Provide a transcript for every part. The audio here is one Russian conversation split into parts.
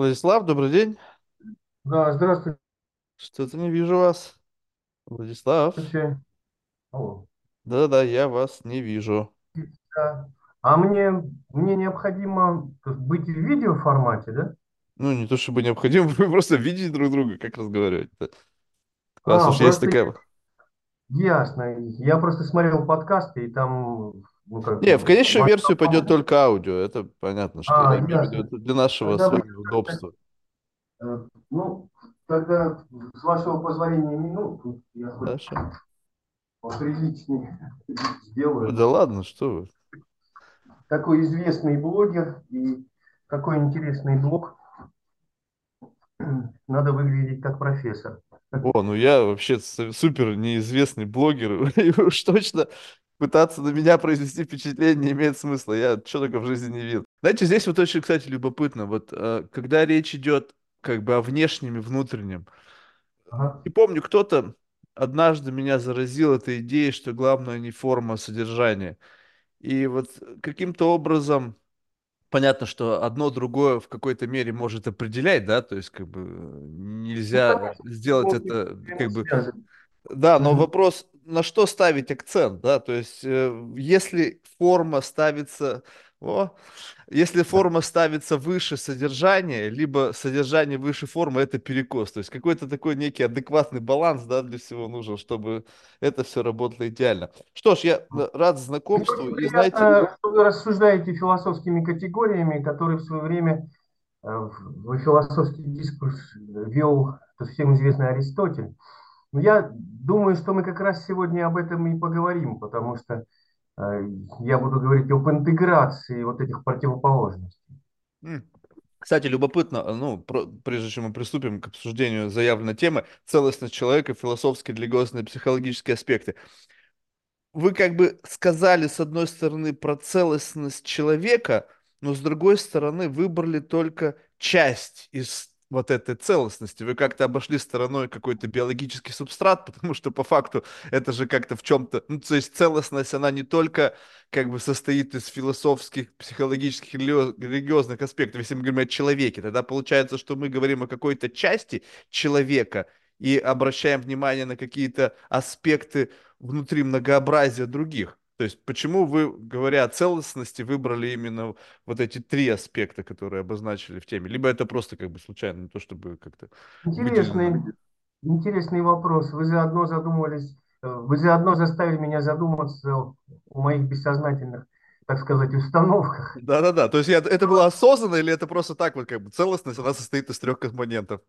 Владислав, добрый день. Да, здравствуйте. Что-то не вижу вас. Владислав. Алло. Да-да, я вас не вижу. Да. А мне, мне необходимо быть в видеоформате, да? Ну, не то чтобы необходимо, вы просто видите друг друга, как разговаривать. Раз А, уж есть такая... ясно. Я просто смотрел подкасты, и там, ну, как Не, в конечную версию пойдет только аудио. Это понятно, что А, я имею в виду. Это для нашего с Тогда вами удобства. э, ну, тогда, с вашего позволения, минуту, я хоть Хорошо. поприличнее сделаю. Да ладно, что вы. Такой известный блогер и такой интересный блог. Надо выглядеть как профессор. О, ну я вообще с- супер неизвестный блогер, и уж точно пытаться на меня произвести впечатление не имеет смысла. Я что только в жизни не видел. Знаете, здесь вот очень, кстати, любопытно. Вот э, когда речь идет как бы о внешнем и внутреннем. Ага. И помню, кто-то однажды меня заразил этой идеей, что главное не форма, а содержание. И вот каким-то образом понятно, что одно другое в какой-то мере может определять, да, то есть как бы Ну, нельзя конечно, сделать это как бы да, но вопрос, на что ставить акцент, да, то есть э, если форма ставится, о, если форма ставится выше содержания, либо содержание выше формы, это перекос, то есть какой-то такой некий адекватный баланс, да, для всего нужен, чтобы это все работало идеально. Что ж, я э, рад Мне знакомству, очень и знаете, приятно, что вы рассуждаете философскими категориями, которые в свое время э, в в философский дискурс вел всем известный Аристотель. Но я думаю, что мы как раз сегодня об этом и поговорим, потому что э, я буду говорить об интеграции вот этих противоположностей. кстати, любопытно, ну, про- прежде чем мы приступим к обсуждению заявленной темы, целостность человека, философские, религиозные, психологические аспекты. вы как бы сказали, с одной стороны, про целостность человека, но с другой стороны, выбрали только часть из вот этой целостности. Вы как-то обошли стороной какой-то биологический субстрат, потому что по факту это же как-то в чем-то... Ну, то есть целостность, она не только как бы состоит из философских, психологических, религиозных аспектов. Если мы говорим о человеке, тогда получается, что мы говорим о какой-то части человека и обращаем внимание на какие-то аспекты внутри многообразия других. То есть почему вы, говоря о целостности, выбрали именно вот эти три аспекта, которые обозначили в теме? Либо это просто как бы случайно, не то чтобы как-то. Интересный, интересный вопрос. Вы заодно задумывались, э, вы заодно заставили меня задуматься о моих бессознательных, так сказать, установках. Да-да-да, то есть я, это было осознанно или это просто так вот как бы целостность, она состоит из трех компонентов?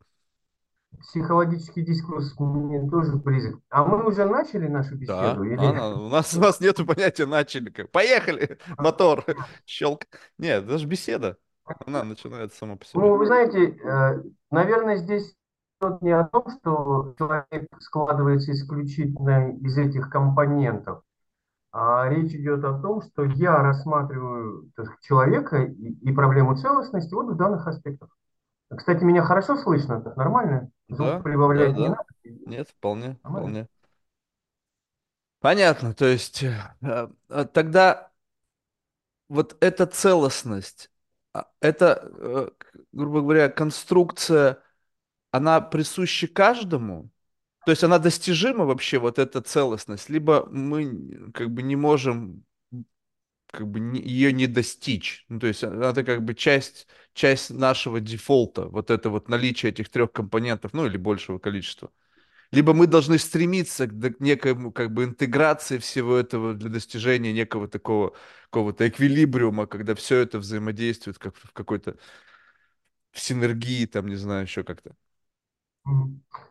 Психологический дискурс мне тоже близок. А мы уже начали нашу Да, беседу? Или... она, у нас, у нас нету понятия начальника. Поехали, мотор, щелк. Нет, это же беседа. Она начинается сама по себе. Ну, вы знаете, э, наверное, здесь идет не о том, что человек складывается исключительно из этих компонентов, а речь идет о том, что я рассматриваю так человека и, и проблему целостности вот в данных аспектах. Кстати, меня хорошо слышно, так нормально? Звук Да, да, прибавлять не да. надо? Нет, вполне, Нормально? вполне. Понятно, то есть э, э, тогда вот эта целостность, а, это, э, грубо говоря, конструкция, она присуща каждому? То есть она достижима вообще, вот эта целостность? Либо мы как бы не можем как бы ее не достичь? Ну, то есть а, это как бы часть, часть нашего дефолта, вот это вот наличие этих трех компонентов, ну или большего количества. Либо мы должны стремиться к некоему как бы интеграции всего этого для достижения некого такого какого-то эквилибриума, когда все это взаимодействует как в какой-то в синергии, там, не знаю, еще как-то.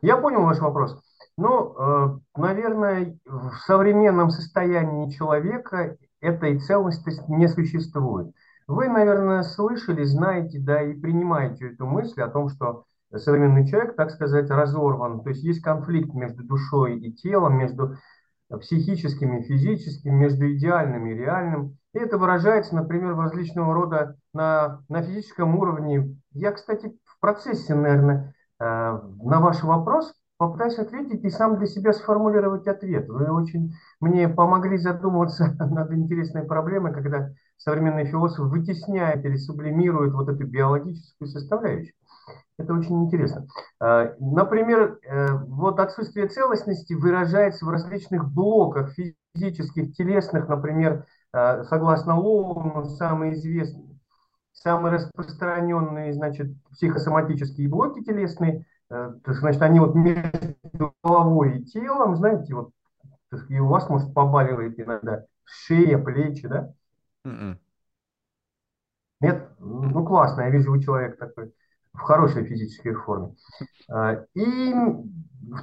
Я понял ваш вопрос. Ну, э, наверное, в современном состоянии человека этой целостности не существует. Вы, наверное, слышали, знаете, да, и принимаете эту мысль о том, что современный человек, так сказать, разорван. То есть есть конфликт между душой и телом, между психическим и физическим, между идеальным и реальным. И это выражается, например, в различного рода на, на физическом уровне. Я, кстати, в процессе, наверное, э, на ваш вопрос попытаюсь ответить и сам для себя сформулировать ответ. Вы очень мне помогли задуматься над интересной проблемой, когда современный философ вытесняет или сублимирует вот эту биологическую составляющую. Это очень интересно. А, Например, э, вот отсутствие целостности выражается в различных блоках физических, телесных, например, э, согласно Лоуну, самые известные, самые распространенные, значит, психосоматические блоки телесные, значит, они вот между головой и телом, знаете, вот, и у вас, может, побаливает иногда шея, плечи, да? Мгм. Нет? Ну, классно, я вижу, вы человек такой в хорошей физической форме. А, И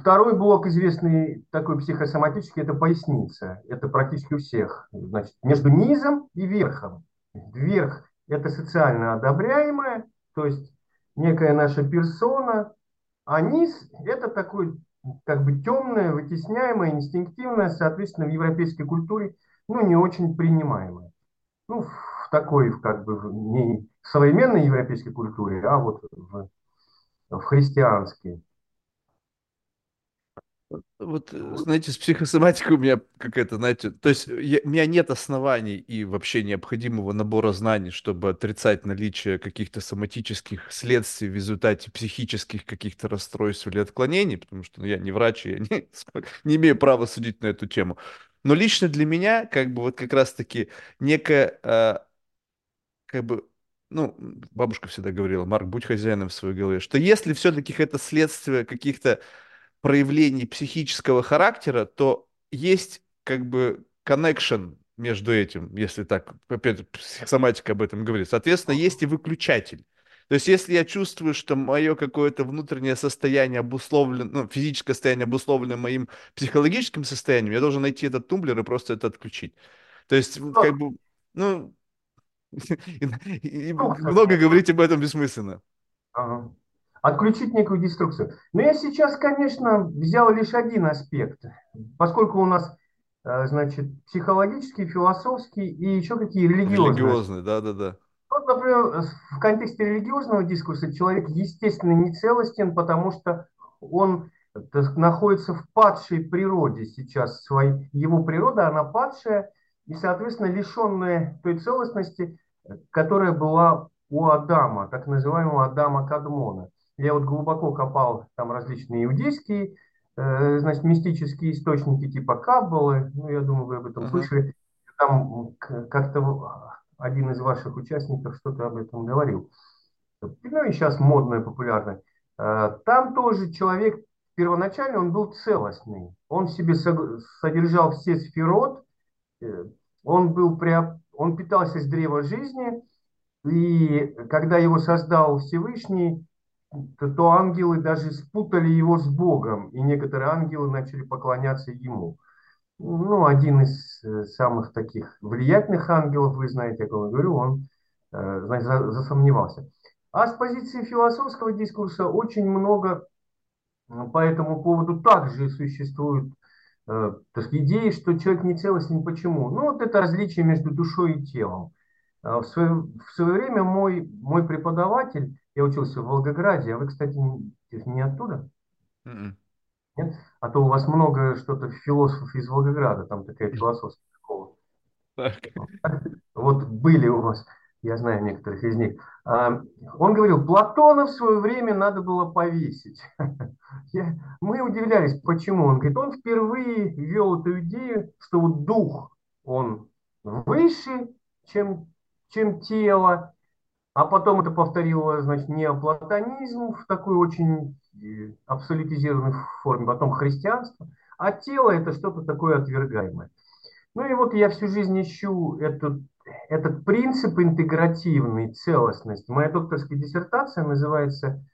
второй блок, известный такой психосоматический, это поясница. Это практически у всех. Значит, между низом и верхом. Верх– это социально одобряемое, то есть некая наша персона, а низ– это такой как бы темное, вытесняемое, инстинктивное, соответственно, в европейской культуре, ну, не очень принимаемое. Ну, в такой, как бы, не современной европейской культуре, а вот в, в христианской. Вот, э, знаете, с психосоматикой у меня какая-то, знаете, то есть я- у меня нет оснований и вообще необходимого набора знаний, чтобы отрицать наличие каких-то соматических следствий в результате психических каких-то расстройств или отклонений, потому что ну, я не врач, и я не, не имею права судить на эту тему. Но лично для меня, как бы вот как раз-таки некая, э, как бы, ну, бабушка всегда говорила, Марк, будь хозяином в своей голове, что если все-таки это следствие каких-то проявлений психического характера, то есть как бы connection между этим, если так, опять психосоматика об этом говорит. Соответственно, есть и выключатель. То есть, если я чувствую, что мое какое-то внутреннее состояние обусловлено, ну, физическое состояние обусловлено моим психологическим состоянием, я должен найти этот тумблер и просто это отключить. То есть, вот как бы, ну, много говорить об этом бессмысленно. Ага. Отключить некую деструкцию. Но я сейчас, конечно, взял лишь один аспект, поскольку у нас, э, значит, психологический, философский и еще какие религиозные Религиозный, да-да-да. Вот, например, в контексте религиозного дискурса человек, естественно, не целостен, потому что он находится в падшей природе сейчас. Своей, его природа, она падшая и, соответственно, лишенная той целостности, которая была у Адама, так называемого Адама Кадмона. Я вот глубоко копал там различные иудейские, э, значит, мистические источники типа Каббалы, ну, я думаю, вы об этом слышали. Там как-то один из ваших участников что-то об этом говорил. Ну и сейчас модное, популярное. Э, Там тоже человек первоначально он был целостный. Он в себе содержал все сферот, э, он был преоб- он питался с древа жизни, и когда его создал Всевышний, то, ангелы даже спутали его с Богом, и некоторые ангелы начали поклоняться ему. Ну, один из э, самых таких влиятельных ангелов, вы знаете, о ком я говорю, он э, значит, за- засомневался. А с позиции философского дискурса очень много по этому поводу также существует э, так идеи, что человек не целостен. Почему? Ну, вот это различие между душой и телом. В свое, в свое время мой, мой преподаватель, я учился в Волгограде, а вы, кстати, не, оттуда? Мгм. Нет? А то у вас много что-то философов из Волгограда, там такая философская школа. Так. Вот были у вас, я знаю некоторых из них. А, Он говорил, Платона в свое время надо было повесить. Я- Мы удивлялись, почему. Он говорит, он впервые ввел эту идею, что вот дух, он выше, чем, чем тело, а потом это повторило, значит, неоплатонизм в такой очень э, абсолютизированной форме, потом христианство, а тело это что-то такое отвергаемое. Ну и вот я всю жизнь ищу этот, этот принцип интегративной целостности. Моя докторская диссертация называется,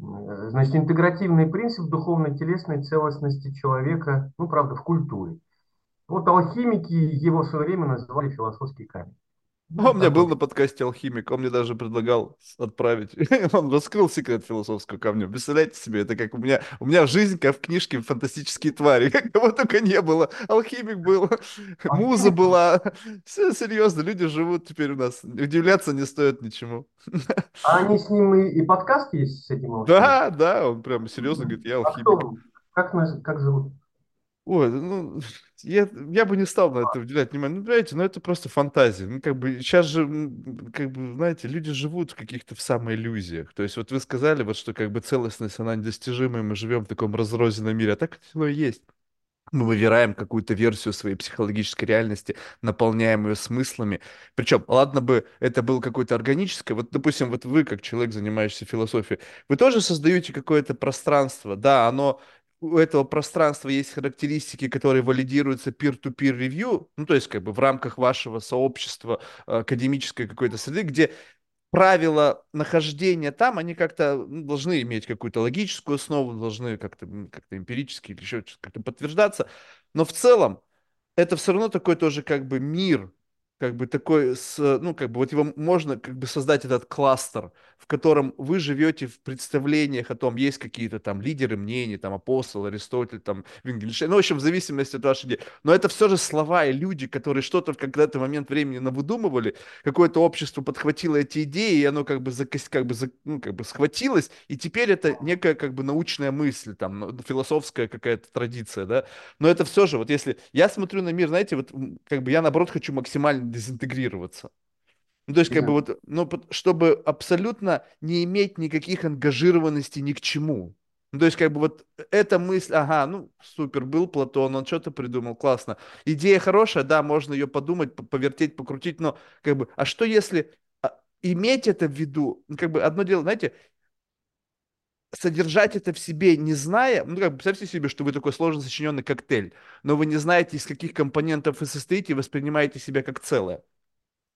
э, значит, интегративный принцип духовно-телесной целостности человека, ну, правда, в культуре. Вот алхимики его в свое время называли философский камень. А Ну, У меня был на подкасте алхимик, он мне даже предлагал отправить. Он раскрыл секрет философского камня. Представляете себе, это как у меня, у меня жизнь как в книжке «Фантастические твари». Кого только не было. Алхимик был, муза была. Все серьезно, люди живут теперь у нас. Удивляться не стоит ничему. а они с ним и, и подкаст есть с этим алхимиком? Да, да, он прям серьезно говорит, я А алхимик. кто, как, как зовут? Ой, ну, я, я бы не стал на это уделять внимание. Ну, понимаете, ну, это просто фантазия. Ну, как бы, сейчас же, как бы, знаете, люди живут в каких-то в самоиллюзиях. То есть, вот вы сказали, вот, что, как бы, целостность, она недостижимая, мы живем в таком разрозненном мире. А так оно и есть. Мы выбираем какую-то версию своей психологической реальности, наполняем ее смыслами. Причем, ладно бы это было какое-то органическое, вот, допустим, вот вы, как человек, занимающийся философией, вы тоже создаете какое-то пространство, да, оно у этого пространства есть характеристики, которые валидируются peer-to-peer review, ну, то есть как бы в рамках вашего сообщества э, академической какой-то среды, где правила нахождения там, они как-то ну, должны иметь какую-то логическую основу, должны как-то как эмпирически или еще как-то подтверждаться. Но в целом это все равно такой тоже как бы мир, как бы такой, с, ну, как бы вот его можно как бы создать этот кластер, в котором вы живете в представлениях о том, есть какие-то там лидеры мнений, там апостол, Аристотель, там Вингельштейн, ну, в общем, в зависимости от вашей идеи. Но это все же слова и люди, которые что-то в какой-то момент времени навыдумывали, какое-то общество подхватило эти идеи, и оно как бы, закос, как бы, ну, как бы схватилось, и теперь это некая как бы научная мысль, там, ну, философская какая-то традиция, да. Но это все же, вот если я смотрю на мир, знаете, вот как бы я наоборот хочу максимально дезинтегрироваться. Ну, то есть, как бы вот, ну, чтобы абсолютно не иметь никаких ангажированностей ни к чему. Ну, то есть, как бы вот эта мысль, ага, ну, супер, был Платон, он что-то придумал, классно. Идея хорошая, да, можно ее подумать, повертеть, покрутить, но, как бы, а что если а, иметь это в виду, ну, как бы, одно дело, знаете, содержать это в себе, не зная, ну, как бы, представьте себе, что вы такой сложно сочиненный коктейль, но вы не знаете, из каких компонентов вы состоите, и воспринимаете себя как целое.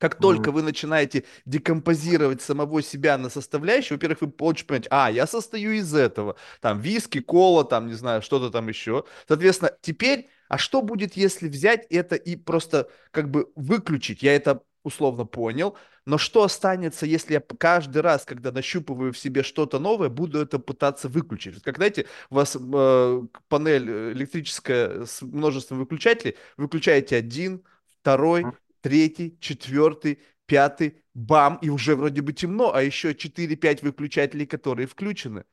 Как только вы начинаете декомпозировать самого себя на составляющие, во-первых, вы получите понять, а, я состою из этого, там, виски, кола, там, не знаю, что-то там еще. Соответственно, теперь, а что будет, если взять это и просто как бы выключить? Я это условно понял, но что останется, если я каждый раз, когда нащупываю в себе что-то новое, буду это пытаться выключить? Как, знаете, у вас э, панель электрическая с множеством выключателей, выключаете один, второй, третий, четвертый, пятый, бам, и уже вроде бы темно, а еще 4-5 выключателей, которые включены.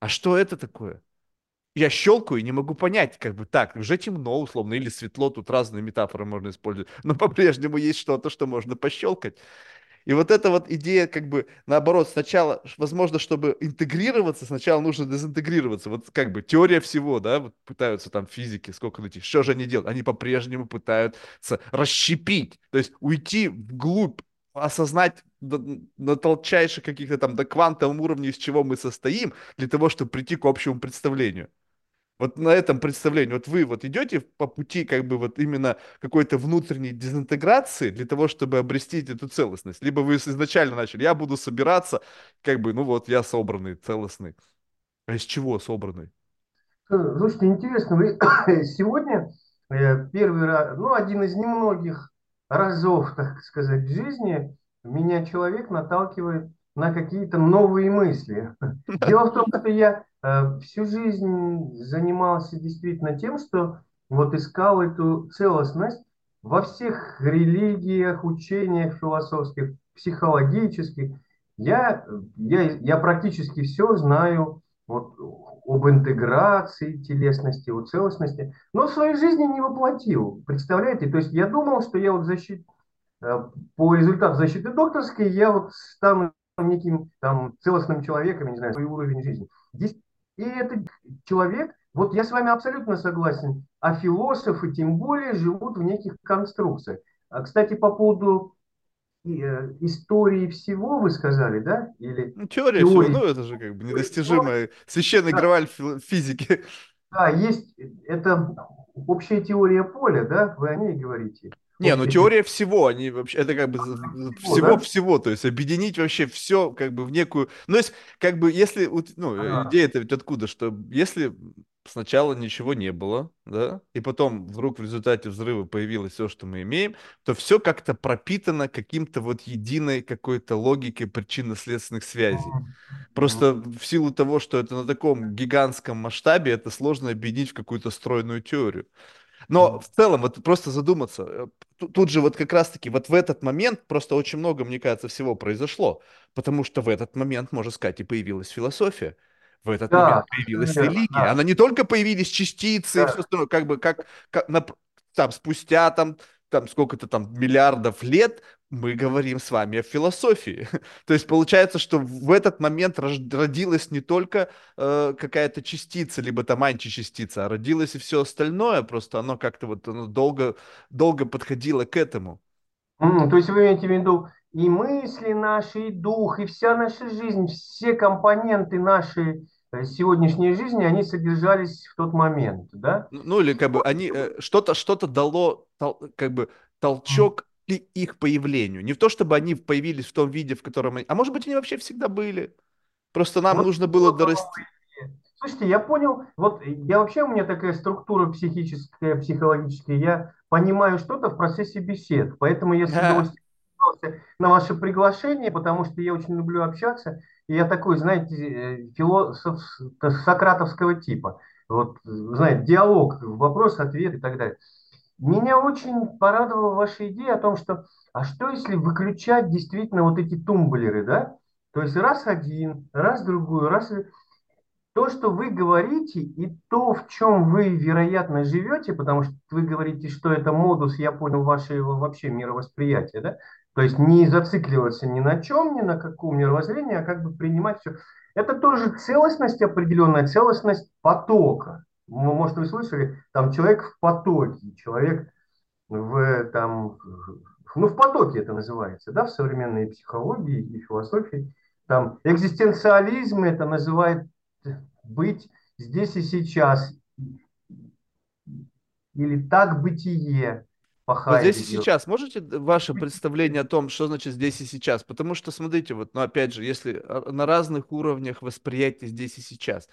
А что это такое? Я щелкаю и не могу понять, как бы так, уже темно условно, или светло, тут разные метафоры можно использовать, но по-прежнему есть что-то, что можно пощелкать. И вот эта вот идея, как бы, наоборот, сначала, возможно, чтобы интегрироваться, сначала нужно дезинтегрироваться. Вот как бы теория всего, да, вот пытаются там физики, сколько найти. Что же они делают? Они по-прежнему пытаются расщепить, то есть уйти вглубь, осознать на, на толчайших каких-то там до квантовом уровне, из чего мы состоим, для того, чтобы прийти к общему представлению. Вот на этом представлении, вот вы вот идете по пути как бы вот именно какой-то внутренней дезинтеграции для того, чтобы обрести эту целостность. Либо вы изначально начали, я буду собираться, как бы, ну вот я собранный, целостный. А из чего собранный? Э, слушайте, интересно, вы сегодня э, первый раз, ну, один из немногих разов, так сказать, в жизни меня человек наталкивает на какие-то новые мысли. Дело в том, что я всю жизнь занимался действительно тем, что вот искал эту целостность во всех религиях, учениях философских, психологических. Я, я, я практически все знаю вот, об интеграции телесности, о целостности, но в своей жизни не воплотил. Представляете? То есть я думал, что я вот защит, э, по результату защиты докторской я вот стану неким там целостным человеком, не знаю, свой уровень жизни. Здесь, и этот человек, вот я с вами абсолютно согласен, а философы тем более живут в неких конструкциях. А, кстати, по поводу э, истории всего вы сказали, да? Или ну, теория теории. всего, ну это же как бы недостижимая священный да. граваль физики. Да, есть, это общая теория поля, да, вы о ней говорите. Не, ну теория всего, они вообще, это как бы всего-всего, да? то есть объединить вообще все как бы в некую, ну, есть, как бы, если, ну, ага. идея это ведь откуда, что если сначала ничего не было, да, и потом вдруг в результате взрыва появилось все, что мы имеем, то все как-то пропитано каким-то вот единой какой-то логикой причинно-следственных связей. Просто в силу того, что это на таком гигантском масштабе, это сложно объединить в какую-то стройную теорию. Но в целом, вот просто задуматься, э, тут же вот как раз-таки вот в этот момент просто очень много, мне кажется, всего произошло, потому что в этот момент, можно сказать, и появилась философия. в этот момент Да, появилась совершенно верно, религия. да, Она не только появились частицы и все да. остальное, как бы как, как на- там спустя там, там сколько-то там миллиардов лет мы говорим с вами о философии. То есть получается, что в этот момент родилась не только э, какая-то частица, либо там античастица, а родилось и все остальное, просто оно как-то вот оно долго, долго подходило к этому. М, То есть вы имеете в виду и мысли наши, и дух, и вся наша жизнь, все компоненты нашей э, сегодняшней жизни, они содержались в тот момент, да? Ну, ну, или как бы они э, что-то что-то дало тол- как бы толчок к их появлению. Не в то, чтобы они появились в том виде, в котором они... А может быть, они вообще всегда были. Просто нам Вот, нужно было дорасти. Слушайте, я понял, вот я вообще, у меня такая структура психическая, психологическая, я понимаю что-то в процессе бесед, поэтому я с удовольствием на ваше приглашение, потому что я очень люблю общаться, и я такой, знаете, э, философ с- сократовского типа, вот, знаете, диалог, вопрос, ответ и так далее. Меня очень порадовала ваша идея о том, что, а что если выключать действительно вот эти тумблеры, да? То есть раз один, раз другой, раз то, что вы говорите, и то, в чем вы, вероятно, живете, потому что вы говорите, что это модус, я понял, вашего вообще мировосприятия, да? То есть не зацикливаться ни на чем, ни на каком мировоззрении, а как бы принимать все. Это тоже целостность определенная, целостность потока. Может, вы слышали, там человек в потоке, человек в, там, ну, в потоке это называется, да, в современной психологии и философии. Там экзистенциализм это называет быть здесь и сейчас, или так бытие Вот здесь и сейчас можете ваше представление о том, что значит здесь и сейчас? Потому что, смотрите, вот, ну, опять же, если а, на разных уровнях восприятия здесь и сейчас.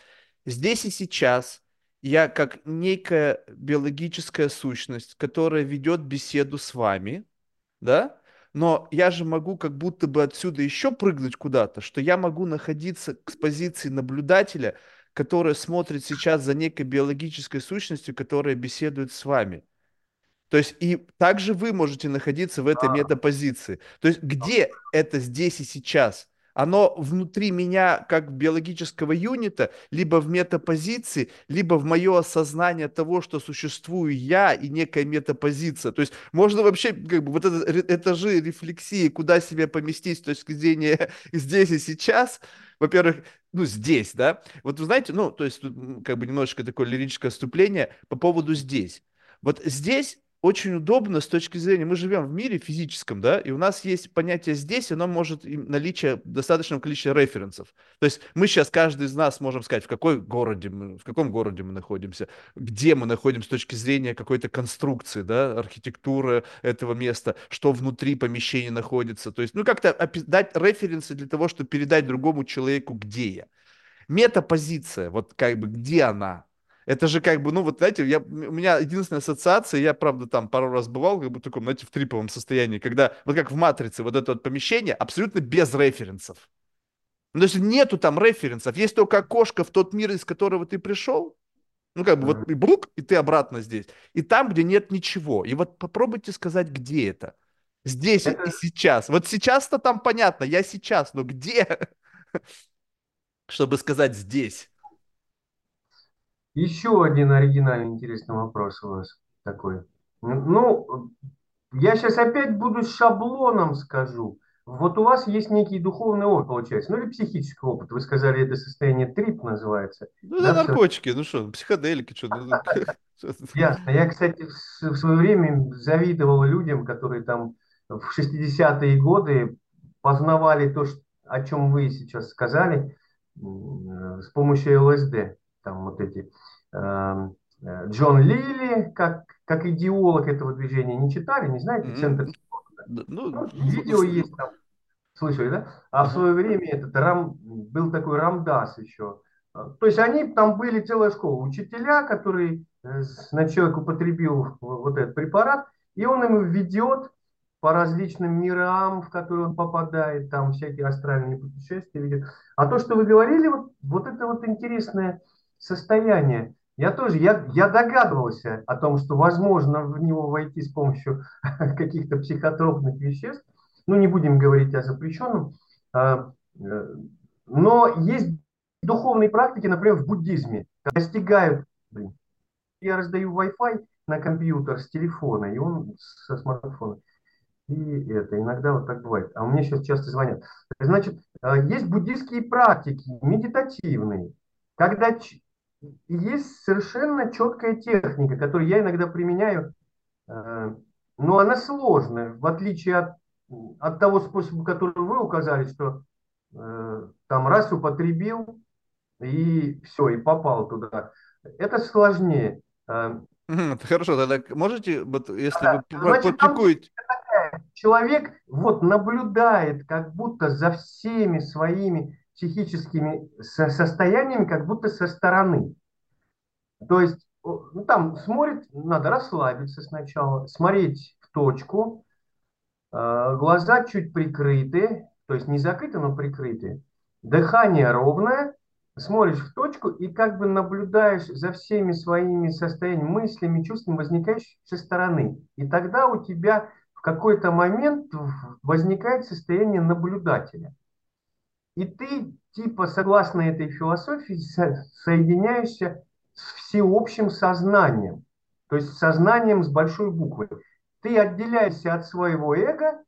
Здесь и сейчас я как некая биологическая сущность, которая ведет беседу с вами, да? Но я же могу как будто бы отсюда еще прыгнуть куда-то, что я могу находиться с позиции наблюдателя, который смотрит сейчас за некой биологической сущностью, которая беседует с вами. То есть и также вы можете находиться в этой А, метапозиции. То есть где это здесь и сейчас? Оно внутри меня как биологического юнита, либо в метапозиции, либо в мое осознание того, что существую я и некая метапозиция. То есть можно вообще как бы вот это, этажи рефлексии, куда себя поместить с точки зрения здесь и сейчас. Во-первых, ну здесь, да. Вот вы знаете, ну то есть тут как бы немножечко такое лирическое отступление по поводу здесь. Вот здесь очень удобно с точки зрения, мы живем в мире физическом, да, и у нас есть понятие здесь, оно может наличие достаточного количества референсов. То есть мы сейчас, каждый из нас можем сказать, в какой городе мы, в каком городе мы находимся, где мы находимся с точки зрения какой-то конструкции, да, архитектуры этого места, что внутри помещения находится. То есть, ну, как-то дать референсы для того, чтобы передать другому человеку, где я. Метапозиция, вот как бы где она? Это же как бы, ну вот, знаете, я, у меня единственная ассоциация, я, правда, там пару раз бывал, как бы в таком, знаете, в триповом состоянии, когда, вот как в «Матрице», вот это вот помещение абсолютно без референсов. Ну, то есть нету там референсов, есть только окошко в тот мир, из которого ты пришел, ну, как бы вот и брук, и ты обратно здесь. И там, где нет ничего. И вот попробуйте сказать, где это. Здесь и и Это сейчас. Вот сейчас-то там понятно, я сейчас, но где, чтобы сказать здесь? Еще один оригинальный интересный вопрос у вас такой. Ну, я сейчас опять буду шаблоном скажу. Вот у вас есть некий духовный опыт, получается, ну или психический опыт. Вы сказали, это состояние трип называется, Ну, это да, в наркотики, ну что, психоделики, что, ну, Ясно. Я, кстати, в свое время завидовал людям, которые там в шестидесятые годы познавали то, о чем вы сейчас сказали, с помощью ЛСД. Там вот эти Джон Лили, как, как идеолог этого движения, не читали, не знаете, Центр да, Ну, Ну, видео с- есть там, Слышали, да? А в свое время этот Рам, был такой Рамдас еще. А, То есть они, там были целая школа. Учителя, который э, на человек употребил вот этот препарат, и он ему ведет по различным мирам, в которые он попадает, там всякие астральные путешествия ведет. А то, что вы говорили, вот, вот это вот интересное состояние. Я тоже, я, я догадывался о том, что возможно в него войти с помощью каких-то психотропных веществ, ну, не будем говорить о запрещенном, а, э, но есть духовные практики, например, в буддизме, достигают, я раздаю Wi-Fi на компьютер с телефона, и он со смартфона. И это иногда вот так бывает. А мне сейчас часто звонят. Значит, э, есть буддийские практики, медитативные, когда есть совершенно четкая техника, которую я иногда применяю, э, но она сложная, в отличие от, от того способа, который вы указали, что э, там раз употребил и все, и попал туда. Это сложнее. Хорошо, тогда можете, вот, если вы Значит, практикуете... Человек вот наблюдает как будто за всеми своими психическими состояниями, как будто со стороны. То есть, ну, там смотрит, надо расслабиться сначала, смотреть в точку, э, глаза чуть прикрыты, то есть не закрыты, но прикрыты, дыхание ровное, смотришь в точку и как бы наблюдаешь за всеми своими состояниями, мыслями, чувствами, возникающими со стороны. И тогда у тебя в какой-то момент возникает состояние наблюдателя. И ты, типа, согласно этой философии, соединяешься с всеобщим сознанием, то есть сознанием с большой буквы. Ты отделяешься от своего эго,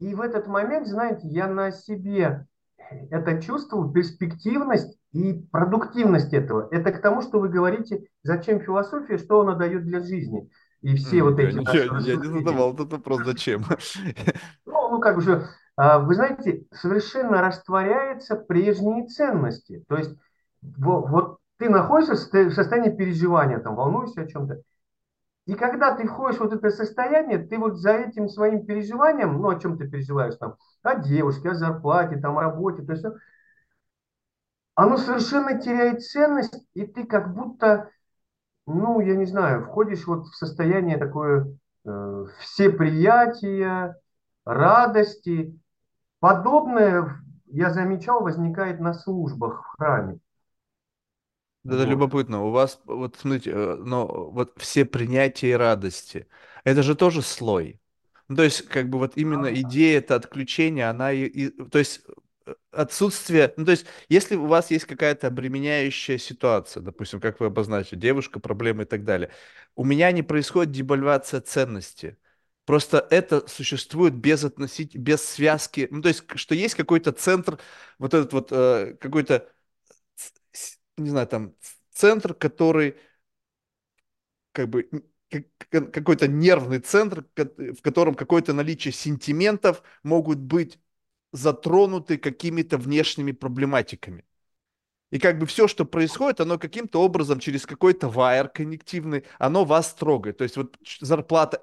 и в этот момент, знаете, я на себе это чувствовал, перспективность и продуктивность этого. Это к тому, что вы говорите, зачем философия, что она дает для жизни. И все mm, вот эти... Я, я не задавал этот вопрос, зачем. Ну, ну как же, вы знаете, совершенно растворяются прежние ценности. То есть вот ты находишься в состоянии переживания, там, волнуешься о чем-то, и когда ты входишь в вот это состояние, ты вот за этим своим переживанием, ну, о чем ты переживаешь там, о девушке, о зарплате, там, о работе, то есть оно совершенно теряет ценность, и ты как будто, ну, я не знаю, входишь вот в состояние такое э, всеприятия, радости. Подобное, я замечал, возникает на службах в храме. Это любопытно. У вас, вот смотрите, э, но вот все принятия и радости, это же тоже слой. Ну, то есть, как бы вот именно идея это отключение, она и, и то есть э, отсутствие, ну то есть, если у вас есть какая-то обременяющая ситуация, допустим, как вы обозначили, девушка, проблемы и так далее, у меня не происходит девальвация ценности. Просто это существует без относить, без связки, ну то есть, что есть какой-то центр, вот этот вот э, какой-то не знаю, там, центр, который как бы какой-то нервный центр, в котором какое-то наличие сентиментов могут быть затронуты какими-то внешними проблематиками. И как бы все, что происходит, оно каким-то образом через какой-то вайер коннективный, оно вас трогает. То есть вот зарплата,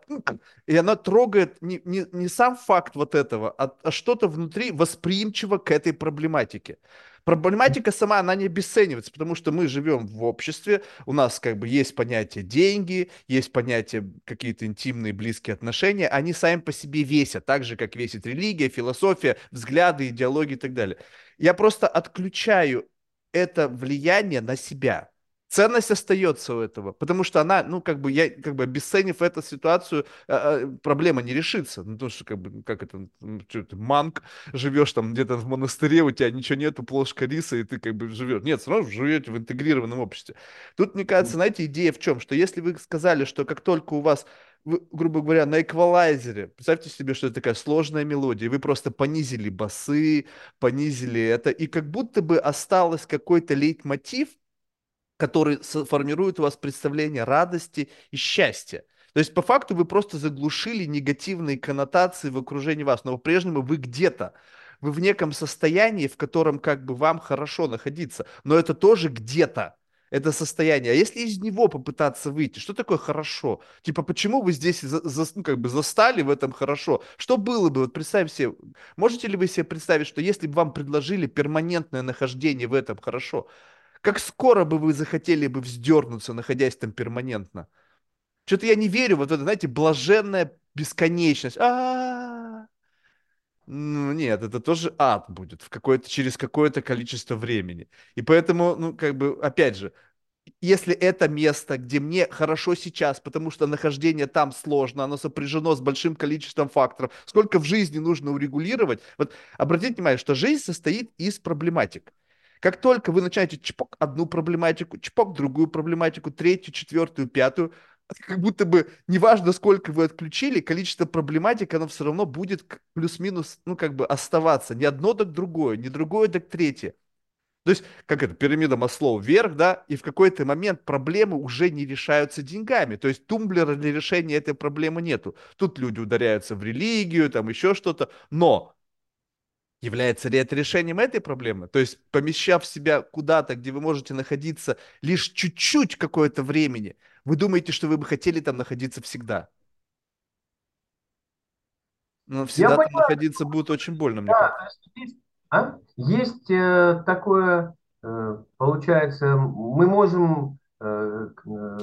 и она трогает не, не, не сам факт вот этого, а, а что-то внутри восприимчиво к этой проблематике. Проблематика сама, она не обесценивается, потому что мы живем в обществе, у нас как бы есть понятие деньги, есть понятие какие-то интимные, близкие отношения, они сами по себе весят, так же, как весит религия, философия, взгляды, идеологии и так далее. Я просто отключаю это влияние на себя ценность остается у этого, потому что она, ну, как бы, я, как бы, обесценив эту ситуацию, э, проблема не решится, ну, потому что, как бы, как это, что ты, манк, живешь там где-то в монастыре, у тебя ничего нету, плошка риса, и ты, как бы, живешь. Нет, все равно живете в интегрированном обществе. Тут, мне кажется, знаете, идея в чем, что если вы сказали, что как только у вас вы, грубо говоря, на эквалайзере, представьте себе, что это такая сложная мелодия, вы просто понизили басы, понизили это, и как будто бы осталось какой-то лейтмотив, который формирует у вас представление радости и счастья. То есть по факту вы просто заглушили негативные коннотации в окружении вас, но по-прежнему вы где-то, вы в неком состоянии, в котором как бы вам хорошо находиться, но это тоже где-то это состояние. А если из него попытаться выйти, что такое хорошо? Типа, почему вы здесь за, за, ну, как бы застали в этом хорошо? Что было бы? Вот представь себе, можете ли вы себе представить, что если бы вам предложили перманентное нахождение в этом хорошо, как скоро бы вы захотели бы вздернуться, находясь там перманентно? Что-то я не верю вот в это, знаете, блаженная бесконечность. А, ну нет, это тоже ад будет в какое-то через какое-то количество времени. И поэтому, ну как бы, опять же, если это место, где мне хорошо сейчас, потому что нахождение там сложно, оно сопряжено с большим количеством факторов, сколько в жизни нужно урегулировать. Вот обратите внимание, что жизнь состоит из проблематик. Как только вы начинаете чпок одну проблематику, чпок другую проблематику, третью, четвертую, пятую, как будто бы неважно, сколько вы отключили, количество проблематик, оно все равно будет плюс-минус, ну, как бы оставаться. Не одно, так другое, не другое, так третье. То есть, как это, пирамида Маслоу вверх, да, и в какой-то момент проблемы уже не решаются деньгами. То есть тумблера для решения этой проблемы нету. Тут люди ударяются в религию, там еще что-то. Но является ли это решением этой проблемы? То есть, помещав себя куда-то, где вы можете находиться лишь чуть-чуть какое-то времени, вы думаете, что вы бы хотели там находиться всегда? Но всегда Я там понимаю, находиться будет очень больно, мне да, кажется. есть а? Есть э, такое, э, получается, мы можем, э, э,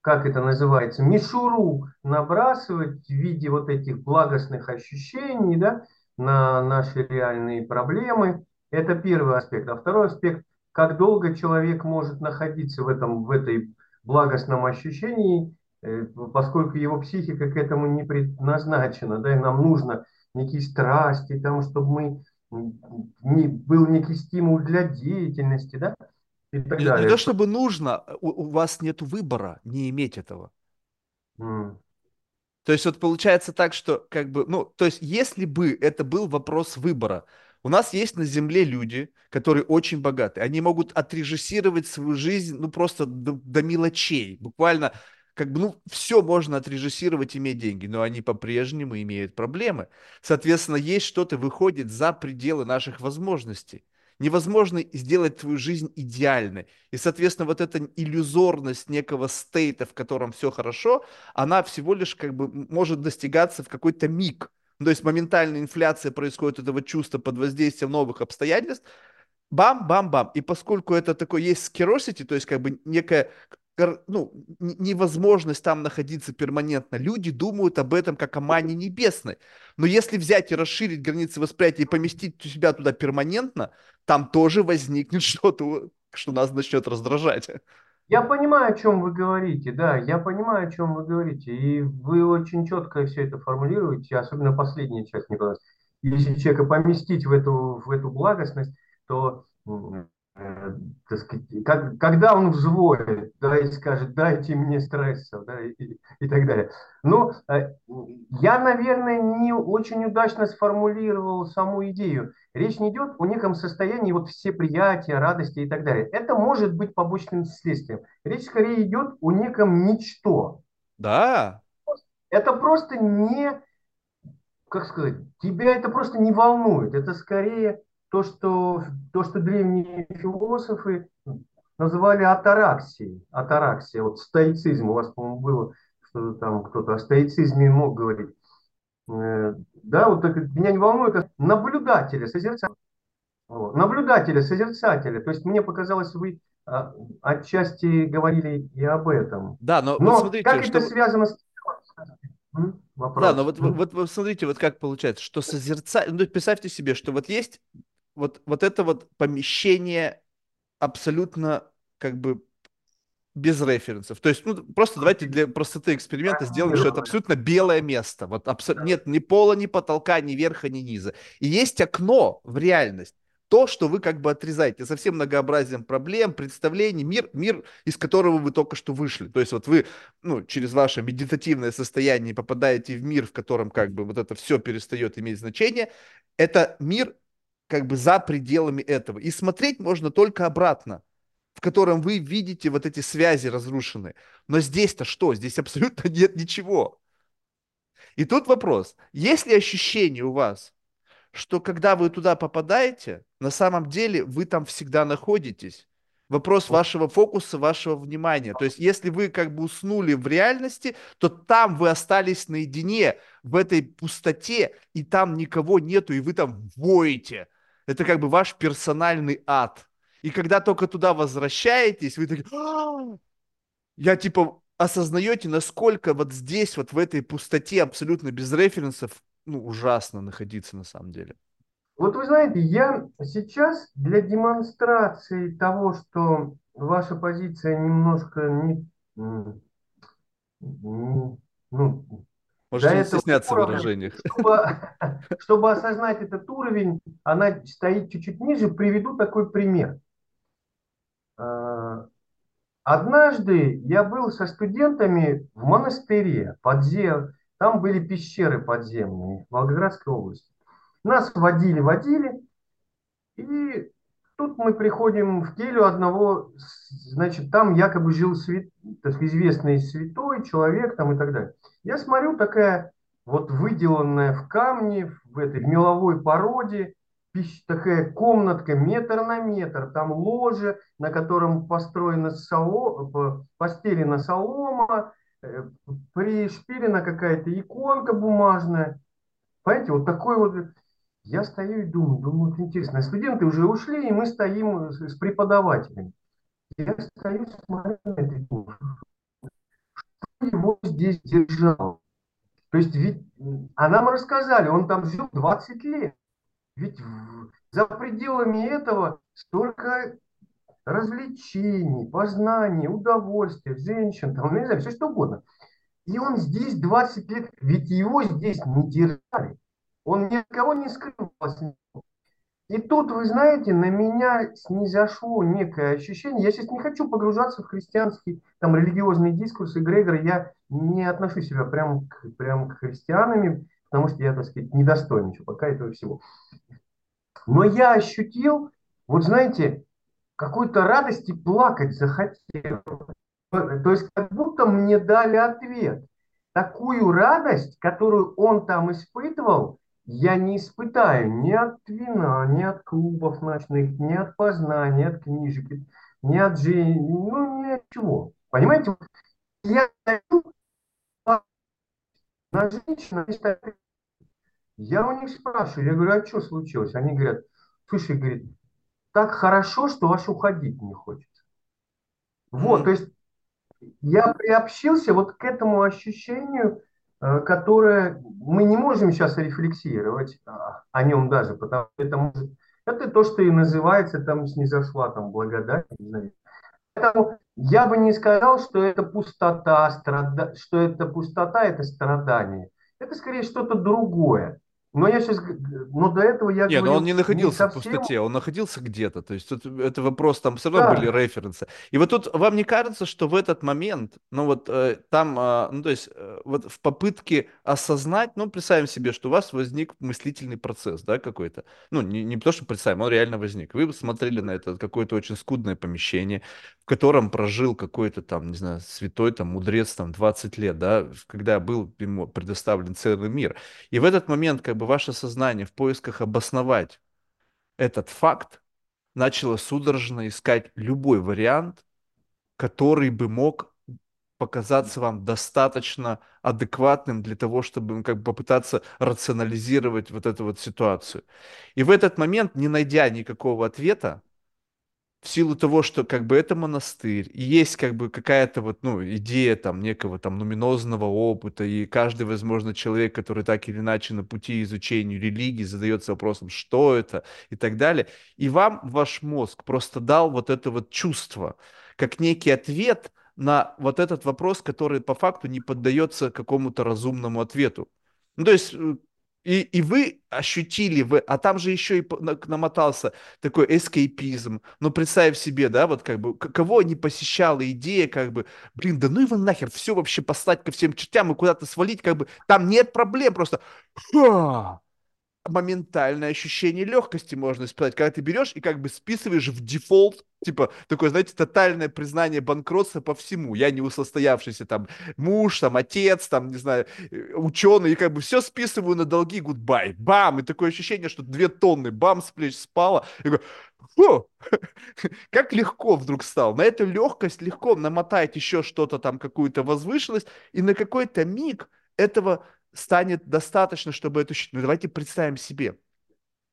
как это называется, мишуру набрасывать в виде вот этих благостных ощущений, да, на наши реальные проблемы. Это первый аспект. А второй аспект, как долго человек может находиться в этом, в этой благостном ощущении, э, поскольку его психика к этому не предназначена, да, и нам нужно некие страсти, там, чтобы мы не, был некий стимул для деятельности, да, и так Не, не то далее. чтобы нужно, у, у вас нет выбора не иметь этого. М. То есть вот получается так, что как бы, ну, то есть если бы это был вопрос выбора, у нас есть на Земле люди, которые очень богаты, они могут отрежиссировать свою жизнь, ну, просто до, до мелочей, буквально, как бы, ну, все можно отрежиссировать, иметь деньги, но они по-прежнему имеют проблемы. Соответственно, есть что-то выходит за пределы наших возможностей. Невозможно сделать твою жизнь идеальной. И, соответственно, вот эта иллюзорность некого стейта, в котором все хорошо, она всего лишь как бы может достигаться в какой-то миг. Ну, то есть моментальная инфляция происходит этого чувства под воздействием новых обстоятельств, бам-бам-бам. И поскольку это такой есть scarcity, то есть как бы некая ну, невозможность там находиться перманентно. Люди думают об этом как о мане небесной. Но если взять и расширить границы восприятия и поместить себя туда перманентно, там тоже возникнет что-то, что нас начнет раздражать. Я понимаю, о чем вы говорите, да, я понимаю, о чем вы говорите, и вы очень четко все это формулируете, особенно последняя часть, Николай. Если человека поместить в эту, в эту благостность, то так сказать, как, когда он взвоет, да, и скажет, дайте мне стрессов, да, и, и так далее. Но э, я, наверное, не очень удачно сформулировал саму идею. Речь не идет о неком состоянии вот все приятия, радости и так далее. Это может быть побочным следствием. Речь скорее идет о неком ничто. Да. Это просто не, как сказать, тебя это просто не волнует. Это скорее то, что, то, что древние философы называли атараксией. Атараксия, вот стоицизм, у вас, по-моему, было, что там кто-то о стоицизме мог говорить. Э, да, вот так, меня не волнует, это наблюдатели, созерцатели. Вот. Наблюдатели, созерцатели. То есть мне показалось, вы а, отчасти говорили и об этом. Да, но, но вот смотрите, как что... это связано с Вопрос. Да, но вот, вот, вот смотрите, вот как получается, что созерцать, ну, представьте себе, что вот есть вот, вот это вот помещение абсолютно как бы без референсов. То есть, ну, просто давайте для простоты эксперимента сделаем, что это абсолютно белое место. Вот абсо... нет ни пола, ни потолка, ни верха, ни низа. И есть окно в реальность. То, что вы как бы отрезаете со всем многообразием проблем, представлений, мир, мир, из которого вы только что вышли. То есть вот вы ну, через ваше медитативное состояние попадаете в мир, в котором как бы вот это все перестает иметь значение. Это мир, как бы за пределами этого. И смотреть можно только обратно, в котором вы видите вот эти связи разрушенные. Но здесь-то что? Здесь абсолютно нет ничего. И тут вопрос, есть ли ощущение у вас, что когда вы туда попадаете, на самом деле вы там всегда находитесь? Вопрос вашего фокуса, вашего внимания. То есть, если вы как бы уснули в реальности, то там вы остались наедине, в этой пустоте, и там никого нету, и вы там воете. Это как бы ваш персональный ад. И когда только туда возвращаетесь, вы такие, «А!» я типа осознаете, насколько вот здесь, вот в этой пустоте абсолютно без референсов, ну, ужасно находиться на самом деле. Вот вы знаете, я сейчас для демонстрации того, что ваша позиция немножко не, ну, Можете не стесняться в выражениях. Чтобы, чтобы осознать этот уровень, она стоит чуть-чуть ниже. Приведу такой пример. А, однажды я был со студентами в монастыре подзем... Там были пещеры подземные в Волгоградской области. Нас водили, водили, и тут мы приходим в келью одного, значит, там якобы жил свят, так известный святой человек там и так далее. Я смотрю, такая вот выделанная в камне, в этой меловой породе, такая комнатка метр на метр, там ложе, на котором построена соло, постелена солома, э, пришпилена какая-то иконка бумажная. Понимаете, вот такой вот я стою и думаю, думаю, вот интересно, студенты уже ушли, и мы стоим с, преподавателем. Я стою, смотрю на это, его здесь держал? То есть ведь, а нам рассказали, он там жил 20 лет. Ведь за пределами этого столько развлечений, познаний, удовольствия, женщин, там, ну, не знаю, все что угодно. И он здесь 20 лет, ведь его здесь не держали. Он ни от кого не скрывался. И тут, вы знаете, на меня снизошло некое ощущение. Я сейчас не хочу погружаться в христианский, там, религиозный дискурс эгрегор. Я не отношу себя прям к, прям к христианам, потому что я, так сказать, недостоин еще пока этого всего. Но я ощутил, вот знаете, какой-то радости плакать захотел. То есть как будто мне дали ответ. Такую радость, которую он там испытывал, я не испытаю ни от вина, ни от клубов ночных, ни от познания, ни от книжек, ни от жизни, ну, ни от чего. Понимаете? Я на женщину, я у них спрашиваю, я говорю, а что случилось? Они говорят, слушай, говорит, так хорошо, что аж уходить не хочется. Вот, то есть я приобщился вот к этому ощущению, которое мы не можем сейчас рефлексировать о нем даже, потому что это, может, это то, что и называется, там снизошла там благодать. Не знаю. Поэтому я бы не сказал, что это пустота, страда... что это пустота, это страдание. Это скорее что-то другое. Но я сейчас, но до этого я Нет, но он не находился не совсем... в пустоте, он находился где-то. То есть тут это вопрос, там все равно да. были референсы. И вот тут вам не кажется, что в этот момент, ну вот э, там, э, ну то есть э, вот в попытке осознать, ну представим себе, что у вас возник мыслительный процесс, да, какой-то. Ну не, не то, что представим, он реально возник. Вы смотрели на это какое-то очень скудное помещение, в котором прожил какой-то там, не знаю, святой там, мудрец там 20 лет, да, когда был ему предоставлен целый мир. И в этот момент как бы ваше сознание в поисках обосновать этот факт начало судорожно искать любой вариант, который бы мог показаться вам достаточно адекватным для того, чтобы ну, как бы попытаться рационализировать вот эту вот ситуацию. И в этот момент, не найдя никакого ответа, в силу того, что как бы это монастырь, есть как бы какая-то вот, ну, идея там некого там нуминозного опыта, и каждый, возможно, человек, который так или иначе на пути изучения религии задается вопросом, что это и так далее, и вам ваш мозг просто дал вот это вот чувство, как некий ответ на вот этот вопрос, который по факту не поддается какому-то разумному ответу. Ну, то есть э, и, и вы ощутили, вы, а там же еще и намотался такой escapism. Ну, представь себе, да, вот как бы, кого не посещала идея, как бы, блин, да ну его нахер, все вообще послать ко всем чертям и куда-то свалить, как бы, там нет проблем, просто, ха, моментальное ощущение легкости можно испытать, когда ты берешь и как бы списываешь в дефолт, типа, такое, знаете, тотальное признание банкротства по всему. Я несостоявшийся там муж, там отец, там, не знаю, э, ученый, и как бы все списываю на долги, goodbye, бам, и такое ощущение, что две тонны, бам, с плеч спало, и Фу! как легко вдруг стал. На эту легкость легко намотать еще что-то там, какую-то возвышенность, и на какой-то миг этого станет достаточно, чтобы это... Ну, давайте представим себе,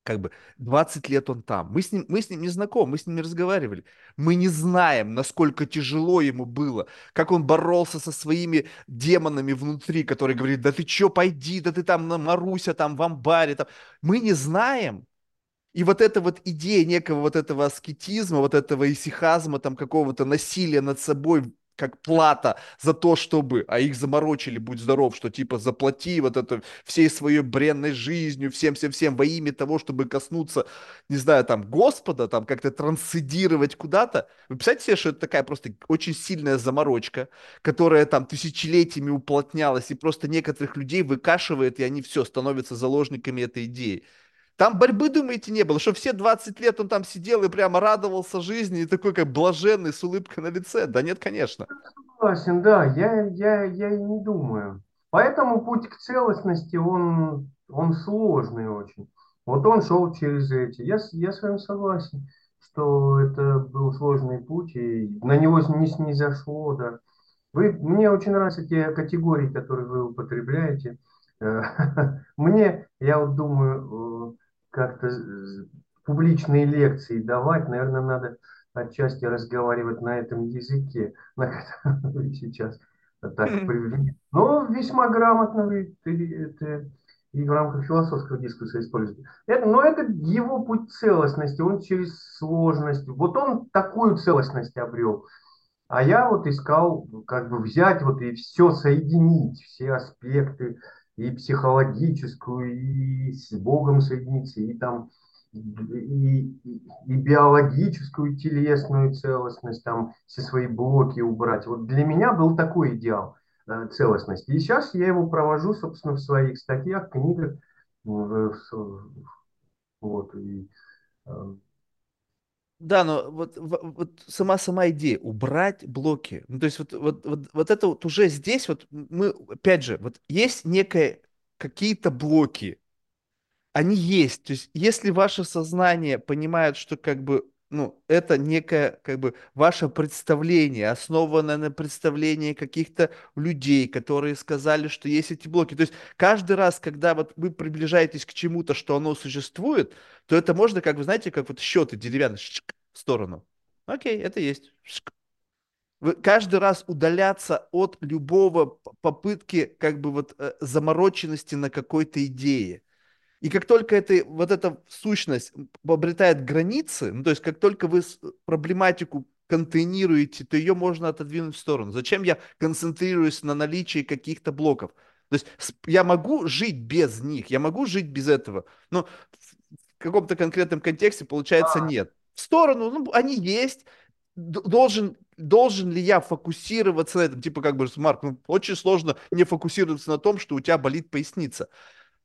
как бы 20 лет он там. Мы с ним, мы с ним не знакомы, мы с ним не разговаривали. Мы не знаем, насколько тяжело ему было, как он боролся со своими демонами внутри, которые говорили, да ты чё, пойди, да ты там на Маруся, там в амбаре. Там. Мы не знаем. И вот эта вот идея некого вот этого аскетизма, вот этого исихазма, там какого-то насилия над собой как плата за то, чтобы, а их заморочили, будь здоров, что типа заплати вот это всей своей бренной жизнью, всем-всем-всем во имя того, чтобы коснуться, не знаю, там, Господа, там, как-то трансцендировать куда-то. Вы представляете себе, что это такая просто очень сильная заморочка, которая там тысячелетиями уплотнялась и просто некоторых людей выкашивает, и они все, становятся заложниками этой идеи. Там борьбы, думаете, не было, что все 20 лет он там сидел и прямо радовался жизни, и такой как блаженный, с улыбкой на лице. Да нет, конечно. Согласен, да, я, я, я и не думаю. Поэтому путь к целостности, он, он сложный очень. Вот он шел через эти. Я, я с вами согласен, что это был сложный путь, и на него не снизошло, да. Вы, мне очень нравятся те категории, которые вы употребляете. Э, Мне, я вот думаю, э, как-то з- публичные лекции давать, наверное, надо отчасти разговаривать на этом языке, на котором вы сейчас так привели. Но весьма грамотно вы это и в рамках философского дискурса используете. Это, но это его путь целостности, он через сложность. Вот он такую целостность обрел. А я вот искал, как бы взять вот и все соединить, все аспекты, и психологическую, и с Богом соединиться, и там и, и, биологическую, телесную целостность, там все свои блоки убрать. Вот для меня был такой идеал э, целостности. И сейчас я его провожу, собственно, в своих статьях, книгах. в- в- вот, и, э, Да, но вот, вот сама сама идея убрать блоки. Ну, то есть вот, вот, вот, вот это вот уже здесь вот мы, опять же, вот есть некое какие-то блоки, они есть. То есть, если ваше сознание понимает, что как бы, ну, это некое, как бы, ваше представление, основанное на представлении каких-то людей, которые сказали, что есть эти блоки. То есть, каждый раз, когда вот вы приближаетесь к чему-то, что оно существует, то это можно, как вы знаете, как вот счеты деревянные, в сторону. Окей, это есть. Вы каждый раз удаляться от любого попытки, как бы вот э, замороченности на какой-то идее. И как только это, вот эта сущность обретает границы, ну, то есть как только вы проблематику контейнируете, то ее можно отодвинуть в сторону. Зачем я концентрируюсь на наличии каких-то блоков? То есть я могу жить без них, я могу жить без этого. Но в каком-то конкретном контексте получается нет. В сторону, ну, они есть. Должен, должен ли я фокусироваться на этом? Типа, как бы, Марк, ну, очень сложно не фокусироваться на том, что у тебя болит поясница.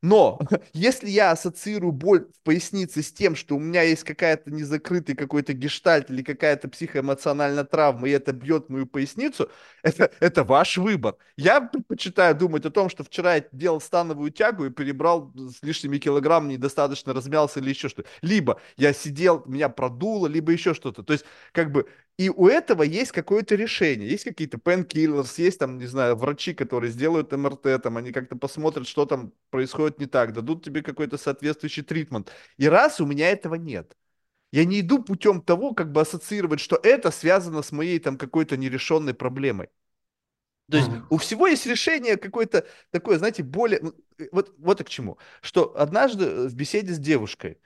Но если я ассоциирую боль в пояснице с тем, что у меня есть какая-то незакрытый какой-то гештальт или какая-то психоэмоциональная травма, и это бьет мою поясницу, это, это ваш выбор. Я предпочитаю думать о том, что вчера я делал становую тягу и перебрал с лишними килограммами, недостаточно размялся или еще что-то. Либо я сидел, меня продуло, либо еще что-то. То есть, как бы, и у этого есть какое-то решение. Есть какие-то painkillers, есть там, не знаю, врачи, которые сделают МРТ, там, они как-то посмотрят, что там происходит не так, дадут тебе какой-то соответствующий тритмент. И раз у меня этого нет, я не иду путем того, как бы ассоциировать, что это связано с моей там какой-то нерешенной проблемой. То есть мгм. у всего есть решение какое-то такое, знаете, более... Вот, вот и к чему. Что однажды в беседе с девушкой,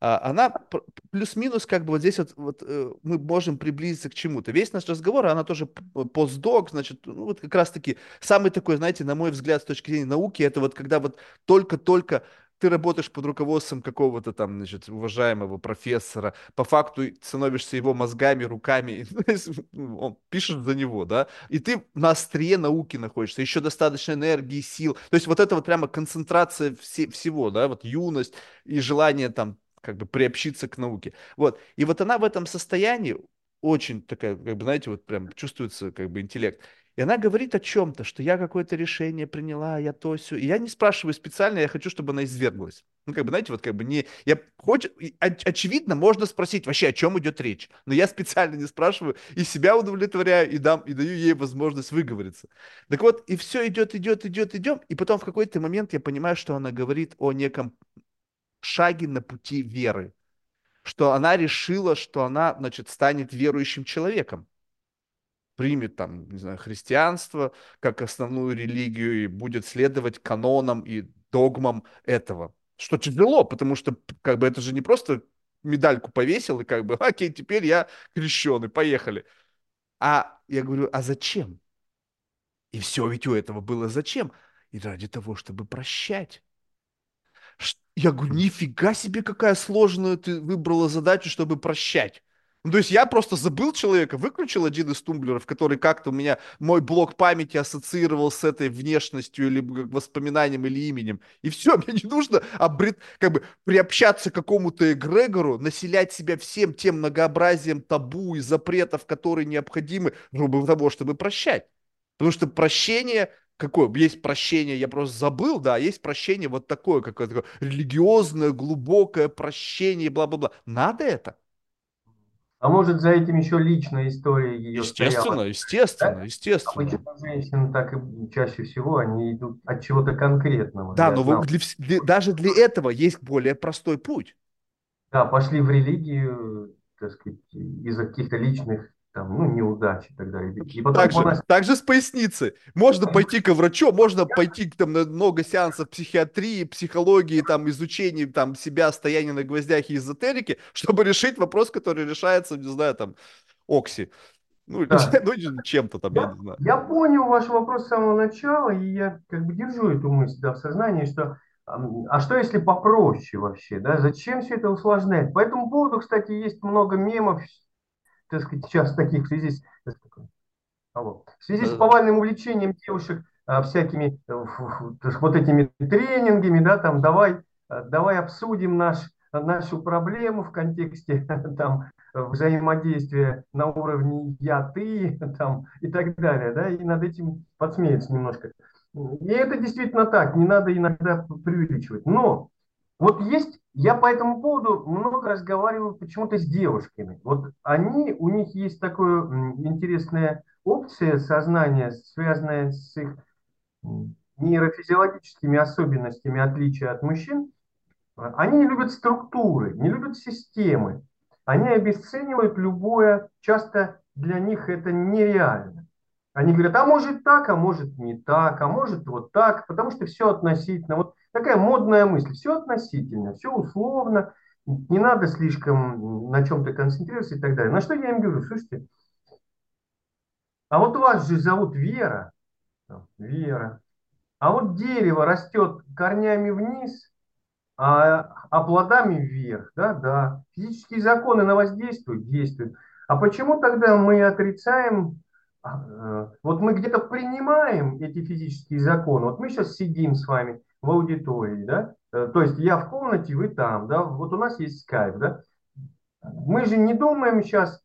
она пр- плюс-минус как бы вот здесь вот, вот э, мы можем приблизиться к чему-то. Весь наш разговор, она тоже п- постдок, значит, ну вот как раз-таки самый такой, знаете, на мой взгляд, с точки зрения науки, это вот когда вот только-только ты работаешь под руководством какого-то там, значит, уважаемого профессора, по факту становишься его мозгами, руками, ну, он пишет за него, да, и ты на острие науки находишься, еще достаточно энергии, сил, то есть вот это вот прямо концентрация все- всего, да, вот юность и желание там как бы приобщиться к науке. Вот. И вот она в этом состоянии очень такая, как бы, знаете, вот прям чувствуется как бы интеллект. И она говорит о чем-то, что я какое-то решение приняла, я то все. И я не спрашиваю специально, я хочу, чтобы она изверглась. Ну, как бы, знаете, вот как бы не... Я хочу... и оч- Очевидно, можно спросить вообще, о чем идет речь. Но я специально не спрашиваю, и себя удовлетворяю, и дам, и даю ей возможность выговориться. Так вот, и все идет, идет, идет, идем, и потом в какой-то момент я понимаю, что она говорит о неком шаге на пути веры, что она решила, что она, значит, станет верующим человеком, примет там, не знаю, христианство как основную религию и будет следовать канонам и догмам этого. Что тяжело, потому что как бы это же не просто медальку повесил и как бы, окей, теперь я крещеный, поехали. А я говорю, а зачем? И все ведь у этого было зачем? И ради того, чтобы прощать. Я говорю, нифига себе, какая сложная ты выбрала задачу, чтобы прощать. Ну, то есть я просто забыл человека, выключил один из тумблеров, который как-то у меня, мой блок памяти ассоциировал с этой внешностью или воспоминанием или именем. И все, мне не нужно обрет, как бы приобщаться к какому-то эгрегору, населять себя всем тем многообразием табу и запретов, которые необходимы для того, чтобы прощать. Потому что прощение какое? Есть прощение, я просто забыл, да, есть прощение вот такое, какое-то религиозное, глубокое прощение, бла-бла-бла. Надо это? А может, за этим еще личная история ее естественно, стояла? Естественно, да? естественно. Обычно женщины так и чаще всего, они идут от чего-то конкретного. Да, но вы, для, для, даже для этого есть более простой путь. Да, пошли в религию, так сказать, из-за каких-то личных там, ну, неудачи и так далее. И потом также, нас... также с поясницы. Можно пойти к врачу, можно пойти там, на много сеансов психиатрии, психологии, там, изучения там, себя, стояния на гвоздях и эзотерики, чтобы решить вопрос, который решается, не знаю, там, Окси. Ну, да. ну чем-то там, я, я не знаю. Я понял ваш вопрос с самого начала, и я как бы держу эту мысль да, в сознании, что а что если попроще вообще, да? Зачем все это усложнять? По этому поводу, кстати, есть много мемов, так сказать, сейчас таких в связи с, в связи с повальным увлечением девушек а, всякими э, вот этими тренингами, да, там давай, э, давай обсудим наш, нашу проблему в контексте там, взаимодействия на уровне я-ты там, и так далее, да, и над этим подсмеяться немножко. И это действительно так, не надо иногда преувеличивать. Но вот есть, я по этому поводу много разговариваю почему-то с девушками. Вот они, у них есть такая интересная опция сознания, связанная с их нейрофизиологическими особенностями отличия от мужчин. Они не любят структуры, не любят системы. Они обесценивают любое, часто для них это нереально. Они говорят, а может так, а может не так, а может вот так, потому что все относительно. Вот Такая модная мысль. Все относительно, все условно, не надо слишком на чем-то концентрироваться и так далее. На что я им говорю, слушайте, а вот вас же зовут Вера, Вера, а вот дерево растет корнями вниз, а, а плодами вверх, да, да. Физические законы на вас действуют, действуют. А почему тогда мы отрицаем, а, э, вот мы где-то принимаем эти физические законы, вот мы сейчас сидим с вами, в аудитории, да, э, то есть я в комнате, вы там, да, вот у нас есть скайп, да, мы же не думаем сейчас,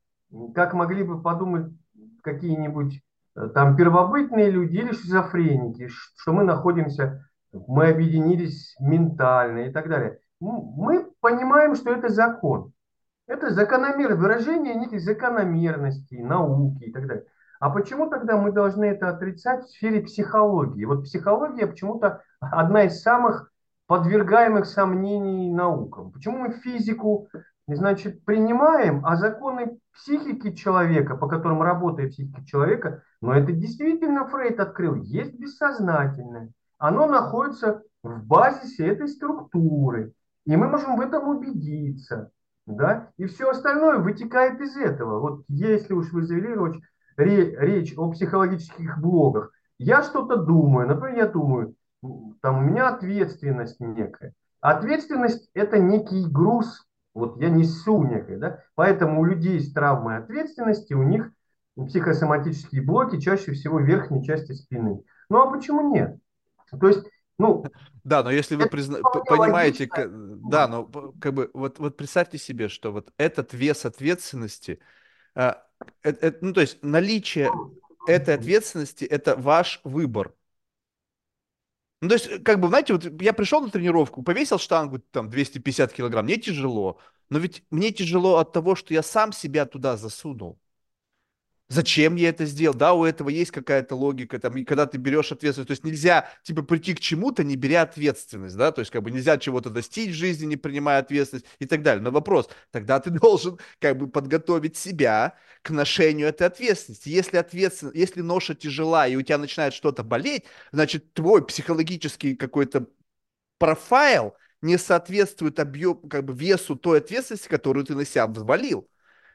как могли бы подумать какие-нибудь э, там первобытные люди или шизофреники, что мы находимся, мы объединились ментально и так далее. Мы понимаем, что это закон. Это закономерное выражение неких закономерностей, науки и так далее. А почему тогда мы должны это отрицать в сфере психологии? Вот психология почему-то одна из самых подвергаемых сомнений наукам. Почему мы физику, значит, принимаем, а законы психики человека, по которым работает психика человека, но это действительно Фрейд открыл, есть бессознательное. Оно находится в базисе этой структуры. И мы можем в этом убедиться. Да? И все остальное вытекает из этого. Вот если уж вы завели речь, речь о психологических блогах, я что-то думаю, например, я думаю, там у меня ответственность некая. Ответственность – это некий груз, вот я несу некое, да, поэтому у людей с травмой ответственности, у них психосоматические блоки чаще всего в верхней части спины. Ну а почему нет? То есть, ну... Да, но если вы призна... понимаете, как... да, но как бы вот, вот представьте себе, что вот этот вес ответственности, э, э, э, ну то есть наличие этой ответственности – это ваш выбор. Ну, то есть, как бы, знаете, вот я пришел на тренировку, повесил штангу, там, 250 килограмм, мне тяжело. Но ведь мне тяжело от того, что я сам себя туда засунул. Зачем я это сделал? Да, у этого есть какая-то логика, там, и когда ты берешь ответственность, то есть нельзя, типа, прийти к чему-то, не беря ответственность, да, то есть, как бы, нельзя чего-то достичь в жизни, не принимая ответственность и так далее. Но вопрос, тогда ты должен, как бы, подготовить себя к ношению этой ответственности. Если ответственность, если ноша тяжела, и у тебя начинает что-то болеть, значит, твой психологический какой-то профайл не соответствует объем, как бы, весу той ответственности, которую ты на себя взвалил.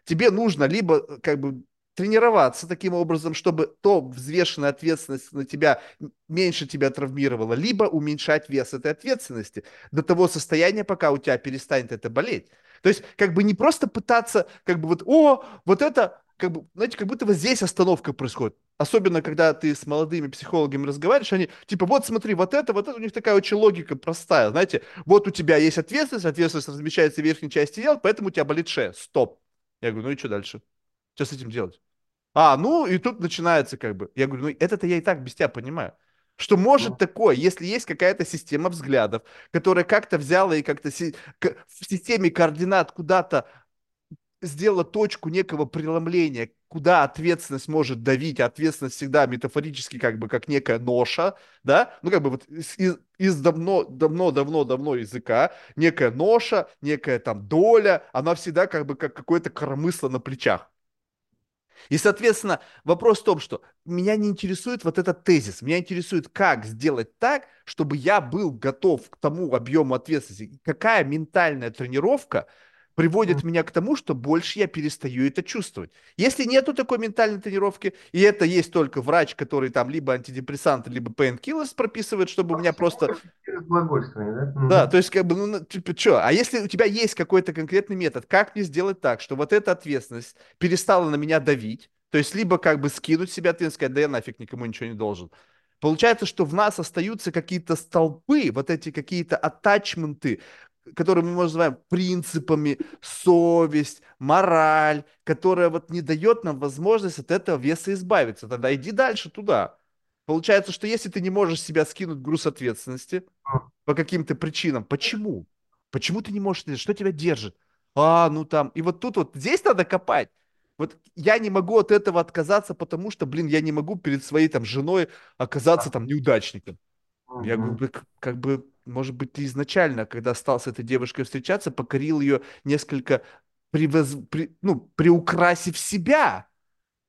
Тебе нужно либо, как бы, тренироваться таким образом, чтобы то взвешенная ответственность на тебя меньше тебя травмировала, либо уменьшать вес этой ответственности до того состояния, пока у тебя перестанет это болеть. То есть, как бы не просто пытаться, как бы вот, о, вот это, как бы, знаете, как будто вот здесь остановка происходит. Особенно, когда ты с молодыми психологами разговариваешь, они, типа, вот смотри, вот это, вот это, у них такая очень логика простая, знаете, вот у тебя есть ответственность, ответственность размещается в верхней части тела, поэтому у тебя болит шея, стоп. Я говорю, ну и что дальше? Что с этим делать? А, ну и тут начинается как бы. Я говорю, ну это-то я и так без тебя понимаю. Что может ну. такое, если есть какая-то система взглядов, которая как-то взяла и как-то си- в системе координат куда-то сделала точку некого преломления, куда ответственность может давить, а ответственность всегда метафорически как бы как некая ноша, да, ну как бы вот из, из давно, давно, давно, давно языка, некая ноша, некая там доля, она всегда как бы как какое-то коромысло на плечах. И, соответственно, вопрос в том, что меня не интересует вот этот тезис, меня интересует, как сделать так, чтобы я был готов к тому объему ответственности. Какая ментальная тренировка приводит меня к тому, что больше я перестаю это чувствовать. Если нету такой ментальной тренировки, и это есть только врач, который там либо антидепрессанты, либо painkillers прописывает, чтобы у меня просто... Да? да, то есть как бы, ну, типа, что? А если у тебя есть какой-то конкретный метод, как мне сделать так, что вот эта ответственность перестала на меня давить, то есть либо как бы скинуть себя ответственность, сказать, да я нафиг никому ничего не должен. Получается, что в нас остаются какие-то столпы, вот эти какие-то атачменты, которые мы называем принципами, совесть, мораль, которая вот не дает нам возможность от этого веса избавиться. Тогда иди дальше туда. Получается, что если ты не можешь себя скинуть груз ответственности по каким-то причинам, почему? Почему ты не можешь? Что тебя держит? А, ну там. И вот тут вот здесь надо копать. Вот я не могу от этого отказаться, потому что, блин, я не могу перед своей там женой оказаться там неудачником. Я говорю, как бы может быть, ты изначально, когда стал с этой девушкой встречаться, покорил ее несколько привоз... при... ну, приукрасив себя.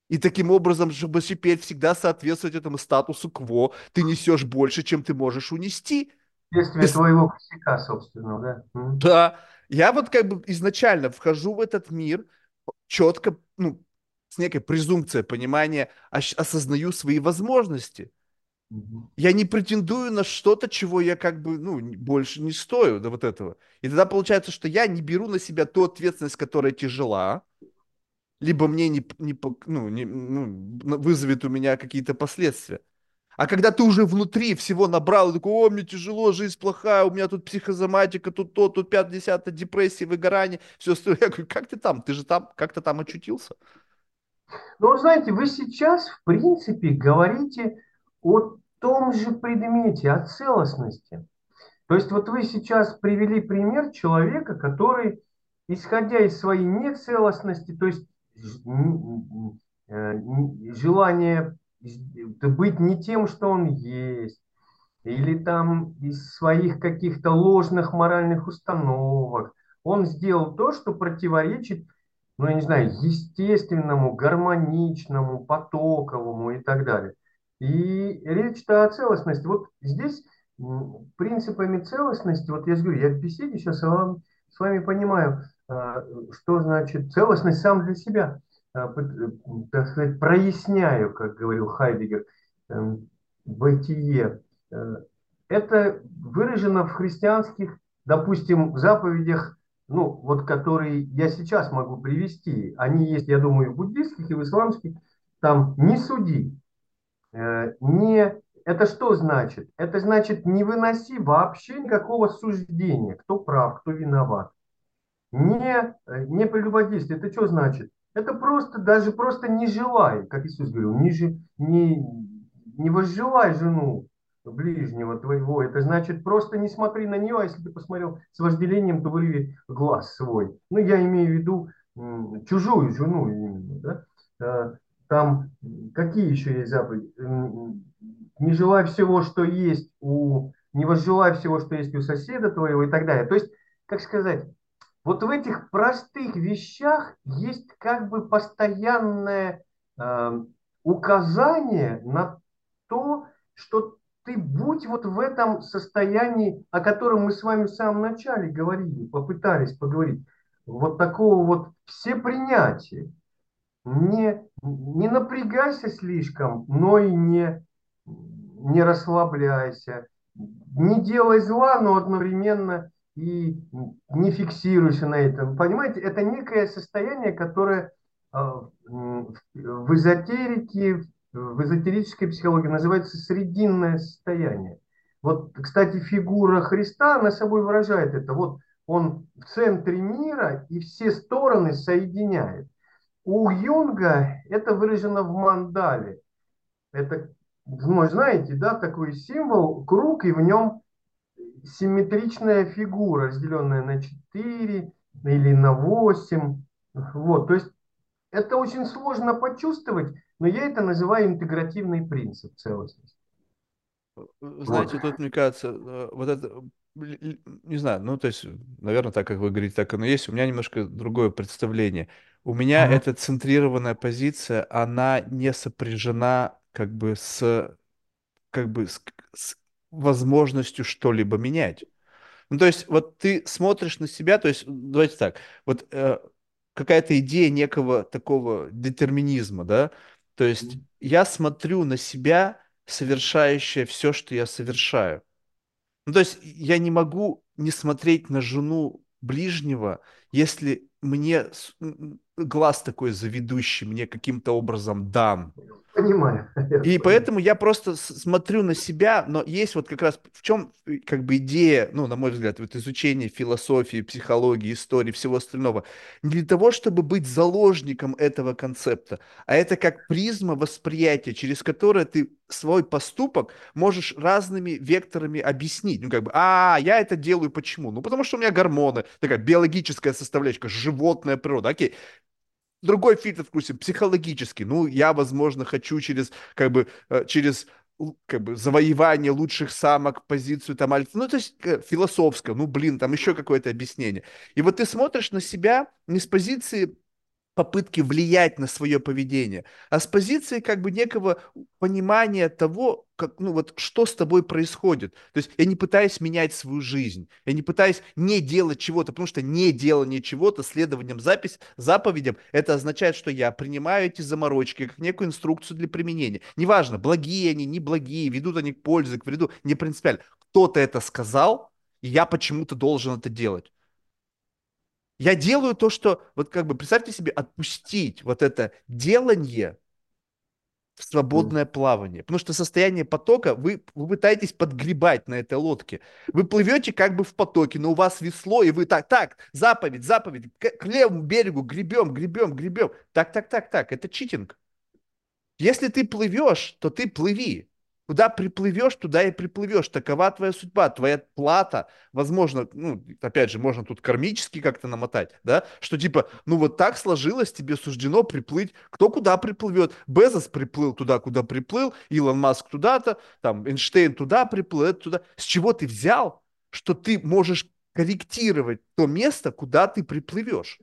И таким образом, чтобы теперь всегда соответствовать этому статусу кво, ты несешь больше, чем ты можешь унести. Следствие ты... твоего косяка, собственно, да? Да. Я вот как бы изначально вхожу в этот мир четко, ну, с некой презумпцией понимания, осознаю свои возможности. Я не претендую на что-то, чего я как бы, ну, больше не стою до вот этого. И тогда получается, что я не беру на себя ту ответственность, которая тяжела, либо мне не, не, ну, не ну, вызовет у меня какие-то последствия. А когда ты уже внутри всего набрал, такой, о, мне тяжело, жизнь плохая, у меня тут психозоматика, тут то, тут 50 депрессия, выгорание, все остальное. Я говорю, как ты там? Ты же там, как-то там очутился. Ну, знаете, вы сейчас, в принципе, говорите о том же предмете, о целостности. То есть вот вы сейчас привели пример человека, который, исходя из своей нецелостности, то есть э, желание быть не тем, что он есть, или там из своих каких-то ложных моральных установок, он сделал то, что противоречит, ну, я не знаю, естественному, гармоничному, потоковому и так далее. И речь-то о целостности. Вот здесь принципами целостности, вот я говорю, я в беседе сейчас с вами понимаю, а, что значит целостность сам для себя, а, так сказать, проясняю, как говорил Хайдегер, эм, бытие. Э, это выражено в христианских, допустим, заповедях, ну, вот которые я сейчас могу привести. Они есть, я думаю, в буддийских и в исламских. Там «не суди», Э, не, это что значит? Это значит не выноси вообще никакого суждения, кто прав, кто виноват. Не, э, не прелюбодействие. Это что значит? Это просто, даже просто не желай, как Иисус говорил, не, не, не возжелай жену ближнего твоего. Это значит просто не смотри на нее, а если ты посмотрел с вожделением, то вырви глаз свой. Ну, я имею в виду чужую жену именно, да? Там какие еще есть заповеди? Не желай всего, что есть у... Не возжелай всего, что есть у соседа твоего и так далее. То есть, как сказать, вот в этих простых вещах есть как бы постоянное э, указание на то, что ты будь вот в этом состоянии, о котором мы с вами в самом начале говорили, попытались поговорить, вот такого вот всепринятия. не, не напрягайся слишком, но и не, не расслабляйся. Не делай зла, но одновременно и не фиксируйся на этом. Понимаете, это некое состояние, которое а, в эзотерике, в эзотерической психологии называется срединное состояние. Вот, кстати, фигура Христа, она собой выражает это. Вот он в центре мира и все стороны соединяет. У Юнга это выражено в мандале. Это, ну, знаете, да, такой символ, круг, и в нем симметричная фигура, разделенная на 4 или на 8. Вот, то есть это очень сложно почувствовать, но я это называю интегративный принцип целостности. Знаете, вот. тут, мне кажется, э, вот это, не знаю, ну, то есть, наверное, так, как вы говорите, так оно есть. У меня немножко другое представление. У меня ага. эта центрированная позиция, она не сопряжена как бы с, как бы с, с возможностью что-либо менять. Ну, то есть, вот ты смотришь на себя, то есть, давайте так, вот э, какая-то идея некого такого детерминизма, да, то есть я смотрю на себя, совершающее все, что я совершаю. Ну, то есть я не могу не смотреть на жену ближнего, если мне глаз такой заведущий, мне каким-то образом дан. Понимаю. И поэтому я просто смотрю на себя, но есть вот как раз в чем э, как бы идея, ну, на мой взгляд, вот изучение философии, психологии, истории, всего остального, не для того, чтобы быть заложником этого концепта, а это как призма восприятия, через которое ты свой поступок можешь разными векторами объяснить. Ну, как бы, а, я это делаю почему? Ну, потому что у меня гормоны, такая биологическая составляющая, животная природа. Окей, другой фильтр включим, психологический. Ну, я, возможно, хочу через, как бы, э, через как бы завоевание лучших самок, позицию там ну, то есть э, философское, ну, блин, там еще какое-то объяснение. И вот ты смотришь на себя не с позиции попытки влиять на свое поведение, а с позиции как бы некого понимания того, как, ну вот, что с тобой происходит. То есть я не пытаюсь менять свою жизнь, я не пытаюсь не делать чего-то, потому что не делание чего-то, следованием запись, заповедям, это означает, что я принимаю эти заморочки как некую инструкцию для применения. Неважно, благие они, не благие, ведут они к пользе, к вреду, не принципиально. Кто-то это сказал, и я почему-то должен это делать. Я делаю то, что, вот как бы, представьте себе, отпустить вот это делание в свободное mm. плавание. Потому что состояние потока, вы, вы пытаетесь подгребать на этой лодке. Вы плывете как бы в потоке, но у вас весло, и вы так, так, заповедь, заповедь, к, к левому берегу гребем, гребем, гребем. Так, так, так, так, это читинг. Если ты плывешь, то ты плыви. Куда приплывешь, туда и приплывешь. Такова твоя судьба, твоя плата. Возможно, ну, опять же, можно тут кармически как-то намотать, да, что типа, ну вот так сложилось, тебе суждено приплыть. Кто куда приплывет? Безос приплыл туда, куда приплыл, Илон Маск туда-то, там, Эйнштейн туда приплыл, это туда. С чего ты взял, что ты можешь корректировать то место, куда ты приплывешь?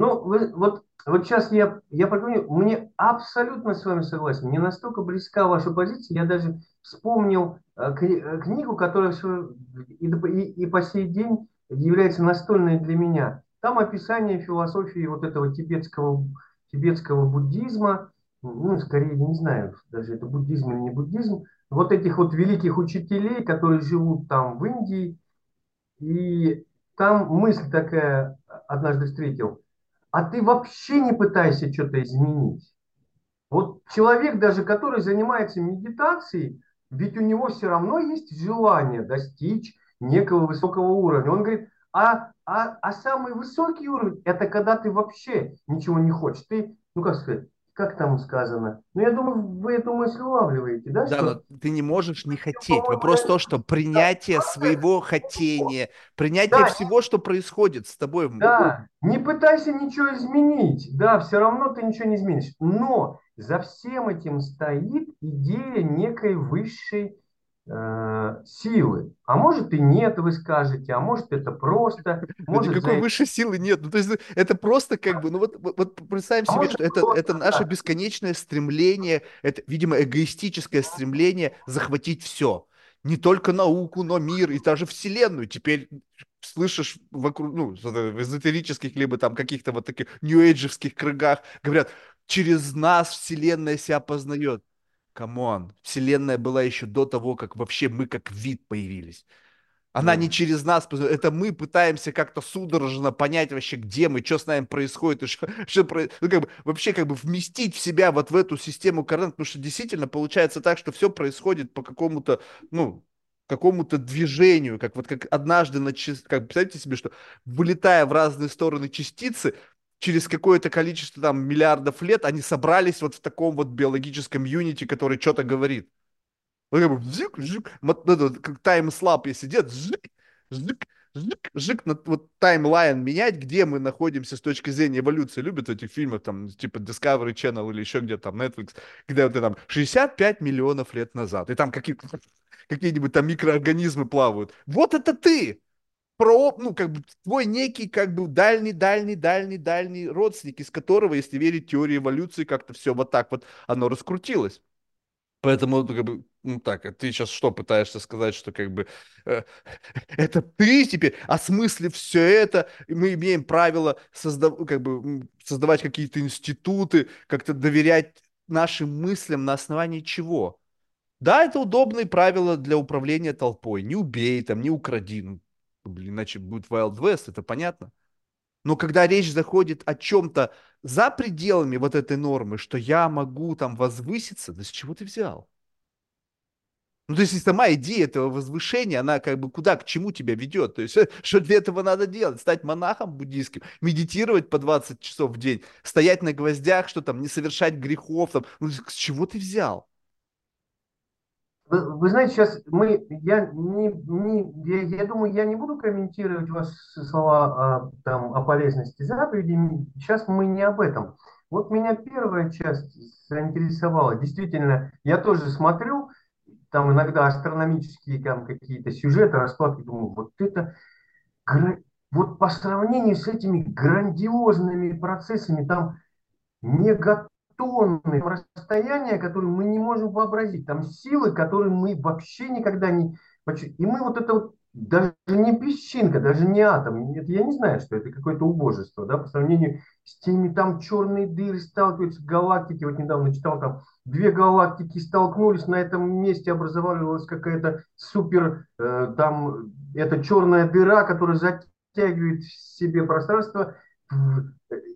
Ну, вы, вот вот сейчас я, я поговорю, мне абсолютно с вами согласен. Мне настолько близка ваша позиция, я даже вспомнил э, э, книгу, которая и, и, и по сей день является настольной для меня. Там описание философии вот этого тибетского, тибетского буддизма, ну, скорее, не знаю, даже это буддизм или не буддизм, вот этих вот великих учителей, которые живут там в Индии, и там мысль такая однажды встретил – а ты вообще не пытайся что-то изменить. Вот человек даже, который занимается медитацией, ведь у него все равно есть желание достичь некого высокого уровня. Он говорит, а, а, а самый высокий уровень, это когда ты вообще ничего не хочешь. Ты, ну как сказать, как там сказано? Ну, я думаю, вы эту мысль улавливаете, да? Да, что... но ты не можешь не хотеть. Вопрос то, что принятие своего хотения, принятие да. всего, что происходит с тобой. Да, не пытайся ничего изменить. Да, все равно ты ничего не изменишь. Но за всем этим стоит идея некой высшей силы. А может и нет, вы скажете, а может это просто. Может, Никакой за... высшей силы нет. Ну, то есть это просто как бы, ну вот, вот, вот представим а себе, что это, это наше бесконечное стремление, это, видимо, эгоистическое стремление захватить все. Не только науку, но мир и даже Вселенную. Теперь слышишь вокруг, ну, в эзотерических, либо там каких-то вот таких нью-эйджевских кругах, говорят, через нас Вселенная себя познает. Come on, Вселенная была еще до того, как вообще мы как вид появились. Она не через нас, это мы пытаемся как-то судорожно понять вообще, где мы, что с нами происходит, и что, что ну, как бы, вообще как бы вместить в себя вот в эту систему координат, потому что действительно получается так, что все происходит по какому-то, ну, какому-то движению, как вот как однажды, на, как представьте себе, что вылетая в разные стороны частицы, через какое-то количество там миллиардов лет они собрались вот в таком вот биологическом юнити, который что-то говорит. Вот как бы жик, жик, вот, это, как таймслап, если идет, жик, жик, жик, жик, на, вот таймлайн менять, где мы находимся с точки зрения эволюции. Любят в этих фильмах, там, типа Discovery Channel или еще где-то там Netflix, где вот там 65 миллионов лет назад, и там какие, какие-нибудь там микроорганизмы плавают. Вот это ты! Про, ну, как бы, твой некий, как бы, дальний, дальний, дальний, дальний родственник, из которого, если верить теории эволюции, как-то все вот так вот оно раскрутилось. Поэтому, как бы, ну так, а ты сейчас что пытаешься сказать, что как бы э, это ты теперь, осмыслив все это, мы имеем право создав, как бы, создавать какие-то институты, как-то доверять нашим мыслям на основании чего? Да, это удобные правила для управления толпой. Не убей, там, не укради. Ну, иначе будет Wild West, это понятно. Но когда речь заходит о чем-то за пределами вот этой нормы, что я могу там возвыситься, да с чего ты взял? Ну, то есть, сама идея этого возвышения, она как бы куда, к чему тебя ведет? То есть, что для этого надо делать? Стать монахом буддийским, медитировать по 20 часов в день, стоять на гвоздях, что там, не совершать грехов, там. Ну, с чего ты взял? Вы, вы знаете, сейчас мы, я, не, не, я, я думаю, я не буду комментировать ваши слова о, там, о полезности заповеди. Сейчас мы не об этом. Вот меня первая часть заинтересовала. Действительно, я тоже смотрю, там иногда астрономические там какие-то сюжеты, раскладки, думаю, вот это, вот по сравнению с этими грандиозными процессами, там мега тонны расстояния, которые мы не можем вообразить. Там силы, которые мы вообще никогда не... И мы вот это вот даже не песчинка, даже не атом. Это я не знаю, что это какое-то убожество, да, по сравнению с теми там черные дыры сталкиваются, галактики. Вот недавно читал, там две галактики столкнулись, на этом месте образовалась какая-то супер, э, там, это черная дыра, которая затягивает в себе пространство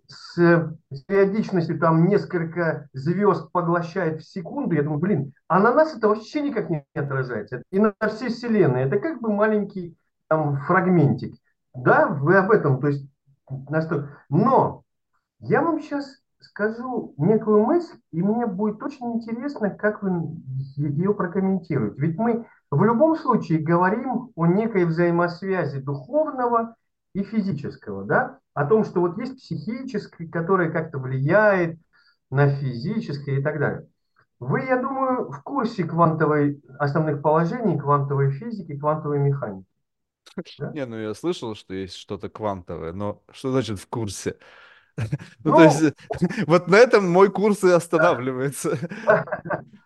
с, периодичностью там несколько звезд поглощает в секунду, я думаю, блин, а на нас это вообще никак не отражается. И на всей Вселенной. Это как бы маленький там фрагментик. Да, вы об этом, то есть, на что... Но я вам сейчас скажу некую мысль, и мне будет очень интересно, как вы ее прокомментируете. Ведь мы в любом случае говорим о некой взаимосвязи духовного и физического, да, о том, что вот есть психическое, которое как-то влияет на физическое и так далее. Вы, я думаю, в курсе квантовой, основных положений квантовой физики, квантовой механики. Да? Не, ну я слышал, что есть что-то квантовое, но что значит в курсе? Ну, то ну, есть, вот на этом мой курс и останавливается.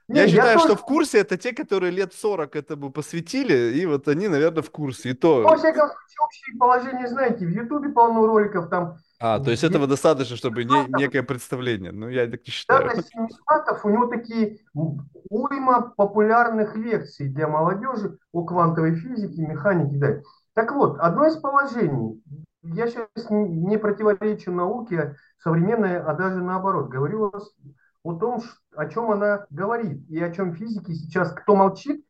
Я считаю, что в курсе это те, которые лет 40 этому посвятили, и вот они, наверное, в курсе. И то... Во всяком случае, общее положение знаете. В Ютубе полно роликов там. А, то есть этого достаточно, чтобы не, некое представление. Ну, я так не считаю. Да, Семисватов, у него такие уйма популярных лекций для молодежи о квантовой физике, механике и далее. Так вот, одно из положений, я сейчас не противоречу науке современной, а даже наоборот, говорю о том, о чем она говорит и о чем физики сейчас, кто молчит,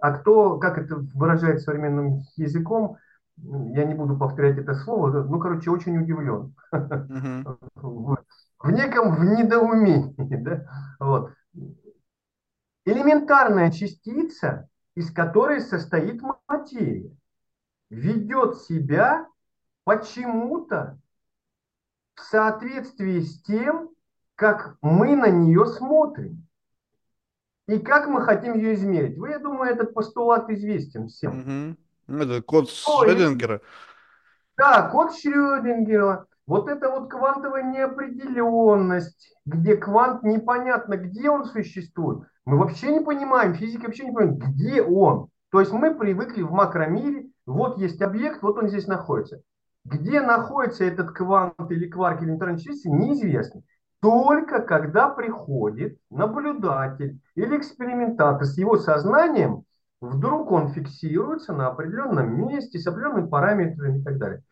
а кто, как это выражает современным языком, я не буду повторять это слово, ну, короче, очень удивлен. В неком в недоумении. Да? Вот. Элементарная частица, из которой состоит материя, ведет себя почему-то в соответствии с тем, как мы на нее смотрим. И как мы хотим ее измерить. Вы, я думаю, этот постулат известен всем. Угу. Это код Шрёдингера. Да, код Шрёдингера. Вот это вот квантовая неопределенность, где квант непонятно, где он существует. Мы вообще не понимаем, физики вообще не понимают, где он. То есть мы привыкли в макромире Вот есть объект, вот он здесь находится. Где находится этот квант или кварк или элементарной частицы, неизвестно. Только когда приходит наблюдатель или экспериментатор с его сознанием, вдруг он фиксируется на определенном месте с определенными параметрами и так далее.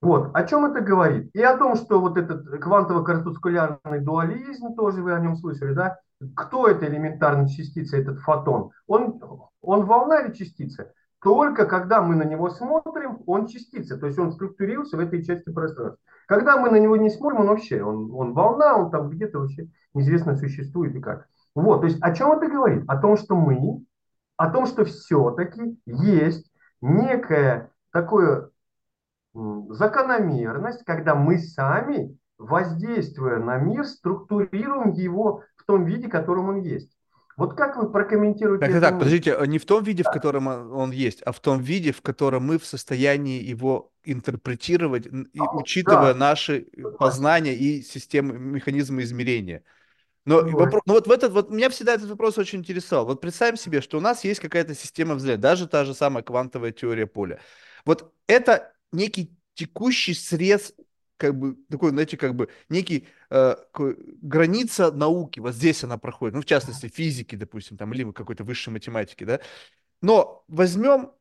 Вот. О чем это говорит? И о том, что вот этот квантово-корпускулярный дуализм, тоже вы о нем слышали, да? Кто это элементарная частица, этот фотон? Он, он волна или частица? Только когда мы на него смотрим, он частица, то есть он структурировался в этой части пространства. Когда мы на него не смотрим, он вообще, он, он волна, он там где-то вообще неизвестно существует и как. Вот, то есть о чем это говорит? О том, что мы, о том, что все-таки есть некое такое закономерность, когда мы сами, воздействуя на мир, структурируем его в том виде, которым он есть. Вот как вы прокомментируете так? Так, подождите, а не в том виде, в котором он есть, а в том виде, в котором мы в состоянии его интерпретировать, и, а, учитывая да. наши познания и системы, механизмы измерения. Но, вопрос, ну вот в этот вот меня всегда этот вопрос очень интересовал. Вот представим себе, что у нас есть какая-то система взгляда, даже та же самая квантовая теория поля. Вот это некий текущий срез, как бы такой, знаете, как бы некий э, граница науки. Вот здесь она проходит, ну в частности физики, допустим, там либо какой-то высшей математики, да. Но возьмем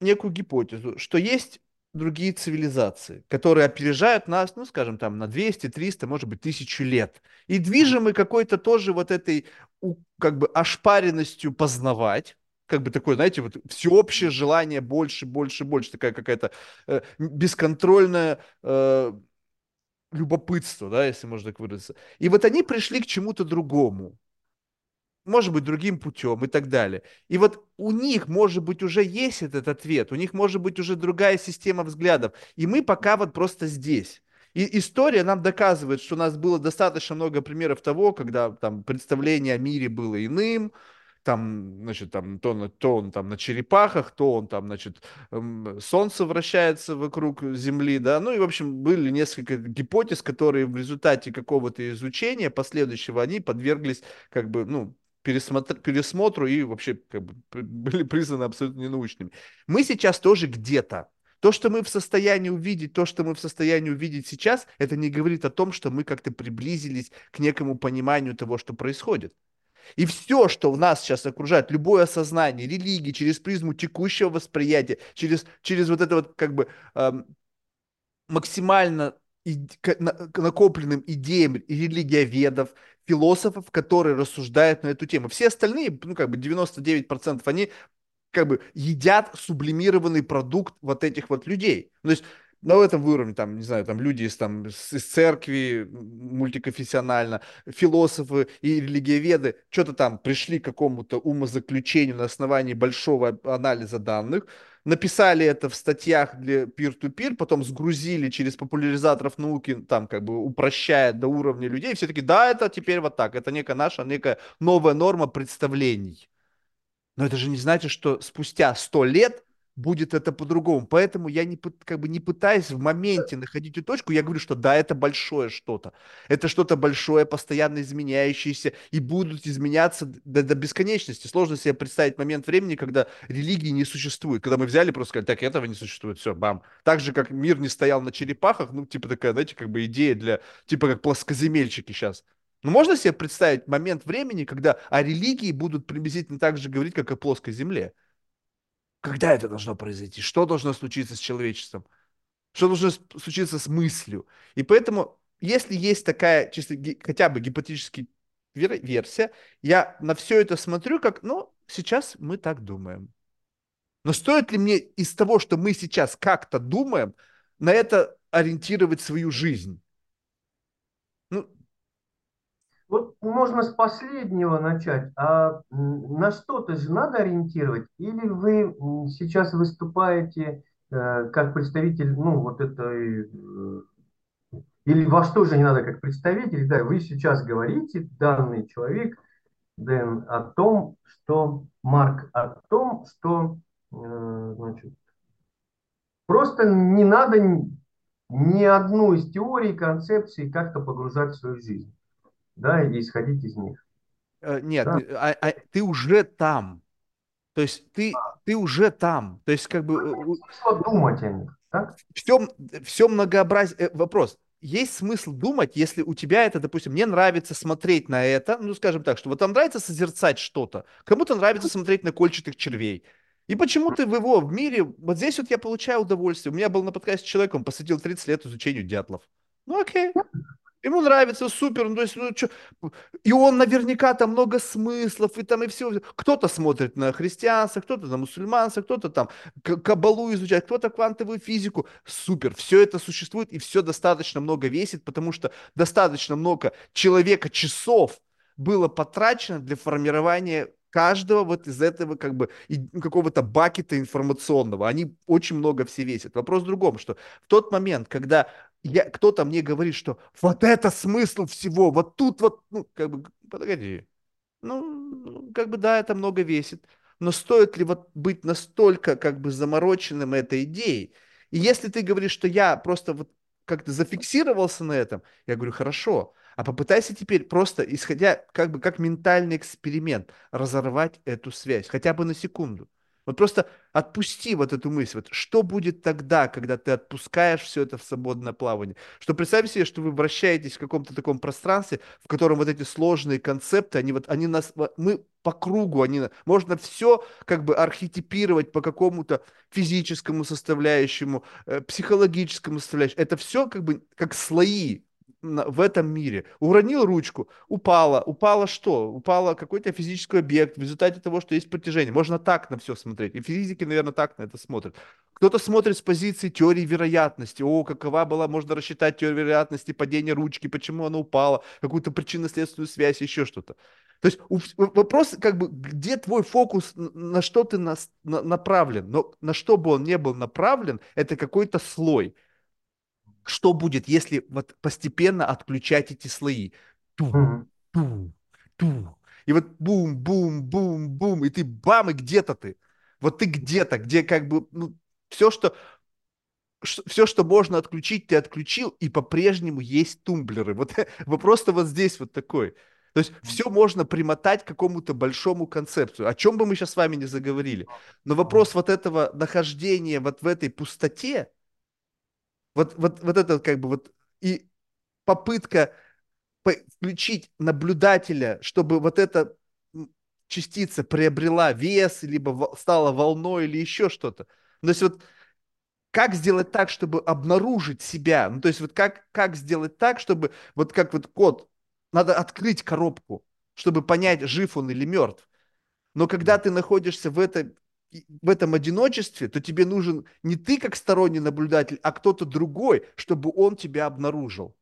некую гипотезу, что есть другие цивилизации, которые опережают нас, ну, скажем, там, на 200, 300, может быть, тысячу лет. И движимы какой-то тоже вот этой, как бы, ошпаренностью познавать, как бы такое, знаете, вот всеобщее желание больше, больше, больше, такая какая-то э, бесконтрольная э, любопытство, да, если можно так выразиться. И вот они пришли к чему-то другому, может быть, другим путем и так далее. И вот у них, может быть, уже есть этот ответ, у них, может быть, уже другая система взглядов, и мы пока вот просто здесь. И история нам доказывает, что у нас было достаточно много примеров того, когда там представление о мире было иным, там, значит, там, то, то он там на черепахах, то он там, значит, солнце вращается вокруг Земли, да, ну и, в общем, были несколько гипотез, которые в результате какого-то изучения последующего, они подверглись, как бы, ну, пересмотр, пересмотру и вообще как бы, были признаны абсолютно ненаучными. Мы сейчас тоже где-то. То, что мы в состоянии увидеть, то, что мы в состоянии увидеть сейчас, это не говорит о том, что мы как-то приблизились к некому пониманию того, что происходит. И все, что в нас сейчас окружает, любое осознание, религии, через призму текущего восприятия, через, через вот это вот как бы эм, максимально накопленным идеям религиоведов, философов, которые рассуждают на эту тему. Все остальные, ну как бы 99%, они как бы едят сублимированный продукт вот этих вот людей. То есть на этом уровне, там, не знаю, там люди из, там, из церкви мультиконфессионально, философы и религиоведы что-то там пришли к какому-то умозаключению на основании большого анализа данных, написали это в статьях для peer-to-peer, потом сгрузили через популяризаторов науки, там, как бы упрощая до уровня людей, все таки да, это теперь вот так, это некая наша, некая новая норма представлений. Но это же не значит, что спустя сто лет будет это по-другому. Поэтому я не, как бы не пытаюсь в моменте находить эту точку, я говорю, что да, это большое что-то. Это что-то большое, постоянно изменяющееся, и будут изменяться до, до бесконечности. Сложно себе представить момент времени, когда религии не существует. Когда мы взяли просто сказали, так, этого не существует, все, бам. Так же, как мир не стоял на черепахах, ну, типа такая, знаете, как бы идея для, типа как плоскоземельчики сейчас. Ну, можно себе представить момент времени, когда о религии будут приблизительно так же говорить, как о плоской земле? Когда это должно произойти? Что должно случиться с человечеством? Что должно случиться с мыслью? И поэтому, если есть такая чисто хотя бы гипотетическая версия, я на все это смотрю как, ну, сейчас мы так думаем. Но стоит ли мне из того, что мы сейчас как-то думаем, на это ориентировать свою жизнь? Ну, вот можно с последнего начать. А на что-то же надо ориентировать? Или вы сейчас выступаете э, как представитель, ну, вот этой... Э, или во что же не надо как представитель? Да, вы сейчас говорите, данный человек, Дэн, о том, что... Марк, о том, что... Э, значит, просто не надо ни одну из теорий, концепций как-то погружать в свою жизнь да, и исходить из них. Э, нет, да? а, а, ты уже там. То есть ты, ты уже там. То есть как бы... Смысл думать о них, так? Все, все многообразие... Вопрос есть смысл думать, если у тебя это, допустим, мне нравится смотреть на это, ну, скажем так, что вот там нравится созерцать что-то, кому-то нравится смотреть на кольчатых червей. И почему ты в его, в мире, вот здесь вот я получаю удовольствие. У меня был на подкасте человек, он посвятил 30 лет изучению дятлов. Ну, окей. Ему нравится, супер, ну, то есть, ну, чё, и он наверняка там много смыслов, и там и все. Кто-то смотрит на христианство, кто-то на мусульманство, кто-то там кабалу изучает, кто-то квантовую физику. Супер, все это существует, и все достаточно много весит, потому что достаточно много человека часов было потрачено для формирования каждого вот из этого как бы какого-то бакета информационного. Они очень много все весят. Вопрос в другом, что в тот момент, когда я, кто-то мне говорит, что вот это смысл всего, вот тут вот, ну, как бы, погоди, ну, как бы, да, это много весит, но стоит ли вот быть настолько, как бы, замороченным этой идеей? И если ты говоришь, что я просто вот как-то зафиксировался на этом, я говорю, хорошо, а попытайся теперь просто, исходя, как бы, как ментальный эксперимент, разорвать эту связь, хотя бы на секунду. Вот просто отпусти вот эту мысль. Вот что будет тогда, когда ты отпускаешь все это в свободное плавание? Что представь себе, что вы вращаетесь в каком-то таком пространстве, в котором вот эти сложные концепты, они вот, они нас, мы по кругу, они, можно все как бы архетипировать по какому-то физическому составляющему, э, психологическому составляющему. Это все как бы как слои, в этом мире. Уронил ручку, упала. Упала что? Упала какой-то физический объект в результате того, что есть притяжение. Можно так на все смотреть. И физики, наверное, так на это смотрят. Кто-то смотрит с позиции теории вероятности. О, какова была, можно рассчитать теорию вероятности падения ручки, почему она упала, какую-то причинно-следственную связь, еще что-то. То есть вопрос, как бы, где твой фокус, на что ты нас, на, направлен, но на что бы он не был направлен, это какой-то слой что будет, если вот постепенно отключать эти слои. Ту, ту, ту. И вот бум, бум, бум, бум, и ты бам, и где-то ты. Вот ты где-то, где как бы ну, все, что все, что можно отключить, ты отключил, и по-прежнему есть тумблеры. Вот вопрос то вот здесь вот такой. То есть все можно примотать к какому-то большому концепцию, о чем бы мы сейчас с вами не заговорили. Но вопрос вот этого нахождения вот в этой пустоте, вот, вот, вот это как бы вот и попытка включить наблюдателя, чтобы вот эта частица приобрела вес, либо стала волной, или еще что-то. То есть вот как сделать так, чтобы обнаружить себя? Ну, то есть вот как, как сделать так, чтобы вот как вот кот, надо открыть коробку, чтобы понять, жив он или мертв. Но когда ты находишься в этой в этом одиночестве, то тебе нужен не ты как сторонний наблюдатель, а кто-то другой, чтобы он тебя обнаружил.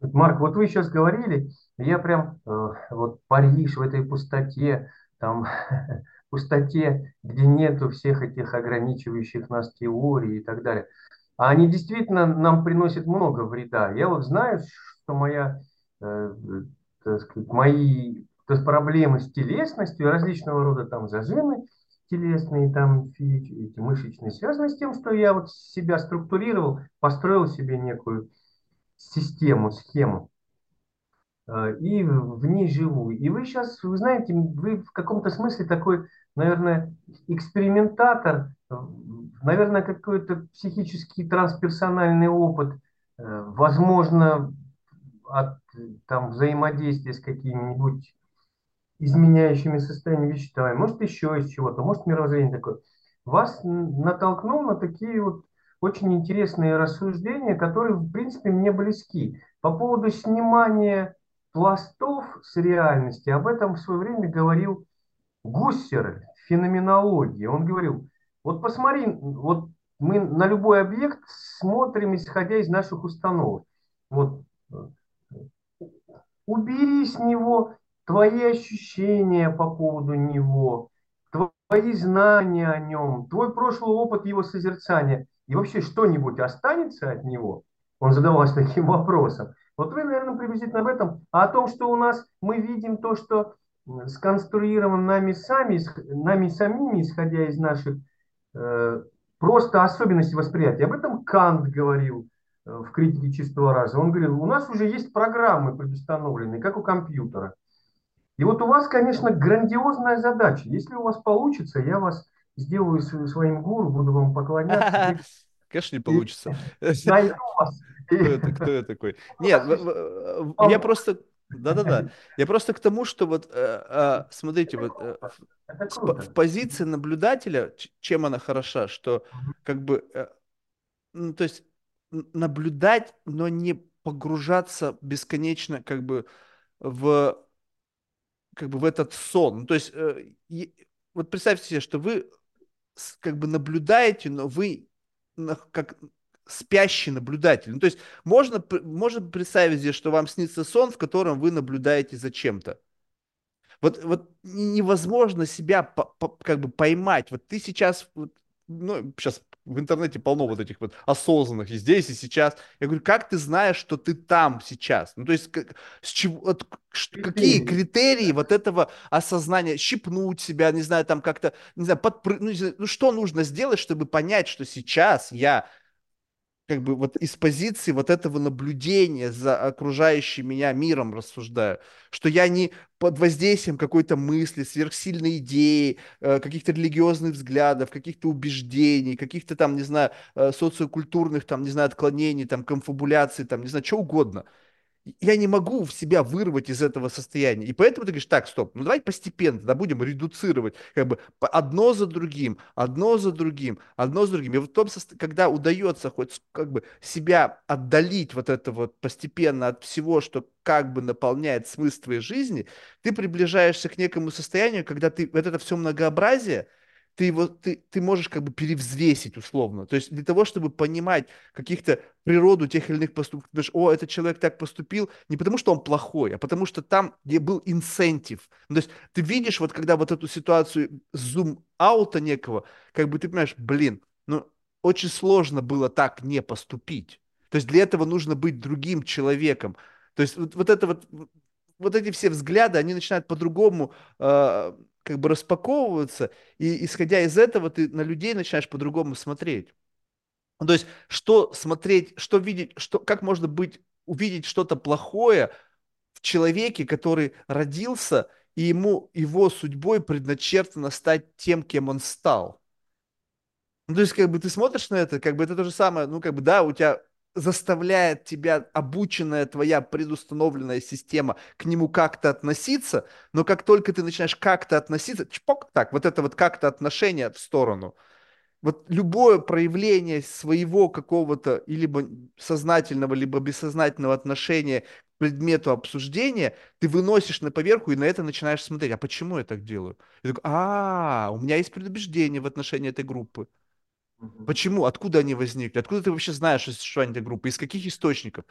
Марк, вот вы сейчас говорили, я прям э, вот Париж в этой пустоте, там пустоте, где нету всех этих ограничивающих нас теорий и так далее. А они действительно нам приносят много вреда. Я вот знаю, что моя, э, так сказать, мои то есть проблемы с телесностью, различного рода там зажимы, телесные, там, эти мышечные, связаны с тем, что я вот себя структурировал, построил себе некую систему, схему, э, и в ней живу. И вы сейчас, вы знаете, вы в каком-то смысле такой, наверное, экспериментатор, наверное, какой-то психический трансперсональный опыт, э, возможно, от там, взаимодействия с какими-нибудь изменяющими состояние вещества, может еще из чего-то, может мировоззрение такое, вас натолкнул на такие вот очень интересные рассуждения, которые, в принципе, мне близки. По поводу снимания пластов с реальности, об этом в свое время говорил Гуссер в феноменологии. Он говорил, вот посмотри, вот мы на любой объект смотрим, исходя из наших установок. Вот э, убери с него твои ощущения по поводу него, твои знания о нем, твой прошлый опыт его созерцания, и вообще что-нибудь останется от него? Он задавался таким вопросом. Вот вы, наверное, приблизительно об этом, а о том, что у нас мы видим то, что сконструировано нами сами, нами самими, исходя из наших э, просто особенностей восприятия. Об этом Кант говорил э, в критике чистого раза. Он говорил, у нас уже есть программы предустановленные, как у компьютера. И вот у вас, конечно, грандиозная задача. Если у вас получится, я вас сделаю св- своим гуру, буду вам поклоняться Конечно, не получится. найду вас. Кто это? Кто я такой? у Нет, я просто... Да-да-да. Я просто к тому, что вот, э, э, смотрите, вот э, в, позиции наблюдателя, чем она хороша, что как бы, ну, то есть наблюдать, но не погружаться бесконечно как бы в, как бы в этот сон. Ну, то есть э, вот представьте себе, что вы как бы наблюдаете, но вы как спящий наблюдатель. Ну, то есть можно, можно представить себе, что вам снится сон, в котором вы наблюдаете за чем-то. Вот, вот невозможно себя по- по- как бы поймать. Вот ты сейчас, вот, ну, сейчас в интернете полно вот этих вот осознанных и здесь, и сейчас. Я говорю, как ты знаешь, что ты там сейчас? Ну, то есть, как- с чего, вот ш- какие критерии вот этого осознания, щипнуть себя, не знаю, там как-то, не знаю, подпры- ну, не знаю, ну, что нужно сделать, чтобы понять, что сейчас я как бы вот из позиции вот этого наблюдения за окружающим меня миром рассуждаю, что я не под воздействием какой-то мысли, сверхсильной идеи, э, каких-то религиозных взглядов, каких-то убеждений, каких-то там, не знаю, э, социокультурных там, не знаю, отклонений, там, конфабуляций, там, не знаю, что угодно я не могу в себя вырвать из этого состояния. И поэтому ты говоришь, так, стоп, ну давай постепенно, да, будем редуцировать, как бы одно за другим, одно за другим, одно за другим. И вот в том когда удается хоть как бы себя отдалить вот это вот постепенно от всего, что как бы наполняет смысл твоей жизни, ты приближаешься к некому состоянию, когда ты вот это все многообразие, ты его, ты, ты можешь как бы перевзвесить условно. То есть для того, чтобы понимать каких-то природу тех или иных поступков. Ты думаешь, о, этот человек так поступил не потому, что он плохой, а потому что там, где был инсентив. Ну, то есть ты видишь, вот когда вот эту ситуацию зум-аута некого, как бы ты понимаешь, блин, ну, очень сложно было так не поступить. То есть для этого нужно быть другим человеком. То есть вот, вот это вот, вот эти все взгляды, они начинают по-другому э, как бы распаковываться, и исходя из этого ты на людей начинаешь по-другому смотреть. То есть, что смотреть, что видеть, что, как можно быть, увидеть что-то плохое в человеке, который родился, и ему, его судьбой предначертано стать тем, кем он стал. Ну, то есть, как бы ты смотришь на это, как бы это то же самое, ну, как бы, да, у тебя заставляет тебя обученная твоя предустановленная система к нему как-то относиться, но как только ты начинаешь как-то относиться, чпок, так, вот это вот как-то отношение в сторону, вот любое проявление своего какого-то либо сознательного, либо бессознательного отношения к предмету обсуждения, ты выносишь на поверху и на это начинаешь смотреть. А почему я так делаю? Я такой, а, у меня есть предубеждение в отношении этой группы. Почему? Откуда они возникли? Откуда ты вообще знаешь о существовании этой группы? Из каких источников?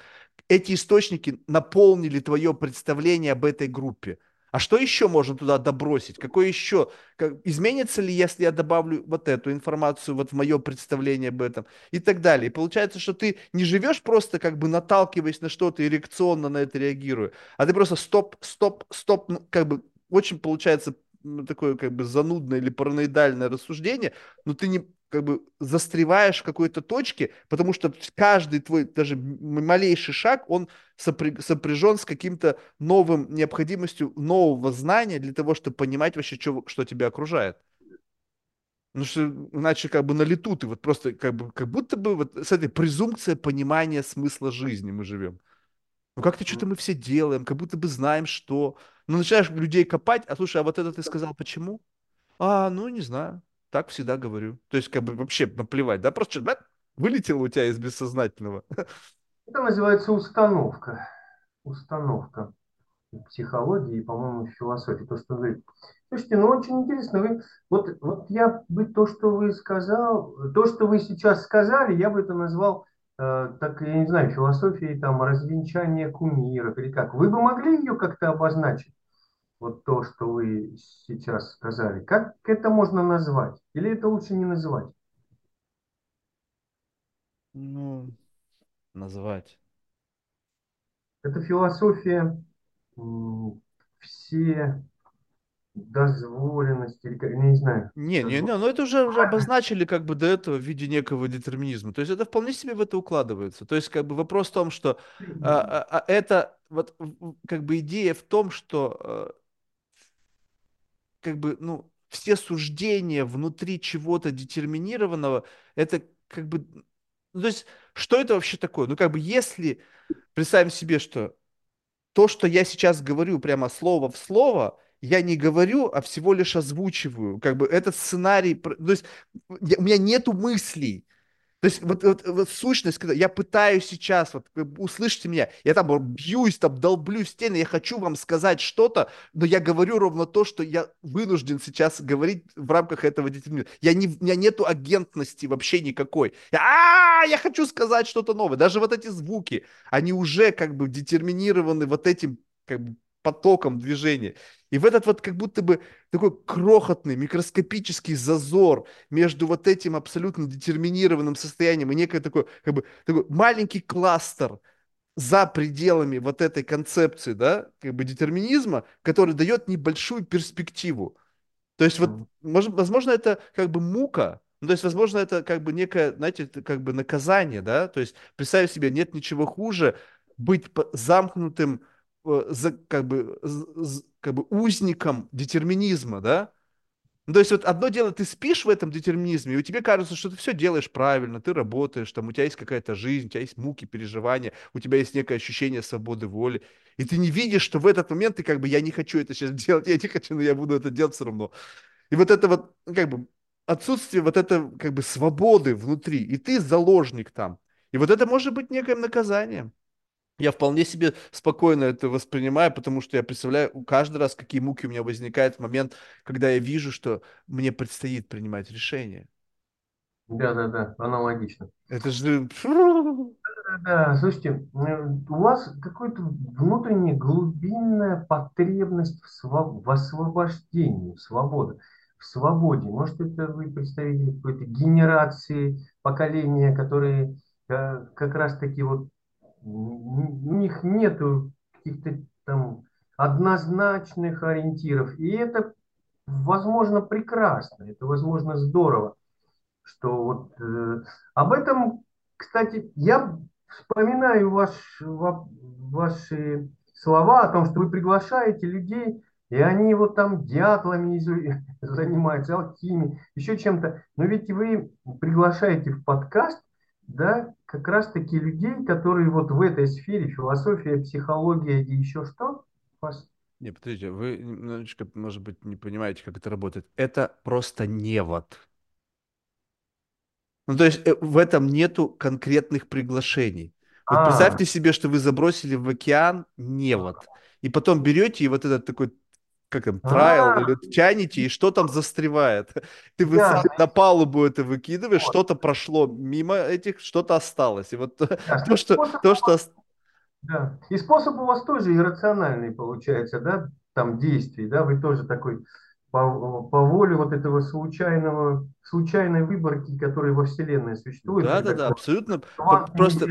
Эти источники наполнили твое представление об этой группе. А что еще можно туда добросить? Какое еще? Как, изменится ли, если я добавлю вот эту информацию вот в мое представление об этом? И так далее. И получается, что ты не живешь просто как бы наталкиваясь на что-то и реакционно на это реагируя, а ты просто стоп, стоп, стоп, ну, как бы очень получается ну, такое как бы занудное или параноидальное рассуждение, но ты не как бы застреваешь в какой-то точке, потому что каждый твой даже малейший шаг, он сопря- сопряжен с каким-то новым необходимостью нового знания для того, чтобы понимать вообще, что, что тебя окружает. Ну что иначе как бы на лету ты вот просто как бы как будто бы вот с этой презумпцией понимания смысла жизни мы живем. Ну как-то что-то мы все делаем, как будто бы знаем, что. Ну начинаешь людей копать, а слушай, а вот это ты сказал почему? А, ну, не знаю. Так всегда говорю. То есть, как бы вообще наплевать, да? Просто бэп, вылетело у тебя из бессознательного. Это называется установка. Установка. психологии и, по-моему, философии, то, что вы... Слушайте, ну очень интересно, вы... Вот, вот я бы то, что вы сказал, то, что вы сейчас сказали, я бы это назвал, так, я не знаю, философией там развенчания кумиров или как. Вы бы могли ее как-то обозначить? Вот то, что вы сейчас сказали. Как это можно назвать? Или это лучше не называть? Ну, назвать. Это философия все дозволенности, или не знаю, Не, не, не, ну это уже, уже обозначили как бы до этого в виде некого детерминизма. То есть это вполне себе в это укладывается. То есть как бы вопрос в том, что а, а, а это вот как бы идея в том, что как бы, ну, все суждения внутри чего-то детерминированного, это как бы, ну, то есть, что это вообще такое? Ну, как бы, если представим себе, что то, что я сейчас говорю прямо слово в слово, я не говорю, а всего лишь озвучиваю. Как бы этот сценарий, то есть у меня нету мыслей. То есть вот, вот, вот сущность, когда я пытаюсь сейчас, вот услышьте меня, я там бьюсь, там долблю стены, я хочу вам сказать что-то, но я говорю ровно то, что я вынужден сейчас говорить в рамках этого детерминизма. Я не, у меня нету агентности вообще никакой. А, я хочу сказать что-то новое. Даже вот эти звуки, они уже как бы детерминированы вот этим как бы потоком движения. И в этот вот как будто бы такой крохотный, микроскопический зазор между вот этим абсолютно детерминированным состоянием и некой такой, как бы, такой маленький кластер за пределами вот этой концепции, да, как бы детерминизма, который дает небольшую перспективу. То есть вот, может, возможно, это как бы мука, ну, то есть, возможно, это как бы некое, знаете, как бы наказание, да, то есть, представь себе, нет ничего хуже быть замкнутым за, как бы, как бы узником детерминизма, да? Ну, то есть вот одно дело, ты спишь в этом детерминизме, и тебе кажется, что ты все делаешь правильно, ты работаешь, там у тебя есть какая-то жизнь, у тебя есть муки, переживания, у тебя есть некое ощущение свободы воли, и ты не видишь, что в этот момент ты как бы, я не хочу это сейчас делать, я не хочу, но я буду это делать все равно. И вот это вот, ну, как бы, отсутствие вот это, как бы, свободы внутри, и ты заложник там. И вот это может быть неким наказанием. Я вполне себе спокойно это воспринимаю, потому что я представляю каждый раз, какие муки у меня возникают в момент, когда я вижу, что мне предстоит принимать решение. Да, да, да, аналогично. Это же... Да, слушайте, у вас какая-то внутренняя глубинная потребность в, своб... в освобождении, свободы, в свободе. Может, это вы представитель какой-то генерации, поколения, которые э, как раз-таки вот у них нет каких-то там однозначных ориентиров. И это, возможно, прекрасно, это, возможно, здорово, что вот э, об этом, кстати, я вспоминаю ваш, ваши слова о том, что вы приглашаете людей, и они вот там дятлами занимаются, алхимией, еще чем-то. Но ведь вы приглашаете в подкаст да, как раз-таки людей, которые вот в этой сфере, философия, психология и еще что? Вас... Не, подождите, вы немножечко, может быть, не понимаете, как это работает. Это просто невод. Ну, то есть э, в этом нету конкретных приглашений. Вот а. представьте себе, что вы забросили в океан невод, и потом берете и вот этот такой как там, трайл, а. или тянете, и что там застревает. Ты на палубу это выкидываешь, что-то прошло мимо этих, что-то осталось. И вот то, что... То, что... Да. И способ у вас тоже иррациональный получается, да, там действий, да, вы тоже такой по, по воле вот этого случайного, случайной выборки, которая во Вселенной существует. Да, да, да, абсолютно. Просто...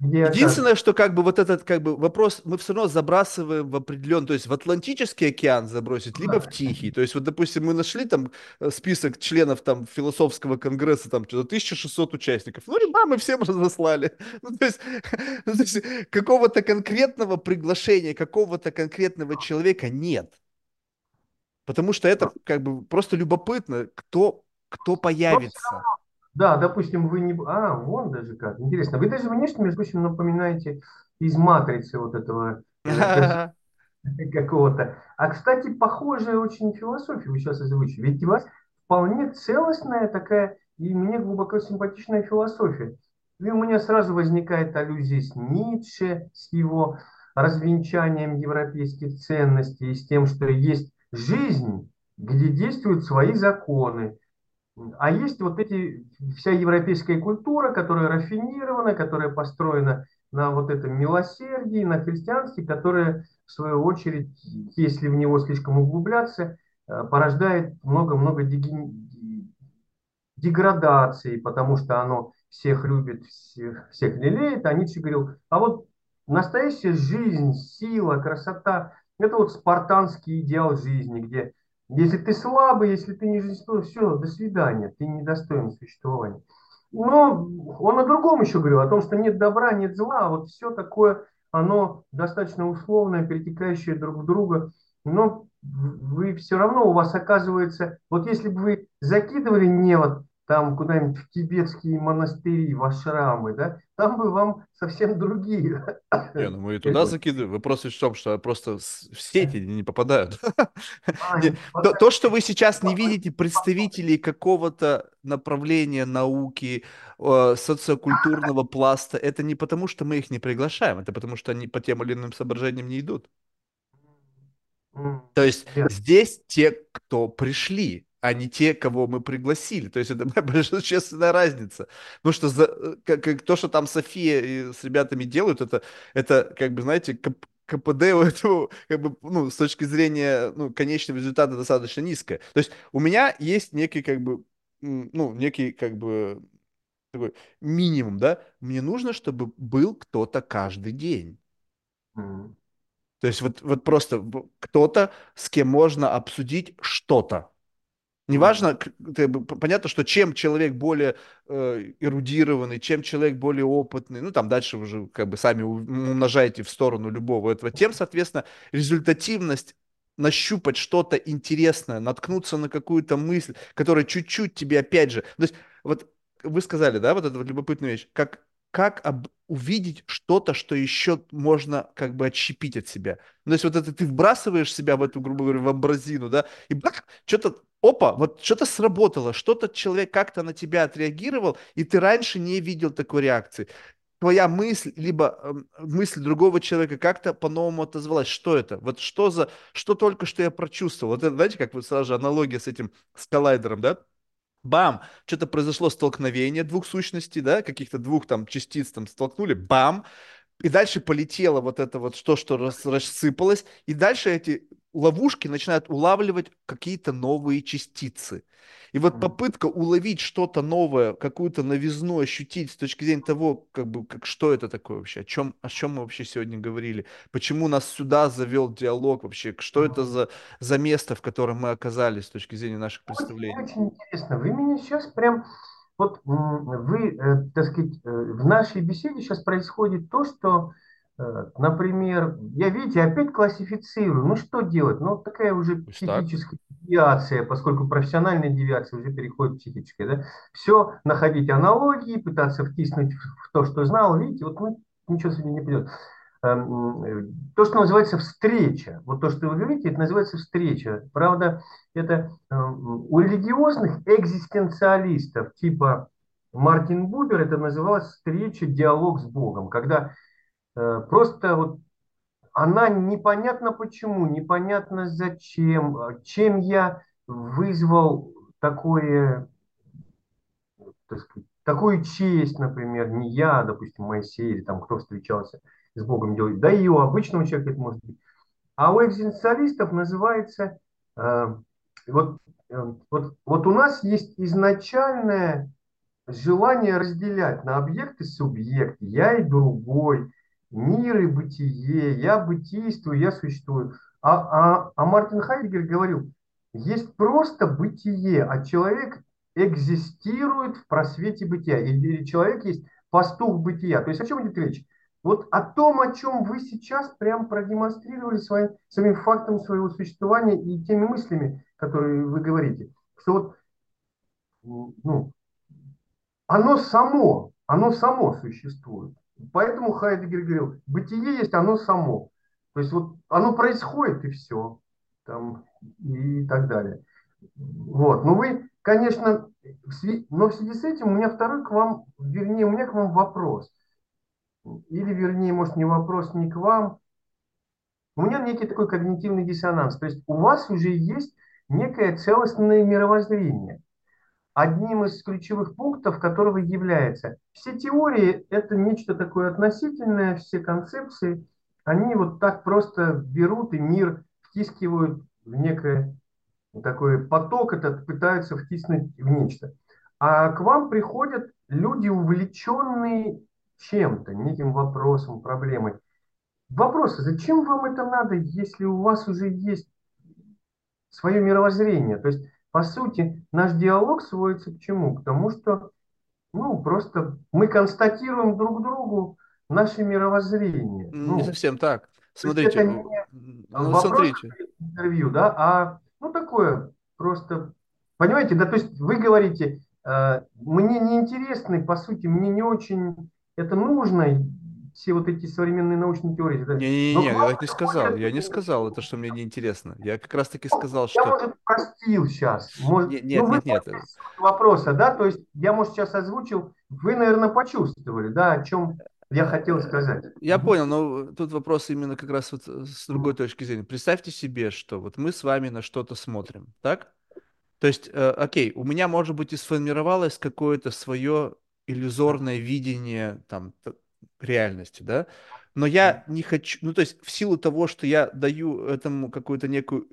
Единственное, что как бы вот этот как бы вопрос мы все равно забрасываем в определенный, то есть в Атлантический океан забросить, либо в Тихий. То есть вот, допустим, мы нашли там э, список членов там философского конгресса, там что-то 1600 участников. Ну, да, мы всем разослали. Ну, то есть, ну, то есть какого-то конкретного приглашения, какого-то конкретного человека нет. Потому что это как бы просто любопытно, кто, кто появится. Да, допустим, вы не... А, вон даже как. Интересно. Вы даже внешне, между прочим, напоминаете из матрицы вот этого э, какого-то. А, кстати, похожая очень философия вы сейчас озвучили. Ведь у вас вполне целостная такая и мне глубоко симпатичная философия. И у меня сразу возникает аллюзия с Ницше, с его развенчанием европейских ценностей, и с тем, что есть жизнь, где действуют свои законы, а есть вот эти, вся европейская культура, которая рафинирована, которая построена на вот этом милосердии, на христианстве, которая, в свою очередь, если в него слишком углубляться, э, порождает много-много деградации, потому что оно всех любит, всех, всех лелеет. А Ницше говорил, а вот настоящая жизнь, сила, красота – это вот спартанский идеал жизни, где если ты слабый, если ты не жизнестоин, все, до свидания, ты недостоин существования. Но он о другом еще говорил, о том, что нет добра, нет зла, а вот все такое, оно достаточно условное, перетекающее друг в друга. но вы все равно, у вас оказывается, вот если бы вы закидывали невод там куда-нибудь в тибетские монастыри, в ашрамы, да, там бы вам совсем другие. Не, ну мы и туда закидываем. Вопрос в том, что просто в сети не попадают. То, то, что вы сейчас не видите представителей какого-то направления науки, э, социокультурного пласта, это не потому, что мы их не приглашаем, это потому, что они по тем или иным соображениям не идут. То есть здесь те, кто пришли, а не те, кого мы пригласили. То есть это большая разница. Потому что за, э, как, как то, что там София и с ребятами делают, это, это как бы, знаете, КП КПД у этого, как бы, ну, с точки зрения, ну, конечного результата достаточно низкое. То есть у меня есть некий, как бы, ну, некий, как бы, такой минимум, да? Мне нужно, чтобы был кто-то каждый день. М, То есть вот, вот просто кто-то, с кем можно обсудить что-то. Неважно, понятно, что чем человек более э, эрудированный, чем человек более опытный, ну там дальше уже как бы сами умножаете в сторону любого этого, тем, соответственно, результативность нащупать что-то интересное, наткнуться на какую-то мысль, которая чуть-чуть тебе опять же, то есть вот вы сказали, да, вот эта вот любопытная вещь, как как об- увидеть что-то, что еще можно как бы отщепить от себя. Ну, то есть вот это ты вбрасываешь себя в эту, грубо говоря, в амбразину, да, и бах, что-то опа, вот что-то сработало, что-то человек как-то на тебя отреагировал, и ты раньше не видел такой реакции. Твоя мысль, либо эм, мысль другого человека как-то по-новому отозвалась. Что это? Вот что за, что только что я прочувствовал? Вот это, знаете, как вот сразу же аналогия с этим, с коллайдером, да? Бам! Что-то произошло столкновение двух сущностей, да, каких-то двух там частиц там столкнули, бам! И дальше полетело вот это вот то, что рас- рассыпалось, и дальше эти ловушки начинают улавливать какие-то новые частицы. И вот попытка уловить что-то новое, какую-то новизну ощутить с точки зрения того, как бы, как, что это такое вообще, о чем, о чем мы вообще сегодня говорили, почему нас сюда завел диалог вообще, что это за, за место, в котором мы оказались с точки зрения наших Очень, представлений. очень интересно. Вы меня сейчас прям, вот вы, э, так сказать, э, в нашей беседе сейчас происходит то, что, например, я, видите, опять классифицирую. Ну, что делать? Ну, такая уже Пусть так. психическая девиация, поскольку профессиональная девиация уже переходит в психическое, да? Все, находить аналогии, пытаться втиснуть в то, что знал. Видите, вот мы ничего сегодня не придет. Эм, э, То, что называется встреча. Вот то, что вы говорите, это называется встреча. Правда, это э, у религиозных экзистенциалистов типа Мартин Бубер это называлось встреча, диалог с Богом, когда просто вот она непонятно почему, непонятно зачем, э, чем я вызвал такое, так сказать, такую честь, например, не я, а, допустим, Моисей или там кто встречался с Богом делает, да и у обычного человека это может быть. А у экзистенциалистов называется э, вот, э, вот, вот у нас есть изначальное желание разделять на объект и субъект, я и другой, мир и бытие, я бытийствую, я существую. А, а, а Мартин Хайдегер говорил, есть просто бытие, а человек экзистирует в просвете бытия. Или человек есть пастух бытия. То есть о чем идет речь? Вот о том, о чем вы сейчас прям продемонстрировали своим, самим фактом своего существования и теми мыслями, которые вы говорите. Что вот, ну, оно само, оно само существует. Поэтому Хайдегер говорил, бытие есть оно само. То есть вот оно происходит и все. Там, и так далее. Вот. Но вы, конечно, в сви- но в связи с этим у меня второй к вам, вернее, у меня к вам вопрос. Или, вернее, может, не вопрос не к вам. У меня некий такой когнитивный диссонанс. То есть у вас уже есть некое целостное мировоззрение одним из ключевых пунктов которого является все теории это нечто такое относительное, все концепции, они вот так просто берут и мир втискивают в некое такой поток этот, пытаются втиснуть в нечто. А к вам приходят люди, увлеченные чем-то, неким вопросом, проблемой. Вопрос, зачем вам это надо, если у вас уже есть свое мировоззрение? То есть, по сути, наш диалог сводится к чему? К тому, что ну, просто мы констатируем друг другу наше мировоззрение. Не Ну, совсем так. Смотрите, это не ну смотрите. интервью, да, а ну такое просто, понимаете, да, то есть вы говорите, э, мне не интересно, по сути, мне не очень это нужно, все вот эти современные научные теории, да. но Не-не-не, к я так не сказал. Я не сказал это, что мне неинтересно. Я как раз таки сказал, я, что... может, простил сейчас, может, Не- ну Нет, нет, нет. поняли суть вопроса, да, то есть я, может, сейчас озвучил, вы, наверное, почувствовали, да, о чем я хотел Э, сказать. Я понял, но тут вопрос именно как раз вот э, с другой точки зрения. Представьте себе, что вот мы с вами на что-то смотрим, так? То есть, э, окей, у меня, может быть, и сформировалось какое-то свое иллюзорное видение там реальности, да? Но я не хочу, ну, то есть, в силу того, что я даю этому какую-то некую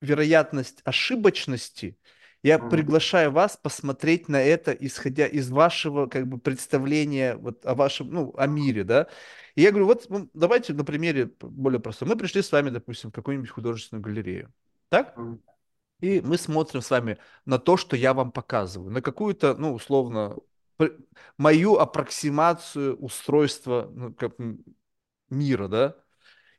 вероятность ошибочности, я приглашаю вас посмотреть на это, исходя из вашего, как бы, представления вот о вашем, ну, о мире, да? И я говорю, вот ну, давайте на примере более простом. Мы пришли с вами, допустим, в какую-нибудь художественную галерею, так? И мы смотрим с вами на то, что я вам показываю, на какую-то, ну, условно, мою аппроксимацию устройства ну, как, мира, да?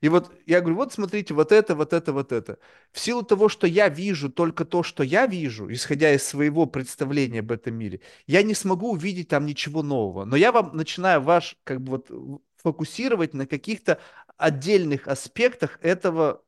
И вот я говорю, вот смотрите, вот это, вот это, вот это. В силу того, что я вижу только то, что я вижу, исходя из своего представления об этом мире, я не смогу увидеть там ничего нового. Но я вам начинаю ваш, как бы вот, фокусировать на каких-то отдельных аспектах этого,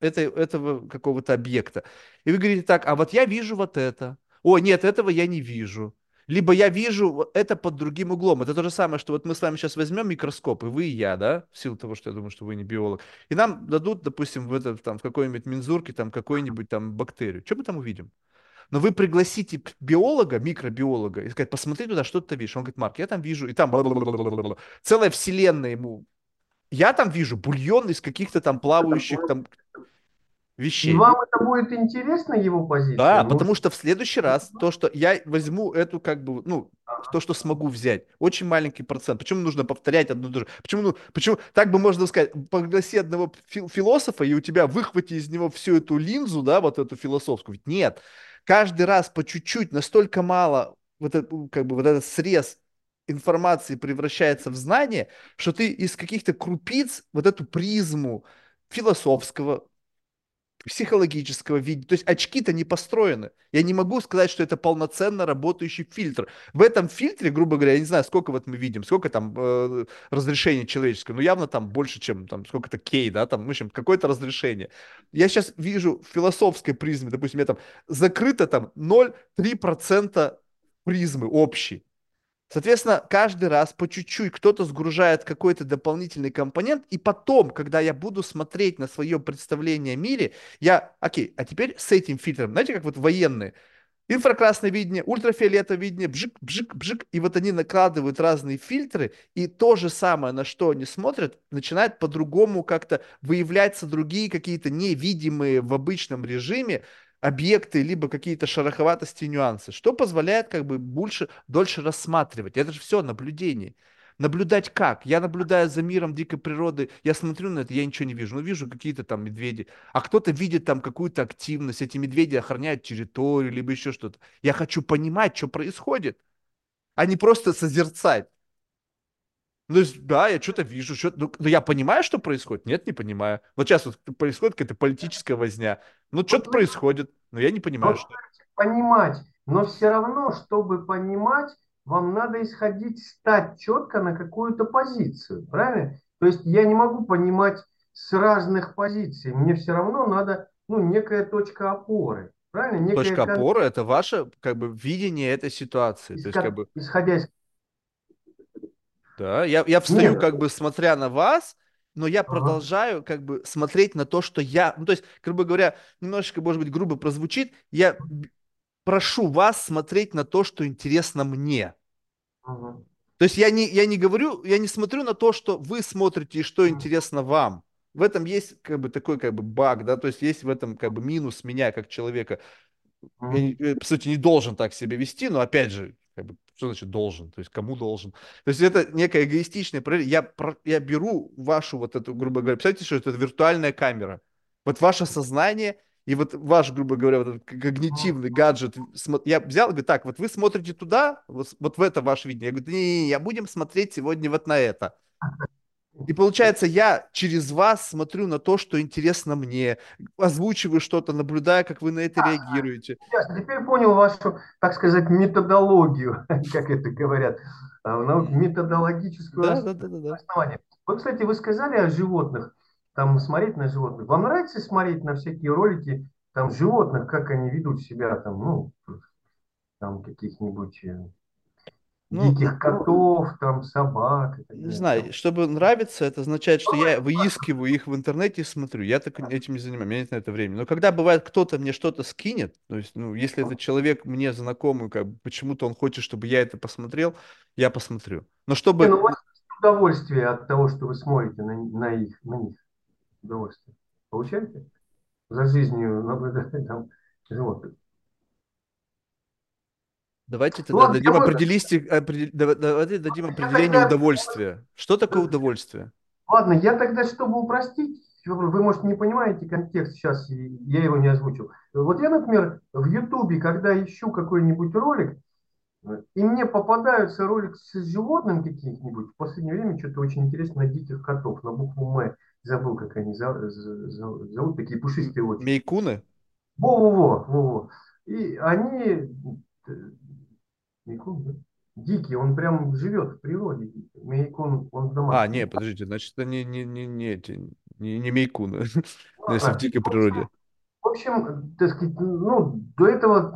этой, этого какого-то объекта. И вы говорите так, а вот я вижу вот это. О, нет, этого я не вижу. Либо я вижу это под другим углом. Это то же самое, что вот мы с вами сейчас возьмем микроскоп, и вы, и я, да, в силу того, что я думаю, что вы не биолог, и нам дадут, допустим, в, это, там, в какой-нибудь мензурке там какую-нибудь там бактерию. Что мы там увидим? Но вы пригласите биолога, микробиолога, и сказать, посмотри туда, что ты видишь. Он говорит, Марк, я там вижу, и там целая вселенная ему. Я там вижу бульон из каких-то там плавающих там И вещей. вам это будет интересна его позиция? Да, Может, потому что в следующий раз то, что я возьму эту как бы, ну, то, что смогу взять, очень маленький процент. Почему нужно повторять одно и то же? Почему, ну, почему так бы можно сказать, пригласи одного фил- философа, и у тебя выхвати из него всю эту линзу, да, вот эту философскую. Ведь нет, каждый раз по чуть-чуть, настолько мало, вот это, как бы вот этот срез информации превращается в знание, что ты из каких-то крупиц вот эту призму философского, психологического видения. То есть очки-то не построены. Я не могу сказать, что это полноценно работающий фильтр. В этом фильтре, грубо говоря, я не знаю, сколько вот мы видим, сколько там э, разрешение человеческое, но явно там больше, чем там сколько-то кей, да, там, в общем, какое-то разрешение. Я сейчас вижу в философской призме, допустим, я там закрыто там 0,3% призмы общей. Соответственно, каждый раз по чуть-чуть кто-то сгружает какой-то дополнительный компонент, и потом, когда я буду смотреть на свое представление о мире, я, окей, а теперь с этим фильтром, знаете, как вот военные, инфракрасное видение, ультрафиолетовое видение, бжик, бжик, бжик, и вот они накладывают разные фильтры, и то же самое, на что они смотрят, начинает по-другому как-то выявляться другие какие-то невидимые в обычном режиме объекты, либо какие-то шероховатости нюансы, что позволяет как бы больше, дольше рассматривать. Это же все наблюдение. Наблюдать как? Я наблюдаю за миром дикой природы, я смотрю на это, я ничего не вижу. Ну, вижу какие-то там медведи, а кто-то видит там какую-то активность, эти медведи охраняют территорию, либо еще что-то. Я хочу понимать, что происходит, а не просто созерцать. Ну, да, я что-то вижу, что ну, но я понимаю, что происходит? Нет, не понимаю. Вот сейчас вот происходит какая-то политическая возня. Ну, вот что-то вы происходит, но я не понимаю, что. понимать, но все равно, чтобы понимать, вам надо исходить, стать четко на какую-то позицию, правильно? То есть я не могу понимать с разных позиций, мне все равно надо, ну, некая точка опоры, правильно? Некая Точка кон- опоры– это ваше, как бы, видение этой ситуации. То есть, как исход- бы, исходя из... да, я, я встаю, Нет, как бы, смотря на вас, но я ага, продолжаю, как бы, смотреть на то, что я, ну, то есть, грубо говоря, немножечко, может быть, грубо прозвучит, я прошу вас смотреть на то, что интересно мне. ага, То есть я не, я не говорю, я не смотрю на то, что вы смотрите и что интересно вам. В этом есть как бы такой как бы баг, да, то есть есть в этом как бы минус меня как человека. Я, я, по сути, не должен так себя вести, но опять же, как бы, что значит должен? То есть кому должен? То есть это некая эгоистичная. Я, про- я беру вашу вот эту, грубо говоря, представьте, что это виртуальная камера. Вот ваше сознание и вот ваш, грубо говоря, вот этот когнитивный гаджет. Я взял и говорю, так, вот вы смотрите туда, вот, вот в это ваше видение. Я говорю, не-не-не, будем смотреть сегодня вот на это. И получается, я через вас смотрю на то, что интересно мне, озвучиваю что-то, наблюдаю, как вы на это реагируете. Ясно. Теперь понял вашу, так сказать, методологию, как это говорят, а, ну, методологическое Да, да, да, да, да. основание. Вот, кстати, вы сказали о животных, там смотреть на животных. Вам нравится смотреть на всякие ролики там животных, как они ведут себя там, ну, там каких-нибудь э, Ну, диких котов, там собак не знаю, чтобы нравиться, это означает, что я выискиваю их в интернете и смотрю. Я так этим не занимаюсь, у меня нет на это времени. Но когда бывает кто-то мне что-то скинет, то есть, ну, если этот человек мне знакомый, как почему-то он хочет, чтобы я это посмотрел, я посмотрю. Но Не, ну, чтобы у вас удовольствие от того, что вы смотрите на, на их, на них. Удовольствие. Получаете? За жизнью наблюдать там животных. Давайте Ну тогда я дадим определись, определ- дава- давайте дадим определение тогда- удовольствия. Что такое удовольствие? Ладно, я тогда, чтобы упростить, вы, может, не понимаете контекст сейчас, я его не озвучил. Вот я, например, в Ютубе, когда ищу какой-нибудь ролик, и мне попадаются ролик с животным каких-нибудь, в последнее время что-то очень интересно на диких котов, на букву М, забыл, как они за- зовут, такие пушистые очень. Мейкуны? Во-во-во, во-во. И они, мейкун, да? Дикий, он прям живет в природе. Мейкун, он домашний. А, не, подождите, значит, это не, не, не, не, эти, не, не мейкуны, Ну, если в а, дикой природе. В общем, так сказать, ну, до этого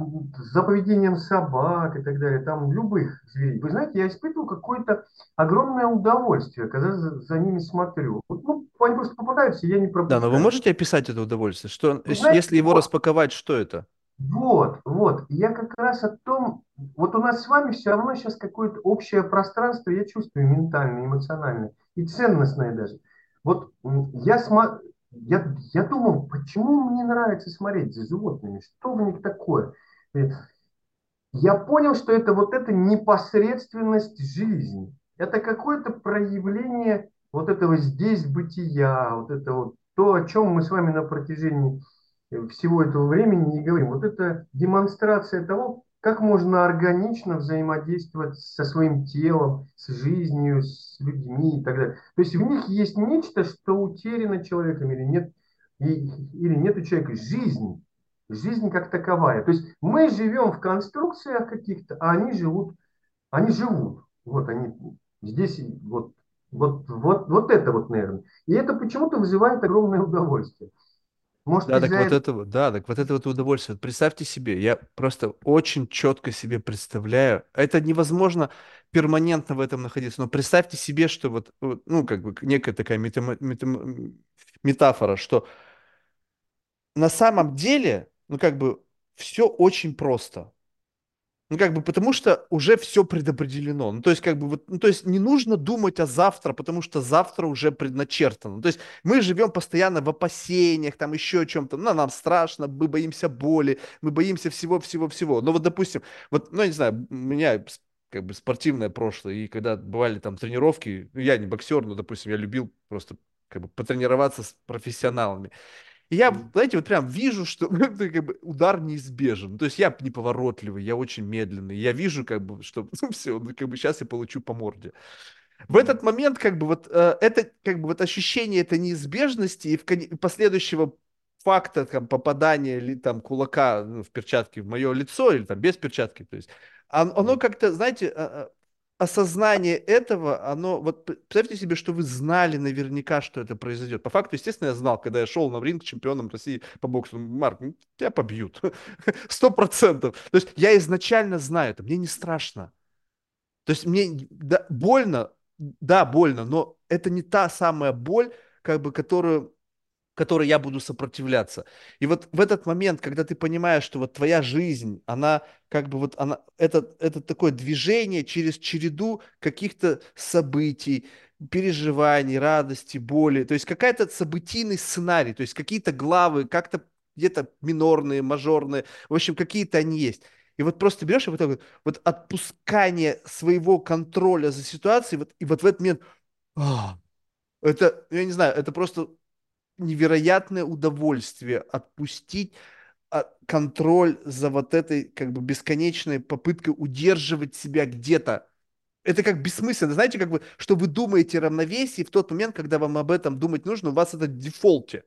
за поведением собак и так далее, там любых зверей. Вы знаете, я испытывал какое-то огромное удовольствие, когда за, за ними смотрю. Вот, ну, они просто попадаются, я не Да, пропускаю. но вы можете описать это удовольствие? Что, Вы знаете, если его распаковать, что это? Вот, вот. Я как раз о том, вот у нас с вами все равно сейчас какое-то общее пространство, я чувствую, ментальное, эмоциональное и ценностное даже. Вот я, смо... я, я думал, почему мне нравится смотреть за животными, что в них такое? Э, Я понял, что это вот эта непосредственность жизни. Это какое-то проявление вот этого здесь бытия, вот это вот то, о чем мы с вами на протяжении всего этого времени не говорим. Вот это демонстрация того, как можно органично взаимодействовать со своим телом, с жизнью, с людьми и так далее. То есть в них есть нечто, что утеряно человеком или нет, и- или нет у человека жизни жизнь как таковая. То есть мы живем в конструкциях каких-то, а они живут, они живут. Вот они здесь, и вот, вот, вот, вот это вот, наверное. И это почему-то вызывает огромное удовольствие. Может, Да, так вот это вот, да, так вот это вот удовольствие. Представьте себе, я просто очень четко себе представляю, это невозможно перманентно в этом находиться, но представьте себе, что вот, ну, как бы некая такая метамо- метамо- метафора, что на самом деле, ну, как бы, все очень просто. Ну, как бы, потому что уже все предопределено. Ну, то есть, как бы, вот, ну, то есть, не нужно думать о завтра, потому что завтра уже предначертано. То есть, мы живем постоянно в опасениях, там, еще о чем-то. Ну, нам страшно, мы боимся боли, мы боимся всего-всего-всего. Но вот, допустим, вот, ну, я не знаю, у меня как бы спортивное прошлое, и когда бывали там тренировки, ну, я не боксер, но, допустим, я любил просто как бы потренироваться с профессионалами. И я, знаете, вот прям вижу, что это как бы удар неизбежен. То есть я неповоротливый, я очень медленный. Я вижу, как бы, что ну, все, ну, как бы сейчас я получу по морде. В этот момент, как бы, вот э, это, как бы, вот ощущение этой неизбежности и в коне- последующего факта там, попадания ли, там, кулака ну, в перчатке в мое лицо или там без перчатки, то есть он- оно как-то, знаете, а, а, осознание этого, оно, вот представьте себе, что вы знали наверняка, что это произойдет. По факту, естественно, я знал, когда я шел на ринг чемпионом России по боксу, Марк, ну, тебя побьют, сто процентов. То есть я изначально знаю это, мне не страшно. То есть мне да, больно, да, больно, но это не та самая боль, как бы, которую которой я буду сопротивляться. И вот в этот момент, когда ты понимаешь, что вот твоя жизнь, она как бы вот она, это, это такое движение через череду каких-то событий, переживаний, радости, боли, то есть какая-то событийный сценарий, то есть какие-то главы, как-то где-то минорные, мажорные, в общем, какие-то они есть. И вот просто берешь и вот так вот, отпускание своего контроля за ситуацией, вот, и вот в этот момент, а, это, я не знаю, это просто невероятное удовольствие отпустить а, контроль за вот этой как бы бесконечной попыткой удерживать себя где-то это как бессмысленно. Знаете, как бы, что вы думаете равновесие в тот момент, когда вам об этом думать нужно, у вас это в дефолте.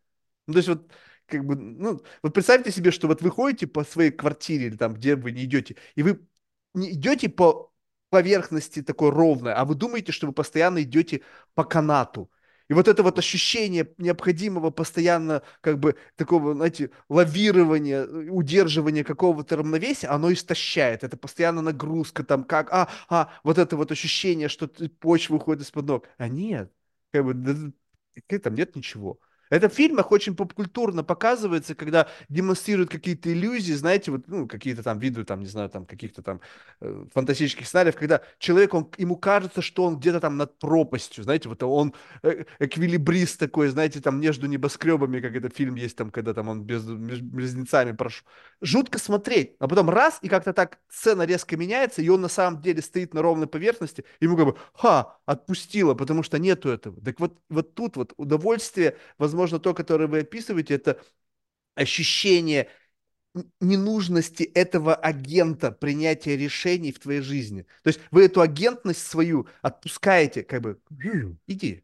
Ну, то есть вот, как бы, ну, вот представьте себе, что вот вы ходите по своей квартире или там, где вы не идете, и вы не идете по поверхности такой ровной, а вы думаете, что вы постоянно идете по канату. И вот это вот ощущение необходимого постоянно как бы такого, знаете, лавирования, удерживания какого-то равновесия, оно истощает. Это постоянно нагрузка там, как, а, а, вот это вот ощущение, что почва уходит из-под ног. А нет, как бы, да, там нет ничего. Это в фильмах очень попкультурно показывается, когда демонстрируют какие-то иллюзии, знаете, вот, ну, какие-то там виды, там, не знаю, там, каких-то там э, фантастических сценариев, когда человек, он, ему кажется, что он где-то там над пропастью, знаете, вот он э, эквилибрист такой, знаете, там, между небоскребами, как этот фильм есть, там, когда там он без, близнецами прошел. Жутко смотреть, а потом раз, и как-то так сцена резко меняется, и он на самом деле стоит на ровной поверхности, ему как бы, ха, отпустило, потому что нету этого. Так вот, вот тут вот удовольствие, возможно, возможно, то, которое вы описываете, это ощущение ненужности этого агента принятия решений в твоей жизни. То есть вы эту агентность свою отпускаете, как бы, иди,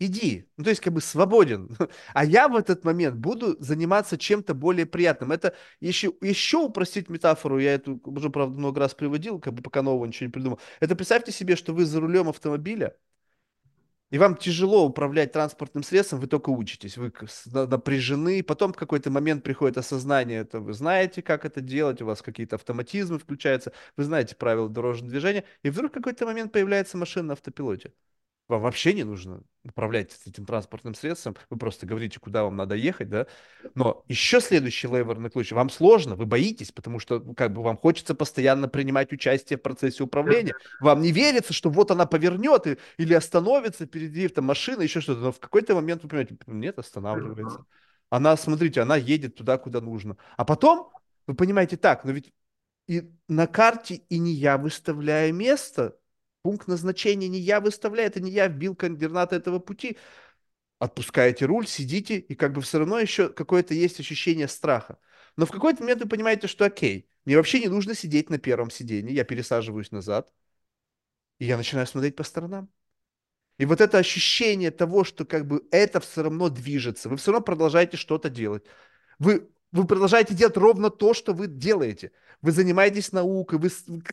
иди. Ну, то есть как бы свободен. А я в этот момент буду заниматься чем-то более приятным. Это еще, еще упростить метафору, я эту уже, правда, много раз приводил, как бы пока нового ничего не придумал. Это представьте себе, что вы за рулем автомобиля, и вам тяжело управлять транспортным средством, вы только учитесь, вы напряжены, потом в какой-то момент приходит осознание, это вы знаете, как это делать, у вас какие-то автоматизмы включаются, вы знаете правила дорожного движения, и вдруг в какой-то момент появляется машина на автопилоте. Вам вообще не нужно управлять этим транспортным средством, вы просто говорите, куда вам надо ехать, да. Но еще следующий леверный ключ. Вам сложно, вы боитесь, потому что ну, как бы вам хочется постоянно принимать участие в процессе управления. Вам не верится, что вот она повернет и, или остановится перед лифтом машина, еще что-то. Но в какой-то момент вы понимаете, нет, останавливается. Она, смотрите, она едет туда, куда нужно. А потом вы понимаете, так, но ведь и на карте и не я выставляю место, Пункт назначения не я выставляю, это не я вбил координаты этого пути. Отпускаете руль, сидите, и как бы все равно еще какое-то есть ощущение страха. Но в какой-то момент вы понимаете, что окей, мне вообще не нужно сидеть на первом сидении, я пересаживаюсь назад, и я начинаю смотреть по сторонам. И вот это ощущение того, что как бы это все равно движется, вы все равно продолжаете что-то делать. Вы вы продолжаете делать ровно то, что вы делаете. Вы занимаетесь наукой, вы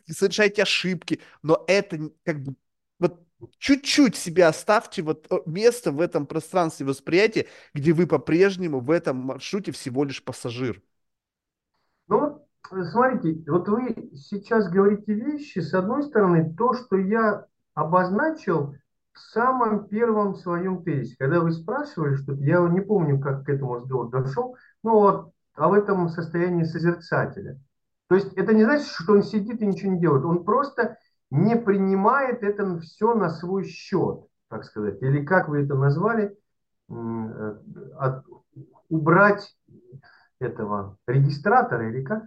совершаете ошибки, но это как бы вот чуть-чуть себе оставьте вот место в этом пространстве восприятия, где вы по-прежнему в этом маршруте всего лишь пассажир. Ну, смотрите, вот вы сейчас говорите вещи, с одной стороны, то, что я обозначил в самом первом своем тезисе. Когда вы спрашивали что-то, я не помню, как к этому разговору дошел, ну вот а в этом состоянии созерцателя. То есть это не значит, что он сидит и ничего не делает. Он просто не принимает это все на свой счет, так сказать. Или как вы это назвали, э, от, убрать этого регистратора или как?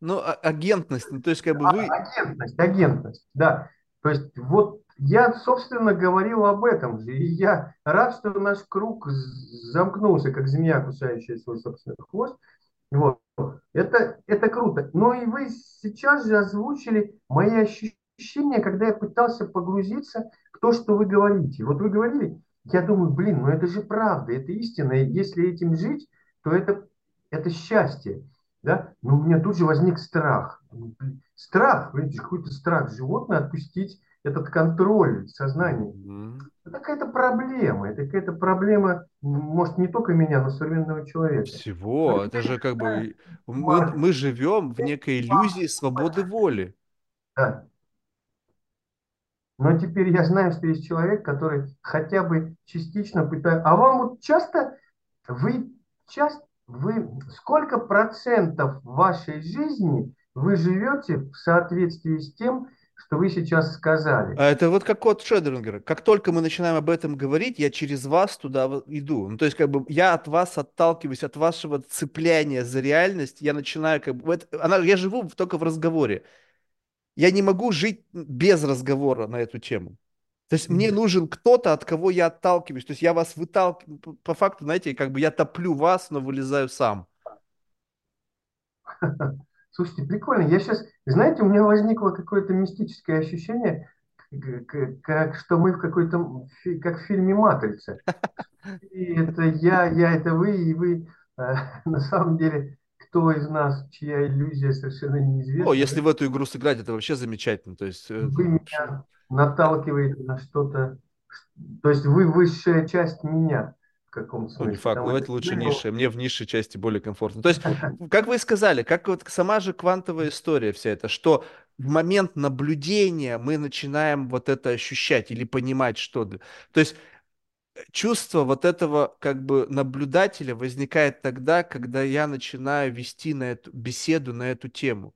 Ну, а, агентность, ну, то есть как бы вы... А, агентность, агентность, да. То есть вот я, собственно, говорил об этом. И я рад, что наш круг замкнулся, как змея, кусающая свой собственный хвост. Вот. Это, это круто. Но и вы сейчас же озвучили мои ощущения, когда я пытался погрузиться в то, что вы говорите. Вот вы говорили, я думаю, блин, ну это же правда, это истина. И если этим жить, то это, это счастье. Да? Но у меня тут же возник страх. Страх, какой-то страх животное отпустить этот контроль сознания. Mm-hmm. Это какая-то проблема. Это какая-то проблема, может, не только меня, но современного человека. Всего. Это же как бы... Мы, мы живем в некой иллюзии свободы воли. Да. Но теперь я знаю, что есть человек, который хотя бы частично пытается... А вам вот часто... Вы часто... Вы... Сколько процентов вашей жизни вы живете в соответствии с тем, что вы сейчас сказали. А это вот как код Шредерингера. Как только мы начинаем об этом говорить, я через вас туда иду. Ну, то есть, как бы я от вас отталкиваюсь, от вашего цепляния за реальность, я начинаю как бы... Это, она, я живу только в разговоре. Я не могу жить без разговора на эту тему. То есть мне нужен кто-то, от кого я отталкиваюсь. То есть я вас выталкиваю, по факту, знаете, как бы я топлю вас, но вылезаю сам. Слушайте, прикольно. Я сейчас, знаете, у меня возникло какое-то мистическое ощущение, как что мы в какой-то, как в фильме «Матрица». И это я, я это вы, и вы. Э, на самом деле, кто из нас, чья иллюзия совершенно О, неизвестна, если да? в эту игру сыграть, это вообще замечательно. То есть, э, вы ш- меня наталкиваете на что-то, то есть вы высшая часть меня в каком-то ну, не смысле. факт, давайте лучше знаете, низшее. Мне в низшей части более комфортно. То есть, как вы и сказали, как вот сама же квантовая история вся эта, что в момент наблюдения мы начинаем вот это ощущать или понимать, что... То есть, чувство вот этого как бы наблюдателя возникает тогда, когда я начинаю вести на эту беседу на эту тему.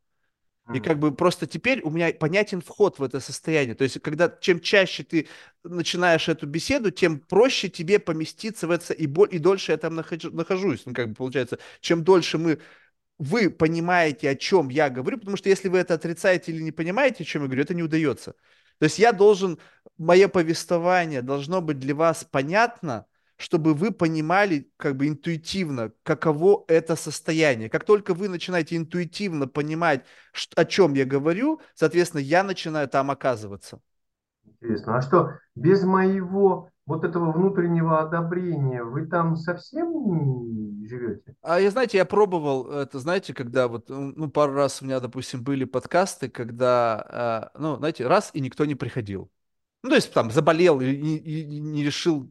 И как бы просто теперь у меня понятен вход в это состояние. То есть, когда чем чаще ты начинаешь эту беседу, тем проще тебе поместиться в это, и, бо- и дольше я там нахожу- нахожусь. Ну, как бы получается, чем дольше мы вы понимаете, о чем я говорю, потому что если вы это отрицаете или не понимаете, о чем я говорю, это не удается. То есть я должен, мое повествование должно быть для вас понятно, чтобы вы понимали как бы интуитивно, каково это состояние. Как только вы начинаете интуитивно понимать, о чем я говорю, соответственно, я начинаю там оказываться. интересно. А что, без моего вот этого внутреннего одобрения вы там совсем живете? А я, знаете, я пробовал это, знаете, когда вот, ну, пару раз у меня, допустим, были подкасты, когда, а, ну, знаете, раз и никто не приходил. Ну, то есть там заболел и, и- и не решил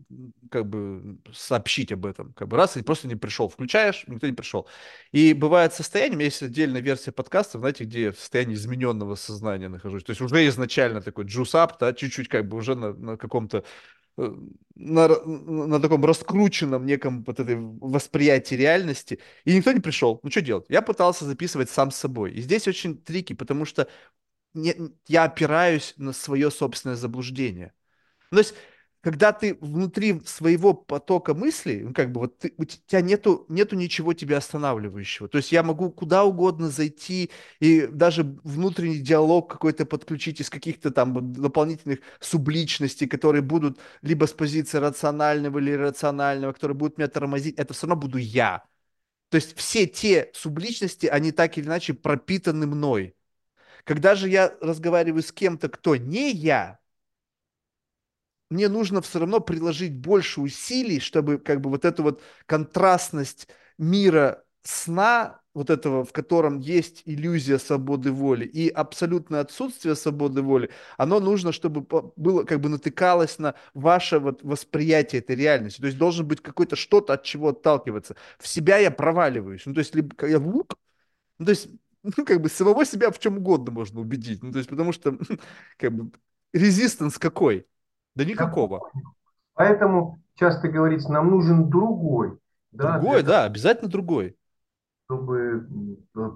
как бы сообщить об этом. Как бы раз и просто не пришел. Включаешь, никто не пришел. И бывает состояние, есть отдельная версия подкаста, знаете, где я в состоянии измененного сознания нахожусь. То есть уже изначально такой джусап, да, чуть-чуть как бы уже на, на каком-то э, на, на таком раскрученном неком вот этой восприятии реальности, и никто не пришел. Ну, что делать? Я пытался записывать сам с собой. И здесь очень tricky, потому что не- я опираюсь на свое собственное заблуждение. Ну, то есть, когда ты внутри своего потока мыслей, ну, как бы вот ты- у тебя нету, нету ничего тебя останавливающего. То есть я могу куда угодно зайти и даже внутренний диалог какой-то подключить из каких-то там дополнительных субличностей, которые будут либо с позиции рационального или иррационального, которые будут меня тормозить. Это все равно буду я. То есть все те субличности, они так или иначе пропитаны мной. Когда же я разговариваю с кем-то, кто не я, мне нужно все равно приложить больше усилий, чтобы как бы вот эту вот контрастность мира сна, вот этого, в котором есть иллюзия свободы воли и абсолютное отсутствие свободы воли, оно нужно, чтобы было как бы натыкалось на ваше вот восприятие этой реальности. То есть должен быть какой-то что-то, от чего отталкиваться. В себя я проваливаюсь. Ну, то есть либо я лук, ну, то есть, ну, как бы самого себя в чем угодно можно убедить. Ну, то есть, потому что, как бы, резистанс какой? Да никакого. Поэтому часто говорится, нам нужен другой, да, Другой, да, обязательно другой. чтобы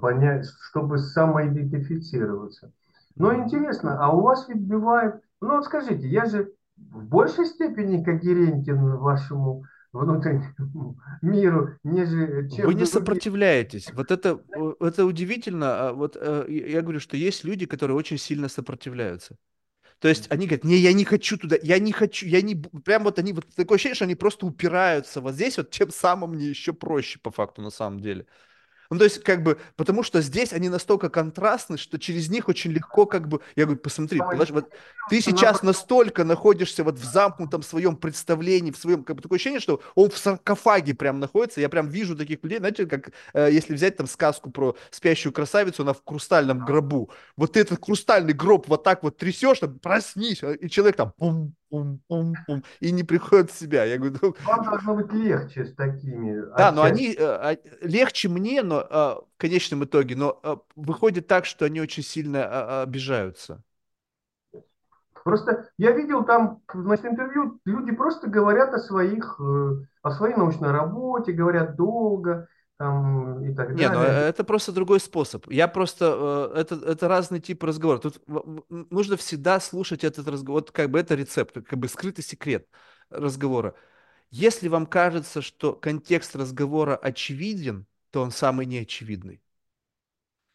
понять, чтобы самоидентифицироваться. Но интересно, а у вас ведь бывает, ну вот скажите, я же в большей степени когерентен вашему внутреннему миру, нежели Вы чем не другие. сопротивляетесь. Вот это, это удивительно. А Вот э, я говорю, что есть люди, которые очень сильно сопротивляются. То есть они говорят, не, я не хочу туда, я не хочу, я не... бу-». Прям вот они, вот такое ощущение, что они просто упираются вот здесь, вот тем самым мне еще проще по факту на самом деле. Ну, то есть, как бы, потому что здесь они настолько контрастны, что через них очень легко, как бы, я говорю, посмотри, положи, вот ты сейчас настолько находишься вот в замкнутом своем представлении, в своем, как бы, такое ощущение, что он в саркофаге прям находится, я прям вижу таких людей, знаете, как, э, если взять там сказку про спящую красавицу, она в хрустальном гробу, вот ты этот хрустальный гроб вот так вот трясешь, там, проснись, а, и человек там пум, пум, пум, пум, и не приходит в себя. Я говорю, «Ну, Вам должно быть легче с такими да, но отчасти. они э, а, легче мне, но э, в конечном итоге, но э, выходит так, что они очень сильно обижаются. Просто я видел там, значит, интервью, люди просто говорят о своих, э, о своей научной работе, говорят долго там, и так Не, ну э, далее. это просто другой способ. Я просто э, это это разный тип разговора. Тут нужно всегда слушать этот разговор. Вот как бы это рецепт, как бы скрытый секрет разговора. Если вам кажется, что контекст разговора очевиден, то он самый неочевидный.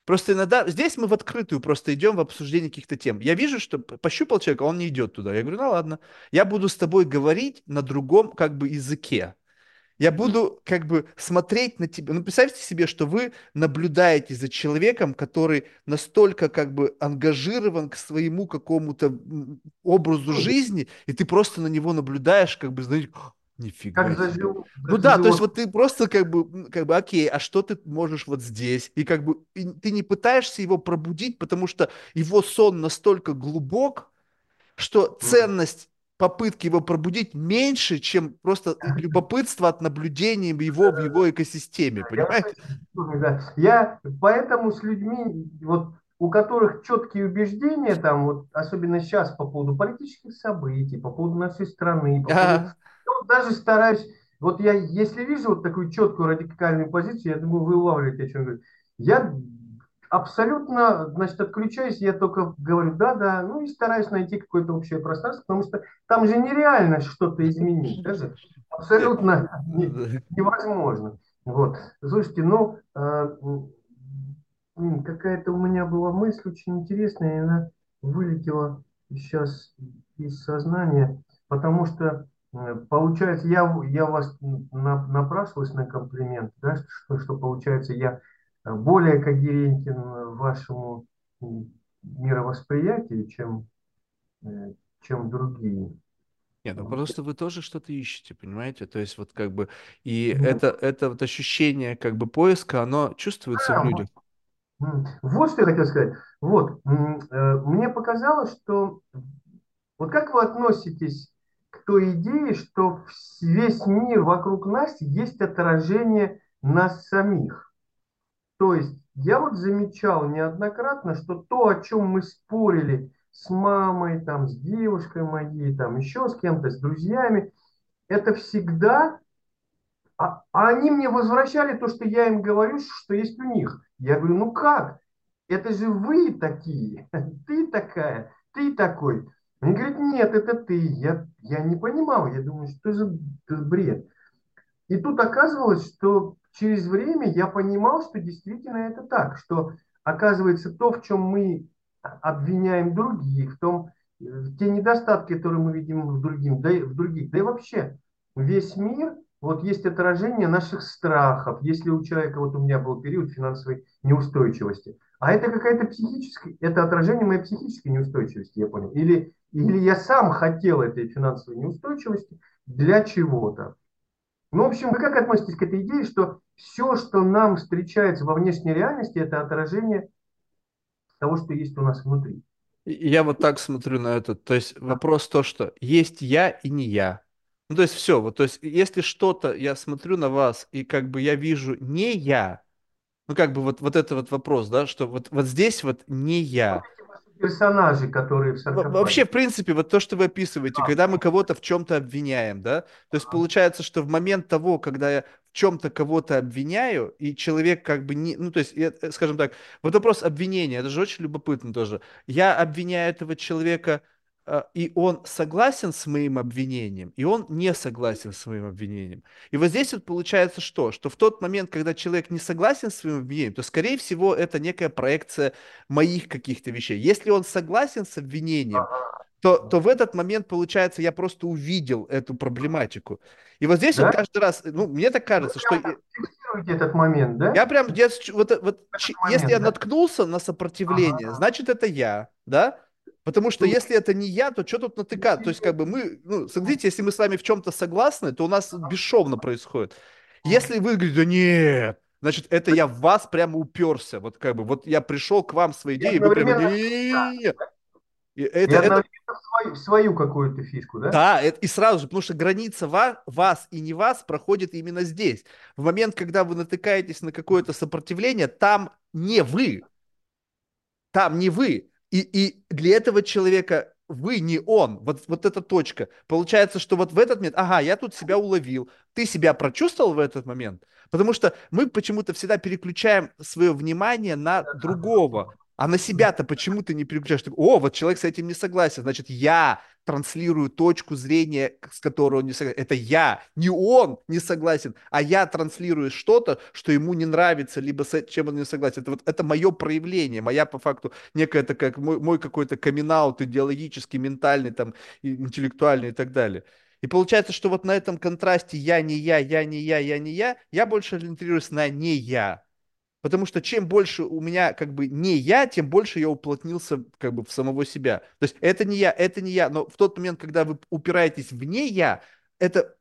Просто иногда здесь мы в открытую просто идем в обсуждение каких-то тем. Я вижу, что пощупал человека, он не идет туда. Я говорю, ну ладно, я буду с тобой говорить на другом как бы языке. Я буду как бы смотреть на тебя. Ну, представьте себе, что вы наблюдаете за человеком, который настолько как бы ангажирован к своему какому-то образу жизни, и ты просто на него наблюдаешь, как бы, знаете, «А, нифига Как за, себе. жил, Ну да, то есть вот ты просто как бы, как бы, окей, а что ты можешь вот здесь? И как бы и ты не пытаешься его пробудить, потому что его сон настолько глубок, что ценность попытки его пробудить меньше, чем просто любопытство от наблюдения его в его экосистеме, понимаете? да. Я поэтому с людьми, вот, у которых четкие убеждения, там, вот, особенно сейчас по поводу политических событий, по поводу нашей страны, по поводу... Я вот даже стараюсь, вот я, если вижу вот такую четкую радикальную позицию, я думаю, вы улавливаете, о чем говорю. Я абсолютно, значит, отключаюсь, я только говорю да-да, ну и стараюсь найти какое-то общее пространство, потому что там же нереально что-то изменить, даже абсолютно невозможно. Вот. Слушайте, ну, э, какая-то у меня была мысль очень интересная, и она вылетела сейчас из сознания, потому что, э, получается, я, я вас на, на комплимент, да, что, что получается, я более когерентен вашему м, мировосприятию, чем, э, чем другие. Нет, ну просто вы тоже что-то ищете, понимаете? То есть вот как бы и Ну, это это вот ощущение как бы поиска, оно чувствуется в да, людях. М, Вот что я хотел сказать. Вот, э, мне показалось, что вот как вы относитесь к той идее, что весь мир вокруг нас есть отражение нас самих? То есть я вот замечал неоднократно, что то, о чем мы спорили с мамой, там, с девушкой моей, там, еще с кем-то, с друзьями, это всегда а, а они мне возвращали то, что я им говорю, что есть у них. Я говорю, ну как? Это же вы такие, ты такая, ты такой. Они говорят, нет, это ты. Я, я не понимал, я думаю, что за бред. И тут оказывалось, что через время я понимал, что действительно это так, что оказывается то, в чем мы обвиняем других, в том, в те недостатки, которые мы видим в, другим, да, и- в других, да и вообще весь мир, вот есть отражение наших страхов. Если у человека, вот у меня был период финансовой неустойчивости, а это какая-то психическая, это отражение моей психической неустойчивости, я понял. Или, или я сам хотел этой финансовой неустойчивости для чего-то. Ну, в общем, вы как относитесь к этой идее, что все, что нам встречается во внешней реальности, это отражение того, что есть у нас внутри? Я вот так смотрю на это. То есть вопрос то, что есть я и не я. Ну, то есть все, вот, то есть если что-то, я смотрю на вас, и как бы я вижу не я, ну, как бы вот, вот это вот вопрос, да, что вот, вот здесь вот не я. Персонажи, которые в Во- Вообще, саркофаге. в принципе, вот то, что вы описываете, когда мы кого-то в чем-то обвиняем, да, то есть получается, что в момент того, когда я в чем-то кого-то обвиняю, и человек как бы не, ну, то есть, я, э, скажем так, вот вопрос обвинения, это же очень любопытно тоже. Я обвиняю этого человека, и он согласен с моим обвинением, и он не согласен с моим обвинением. И вот здесь вот получается что? Что в тот момент, когда человек не согласен с своим обвинением, то, скорее всего, это некая проекция моих каких-то вещей. Если он согласен с обвинением, то, то в этот момент, получается, я просто увидел эту проблематику. И вот здесь вот Да? каждый раз, ну, мне так Вы кажется, что так фиксируете этот момент, да? я прям, я вот, э- вот, ч- если Момент, я да? наткнулся на сопротивление, Ага. значит, это я, да? Потому что если это не я, то что тут натыкать? То есть, как бы мы, ну, смотрите, если мы с вами в чем-то согласны, то у нас бесшовно происходит. Если вы говорите, да нет, значит, это я в вас прямо уперся. Вот как бы, вот я пришел к вам с своей и идеей, вы прямо, не-не-не. И и это, это, одновременно в свою, свою какую-то фишку, да? да, это, и сразу же, потому что граница ва- вас и не вас проходит именно здесь. В момент, когда вы натыкаетесь на какое-то сопротивление, там не вы, там не вы. И, и для этого человека вы не он. Вот, вот эта точка. Получается, что вот в этот момент, ага, я тут себя уловил. Ты себя прочувствовал в этот момент? Потому что мы почему-то всегда переключаем свое внимание на другого. А на себя-то почему ты не переключаешь? Ты, О, вот человек с этим не согласен. Значит, я транслирую точку зрения, с которой он не согласен. Это я, не он не согласен, а я транслирую что-то, что ему не нравится, либо с чем он не согласен. Это вот это мое проявление, моя по факту некая такая, мой, мой какой-то камин идеологический, ментальный, там, интеллектуальный и так далее. И получается, что вот на этом контрасте я не я, я не я, я не я, я больше ориентируюсь на не я. Потому что чем больше у меня как бы не я, тем больше я уплотнился как бы в самого себя. То есть это не я, это не я. Но в тот момент, когда вы упираетесь в не я, это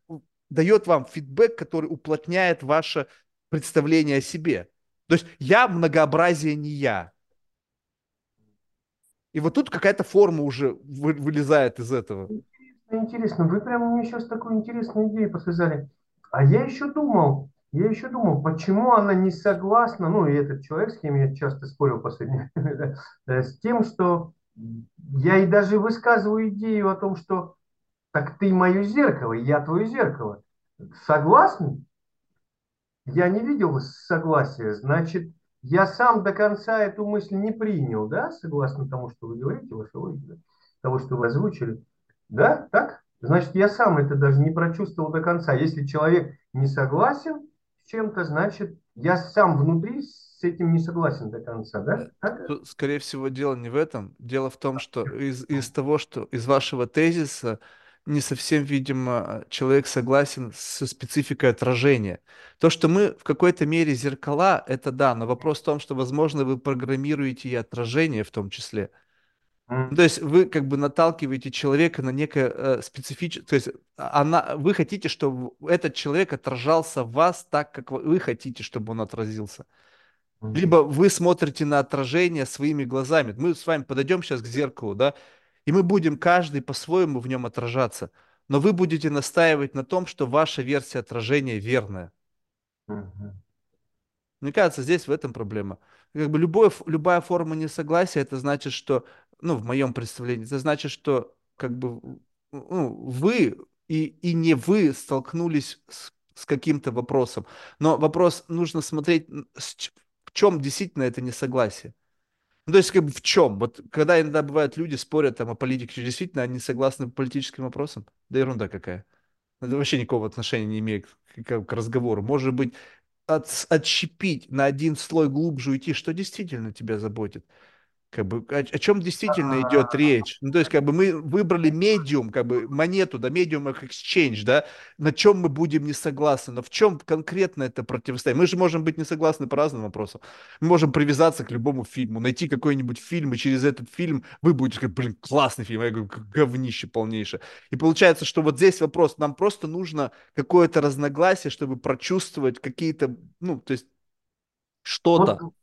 дает вам фидбэк, который уплотняет ваше представление о себе. То есть я многообразие не я. И вот тут какая-то форма уже вы, вылезает из этого. Интересно, вы прям мне сейчас такую интересную идею подсказали. А я еще думал, я еще думал, почему она не согласна, ну и этот человек, с кем я часто спорил последнее э, с тем, что я и даже высказываю идею о том, что так ты мое зеркало, я твое зеркало. Согласны? Я не видел согласия, значит, я сам до конца эту мысль не принял, да, согласно тому, что вы говорите, ваша логика, того, что вы озвучили. Да, так? Значит, я сам это даже не прочувствовал до конца. Если человек не согласен чем-то, значит, я сам внутри с этим не согласен до конца, да? Э, так? Скорее всего, дело не в этом. Дело в том, что из, из того, что из вашего тезиса не совсем, видимо, человек согласен со спецификой отражения. То, что мы в какой-то мере зеркала, это да, но вопрос в том, что, возможно, вы программируете и отражение в том числе. Mm. То есть вы как бы наталкиваете человека на некое э, специфическое, то есть она, вы хотите, чтобы этот человек отражался в вас так, как вы хотите, чтобы он отразился. Mm. Либо вы смотрите на отражение своими глазами. Мы с вами подойдем сейчас к зеркалу, да, и мы будем каждый по-своему в нем отражаться. Но вы будете настаивать на том, что ваша версия отражения верная. Угу. Мне кажется, здесь в этом проблема. Как бы любое, любая форма несогласия, это значит, что, ну, в моем представлении, это значит, что как бы ну, вы и, и не вы столкнулись с, с каким-то вопросом. Но вопрос нужно смотреть, в чем действительно это несогласие. Ну, то есть, как бы в чем? Вот когда иногда бывают люди спорят там о политике, действительно они согласны по политическим вопросам, да ерунда какая. Это вообще никакого отношения не имеет к, к разговору. Может быть, от, отщепить на один слой глубже уйти, что действительно тебя заботит как бы, о, о чем действительно идет речь. Ну, то есть, как бы мы выбрали медиум, как бы монету, да, медиум как exchange, да, на чем мы будем не согласны, но в чем конкретно это противостояние. Мы же можем быть не согласны по разным вопросам. Мы можем привязаться к любому фильму, найти какой-нибудь фильм, и через этот фильм вы будете сказать, блин, классный фильм, а я говорю, говнище полнейшее. И получается, что вот здесь вопрос, нам просто нужно какое-то разногласие, чтобы прочувствовать какие-то, ну, то есть что-то. Вот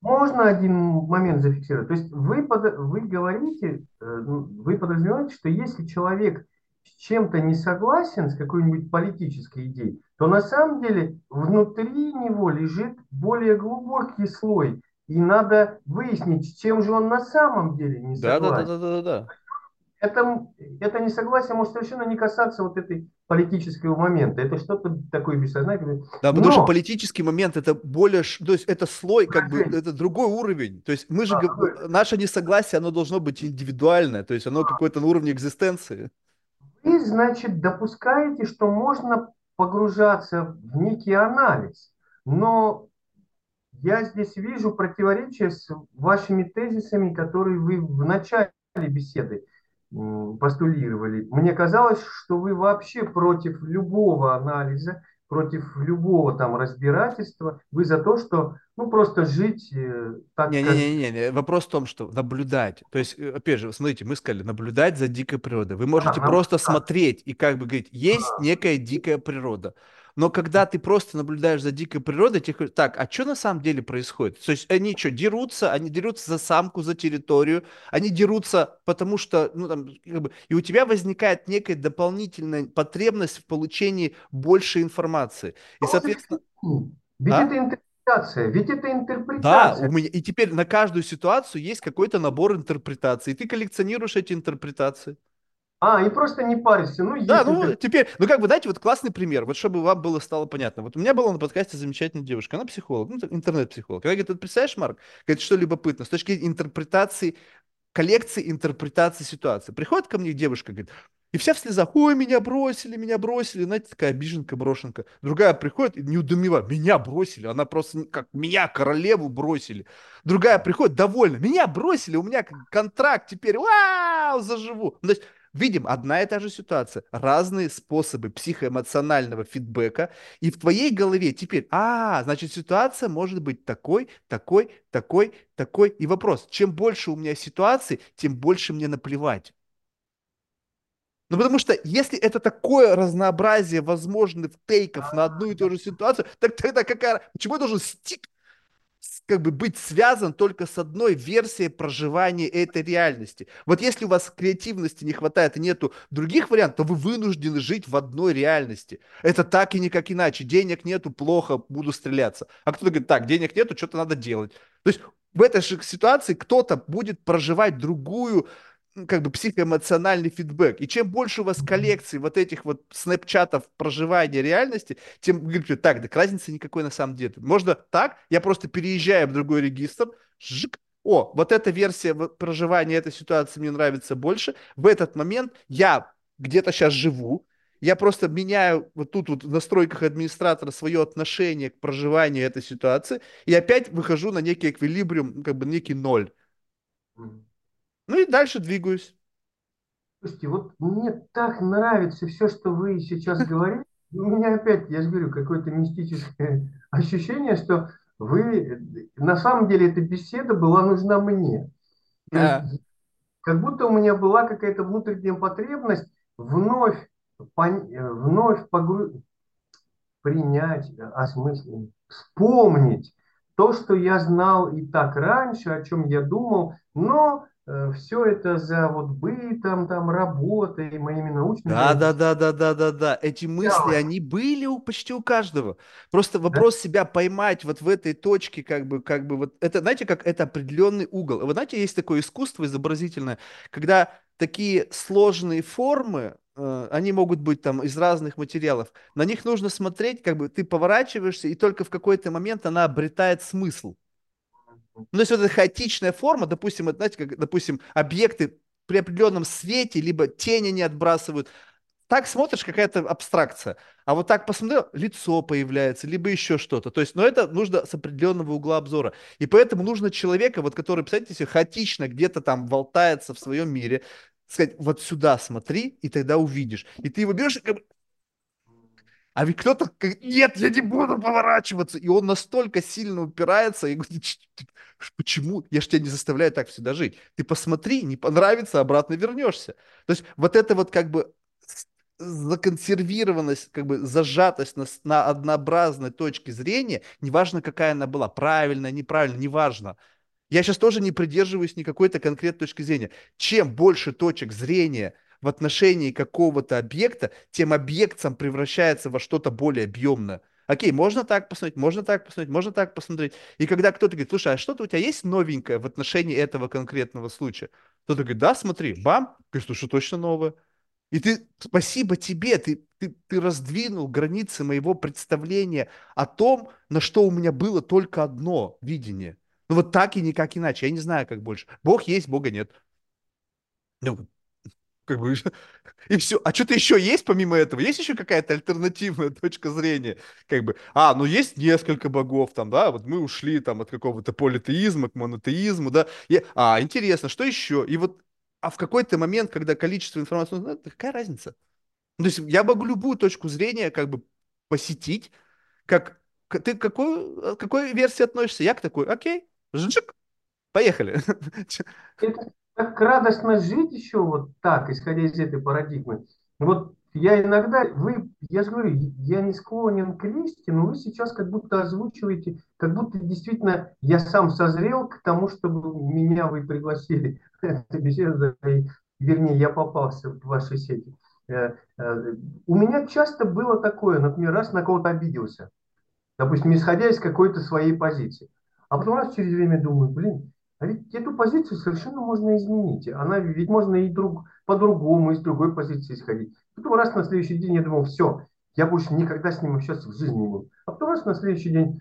можно один момент зафиксировать? То есть вы, под, вы говорите, э, ну, вы подразумеваете, что если человек с чем-то не согласен, с какой-нибудь политической идеей, то на самом деле внутри него лежит более глубокий слой. И надо выяснить, с чем же он на самом деле не согласен. Да, да, да, да, да. да это, это несогласие может совершенно не касаться вот этой политического момента. Это что-то такое бессознательное. Да, потому Но... что политический момент это более, то есть это слой, как бы, это другой уровень. То есть мы же, а, наше несогласие, оно должно быть индивидуальное, то есть оно а. какое-то на уровне экзистенции. Вы, значит, допускаете, что можно погружаться в некий анализ, но я здесь вижу противоречие с вашими тезисами, которые вы в начале беседы постулировали. Мне казалось, что вы вообще против любого анализа, против любого там разбирательства. Вы за то, что ну просто жить э, так, не, как... Не, не, не, не, вопрос в том, что наблюдать. То есть, э, опять же, смотрите, мы сказали, наблюдать за дикой природой. Вы можете а, просто нам... смотреть и как бы говорить, есть а. некая дикая природа. Но когда ты просто наблюдаешь за дикой природой, тебе говорят, так, а что на самом деле происходит? То есть они что, дерутся, они дерутся за самку, за территорию, они дерутся, потому что, ну, там, как бы, и у тебя возникает некая дополнительная потребность в получении больше информации. И, соответственно... Ведь а? это интерпретация, ведь это интерпретация. Да, у меня, и теперь на каждую ситуацию есть какой-то набор интерпретаций, и ты коллекционируешь эти интерпретации. А, и просто не паришься. Ну, да, ну, ты... теперь, ну, как бы, дайте вот классный пример, вот чтобы вам было стало понятно. Вот у меня была на подкасте замечательная девушка, она психолог, ну, интернет-психолог. Она говорит, вот представляешь, Марк, говорит, что любопытно, с точки интерпретации, коллекции интерпретации ситуации. Приходит ко мне девушка, говорит, и вся в слезах, ой, меня бросили, меня бросили, знаете, такая обиженка, брошенка. Другая приходит и неудумева, меня бросили, она просто как меня, королеву, бросили. Другая приходит довольна, меня бросили, у меня контракт теперь, вау, заживу. Ну, то есть видим одна и та же ситуация, разные способы психоэмоционального фидбэка, и в твоей голове теперь, а, значит, ситуация может быть такой, такой, такой, такой. И вопрос, чем больше у меня ситуаций, тем больше мне наплевать. Ну, потому что если это такое разнообразие возможных тейков на одну и ту же ситуацию, так тогда какая... Почему я должен стик как бы быть связан только с одной версией проживания этой реальности. Вот если у вас креативности не хватает и нету других вариантов, то вы вынуждены жить в одной реальности. Это так и никак иначе. Денег нету, плохо, буду стреляться. А кто-то говорит, так, денег нету, что-то надо делать. То есть в этой же ситуации кто-то будет проживать другую как бы психоэмоциональный фидбэк. И чем больше у вас коллекций вот этих вот снэпчатов проживания реальности, тем говорите, так, так разницы никакой на самом деле. Можно так, я просто переезжаю в другой регистр, жик, о, вот эта версия проживания этой ситуации мне нравится больше. В этот момент я где-то сейчас живу, я просто меняю вот тут вот в настройках администратора свое отношение к проживанию этой ситуации и опять выхожу на некий эквилибриум, как бы некий ноль. Ну и дальше двигаюсь. Слушайте, вот мне так нравится все, что вы сейчас говорите. У меня опять, я же говорю, какое-то мистическое ощущение, что вы, на самом деле, эта беседа была нужна мне. Да. Как будто у меня была какая-то внутренняя потребность вновь, вновь погру... принять, осмыслить, вспомнить то, что я знал и так раньше, о чем я думал, но Э, все это за вот бытом, там, работой, моими научными... Да, да, да, да, да, да, да. Эти мысли, да. они были у, почти у каждого. Просто вопрос да? себя поймать вот в этой точке, как бы, как бы вот, это, знаете, как это определенный угол. Вы знаете, есть такое искусство изобразительное, когда такие сложные формы, э, они могут быть там из разных материалов, на них нужно смотреть, как бы ты поворачиваешься, и только в какой-то момент она обретает смысл. Ну, есть вот эта хаотичная форма, допустим, это, знаете, как, допустим, объекты при определенном свете, либо тени не отбрасывают, так смотришь, какая-то абстракция. А вот так посмотрел, лицо появляется, либо еще что-то. То есть, но это нужно с определенного угла обзора. И поэтому нужно человека, вот который, представляете себе, хаотично где-то там болтается в своем мире, сказать, вот сюда смотри, и тогда увидишь. И ты его берешь, как бы, а ведь кто-то, нет, я не буду поворачиваться. И он настолько сильно упирается и говорит, почему? Я же тебя не заставляю так всегда жить. Ты посмотри, не понравится, обратно вернешься. То есть вот это вот как бы законсервированность, как бы зажатость на, на однообразной точке зрения, неважно, какая она была, правильная, неправильная, неважно. Я сейчас тоже не придерживаюсь никакой-то конкретной точки зрения. Чем больше точек зрения – в отношении какого-то объекта, тем объект сам превращается во что-то более объемное. Окей, можно так посмотреть, можно так посмотреть, можно так посмотреть. И когда кто-то говорит, слушай, а что-то у тебя есть новенькое в отношении этого конкретного случая? Кто-то говорит, да, смотри, бам, говорит, слушай, точно новое. И ты, спасибо тебе, ты, ты, ты раздвинул границы моего представления о том, на что у меня было только одно видение. Ну вот так и никак иначе. Я не знаю, как больше. Бог есть, Бога нет. Ну, как бы, и все. А что-то еще есть помимо этого? Есть еще какая-то альтернативная точка зрения? Как бы, а, ну есть несколько богов там, да, вот мы ушли там от какого-то политеизма к монотеизму, да. И, а, интересно, что еще? И вот, а в какой-то момент, когда количество информации, ну, какая разница? Ну, то есть я могу любую точку зрения как бы посетить, как ты к какой, к какой версии относишься? Я к такой, окей, жик, поехали. Это, так радостно жить еще вот так, исходя из этой парадигмы. Вот я иногда, вы, я же говорю, я не склонен к листе, но вы сейчас как будто озвучиваете, как будто действительно я сам созрел к тому, чтобы меня вы пригласили эту беседу, вернее, я попался в ваши сети. Э, э, у меня часто было такое, например, раз на кого-то обиделся, допустим, исходя из какой-то своей позиции. А потом раз через время думаю, блин, а ведь эту позицию совершенно можно изменить. Она ведь можно и друг, по-другому, из другой позиции исходить. Потом раз на следующий день я думал, все, я больше никогда с ним общаться в жизни не буду. А потом раз на следующий день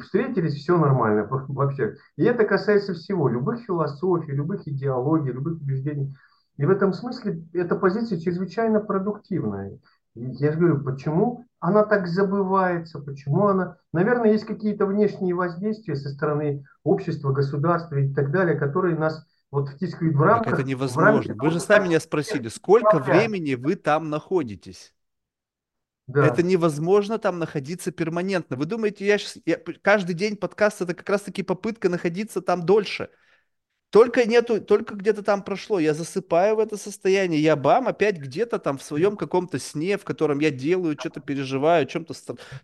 встретились, все нормально вообще. И это касается всего, любых философий, любых идеологий, любых убеждений. И в этом смысле эта позиция чрезвычайно продуктивная. Я же говорю, почему она так забывается, почему она... Наверное, есть какие-то внешние воздействия со стороны общества, государства и так далее, которые нас вот втискивает в Так это рамках, в рамки невозможно. Вы же сами меня спросили, сколько времени вы там находитесь? Это Да. невозможно там находиться перманентно. Вы думаете, я, щас- я каждый день подкаст это как раз-таки попытка находиться там дольше. Только нету, только где-то там прошло, я засыпаю в это состояние, я бам, опять где-то там в своем каком-то сне, в котором я делаю, что-то переживаю, о чем-то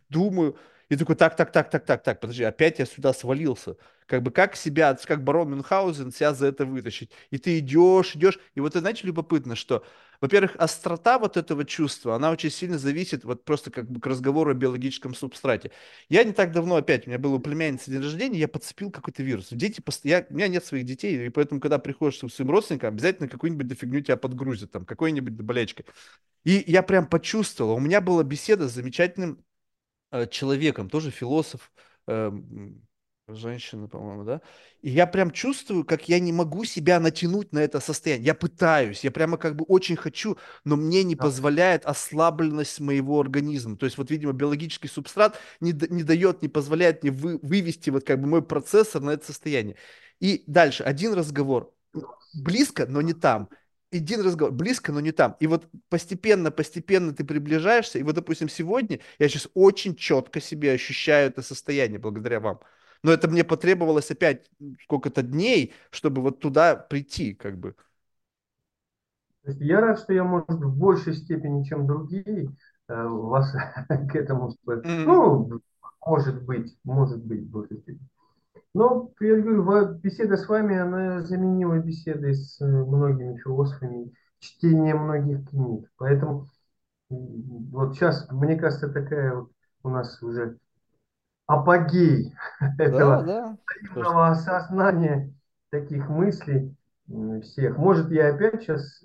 думаю, и такой, так, так, так, так, так, так, подожди, опять я сюда свалился. Как бы как себя, как барон Мюнхгаузен себя за это вытащить? И ты идешь, идешь, и вот, знаете, любопытно, что, во-первых, острота вот этого чувства, она очень сильно зависит, вот просто как бы к разговору о биологическом субстрате. Я не так давно опять, у меня был у племянницы день рождения, я подцепил какой-то вирус. Дети, пост- я, у меня нет своих детей, и поэтому, когда приходишь к своим родственникам, обязательно какую-нибудь дофигню тебя подгрузят, там, какой-нибудь болячкой. И я прям почувствовал, у меня была беседа с замечательным э, человеком, тоже философ, э, м, женщина, по-моему, да, и я прям чувствую, как я не могу себя натянуть на это состояние. Я пытаюсь, я прямо как бы очень хочу, но мне не Да. позволяет ослабленность моего организма. То есть вот, видимо, биологический субстрат не, не дает, не позволяет мне вы- вывести вот как бы мой процессор на это состояние. И дальше один разговор близко, но не там. Один разговор близко, но не там. И вот постепенно, постепенно ты приближаешься. И вот, допустим, сегодня я сейчас очень четко себе ощущаю это состояние благодаря вам. Но это мне потребовалось опять сколько-то дней, чтобы вот туда прийти, как бы. Я рад, что я, может, в большей степени, чем другие, э, вас к этому, Мгм. ну, может быть, может быть, в большей степени. Но, я говорю, беседа с вами, она заменила беседы с э, многими философами, чтение многих книг. Поэтому вот сейчас, мне кажется, такая вот у нас уже апогей Да, этого да. Взаимного осознания таких мыслей всех. Может, я опять сейчас,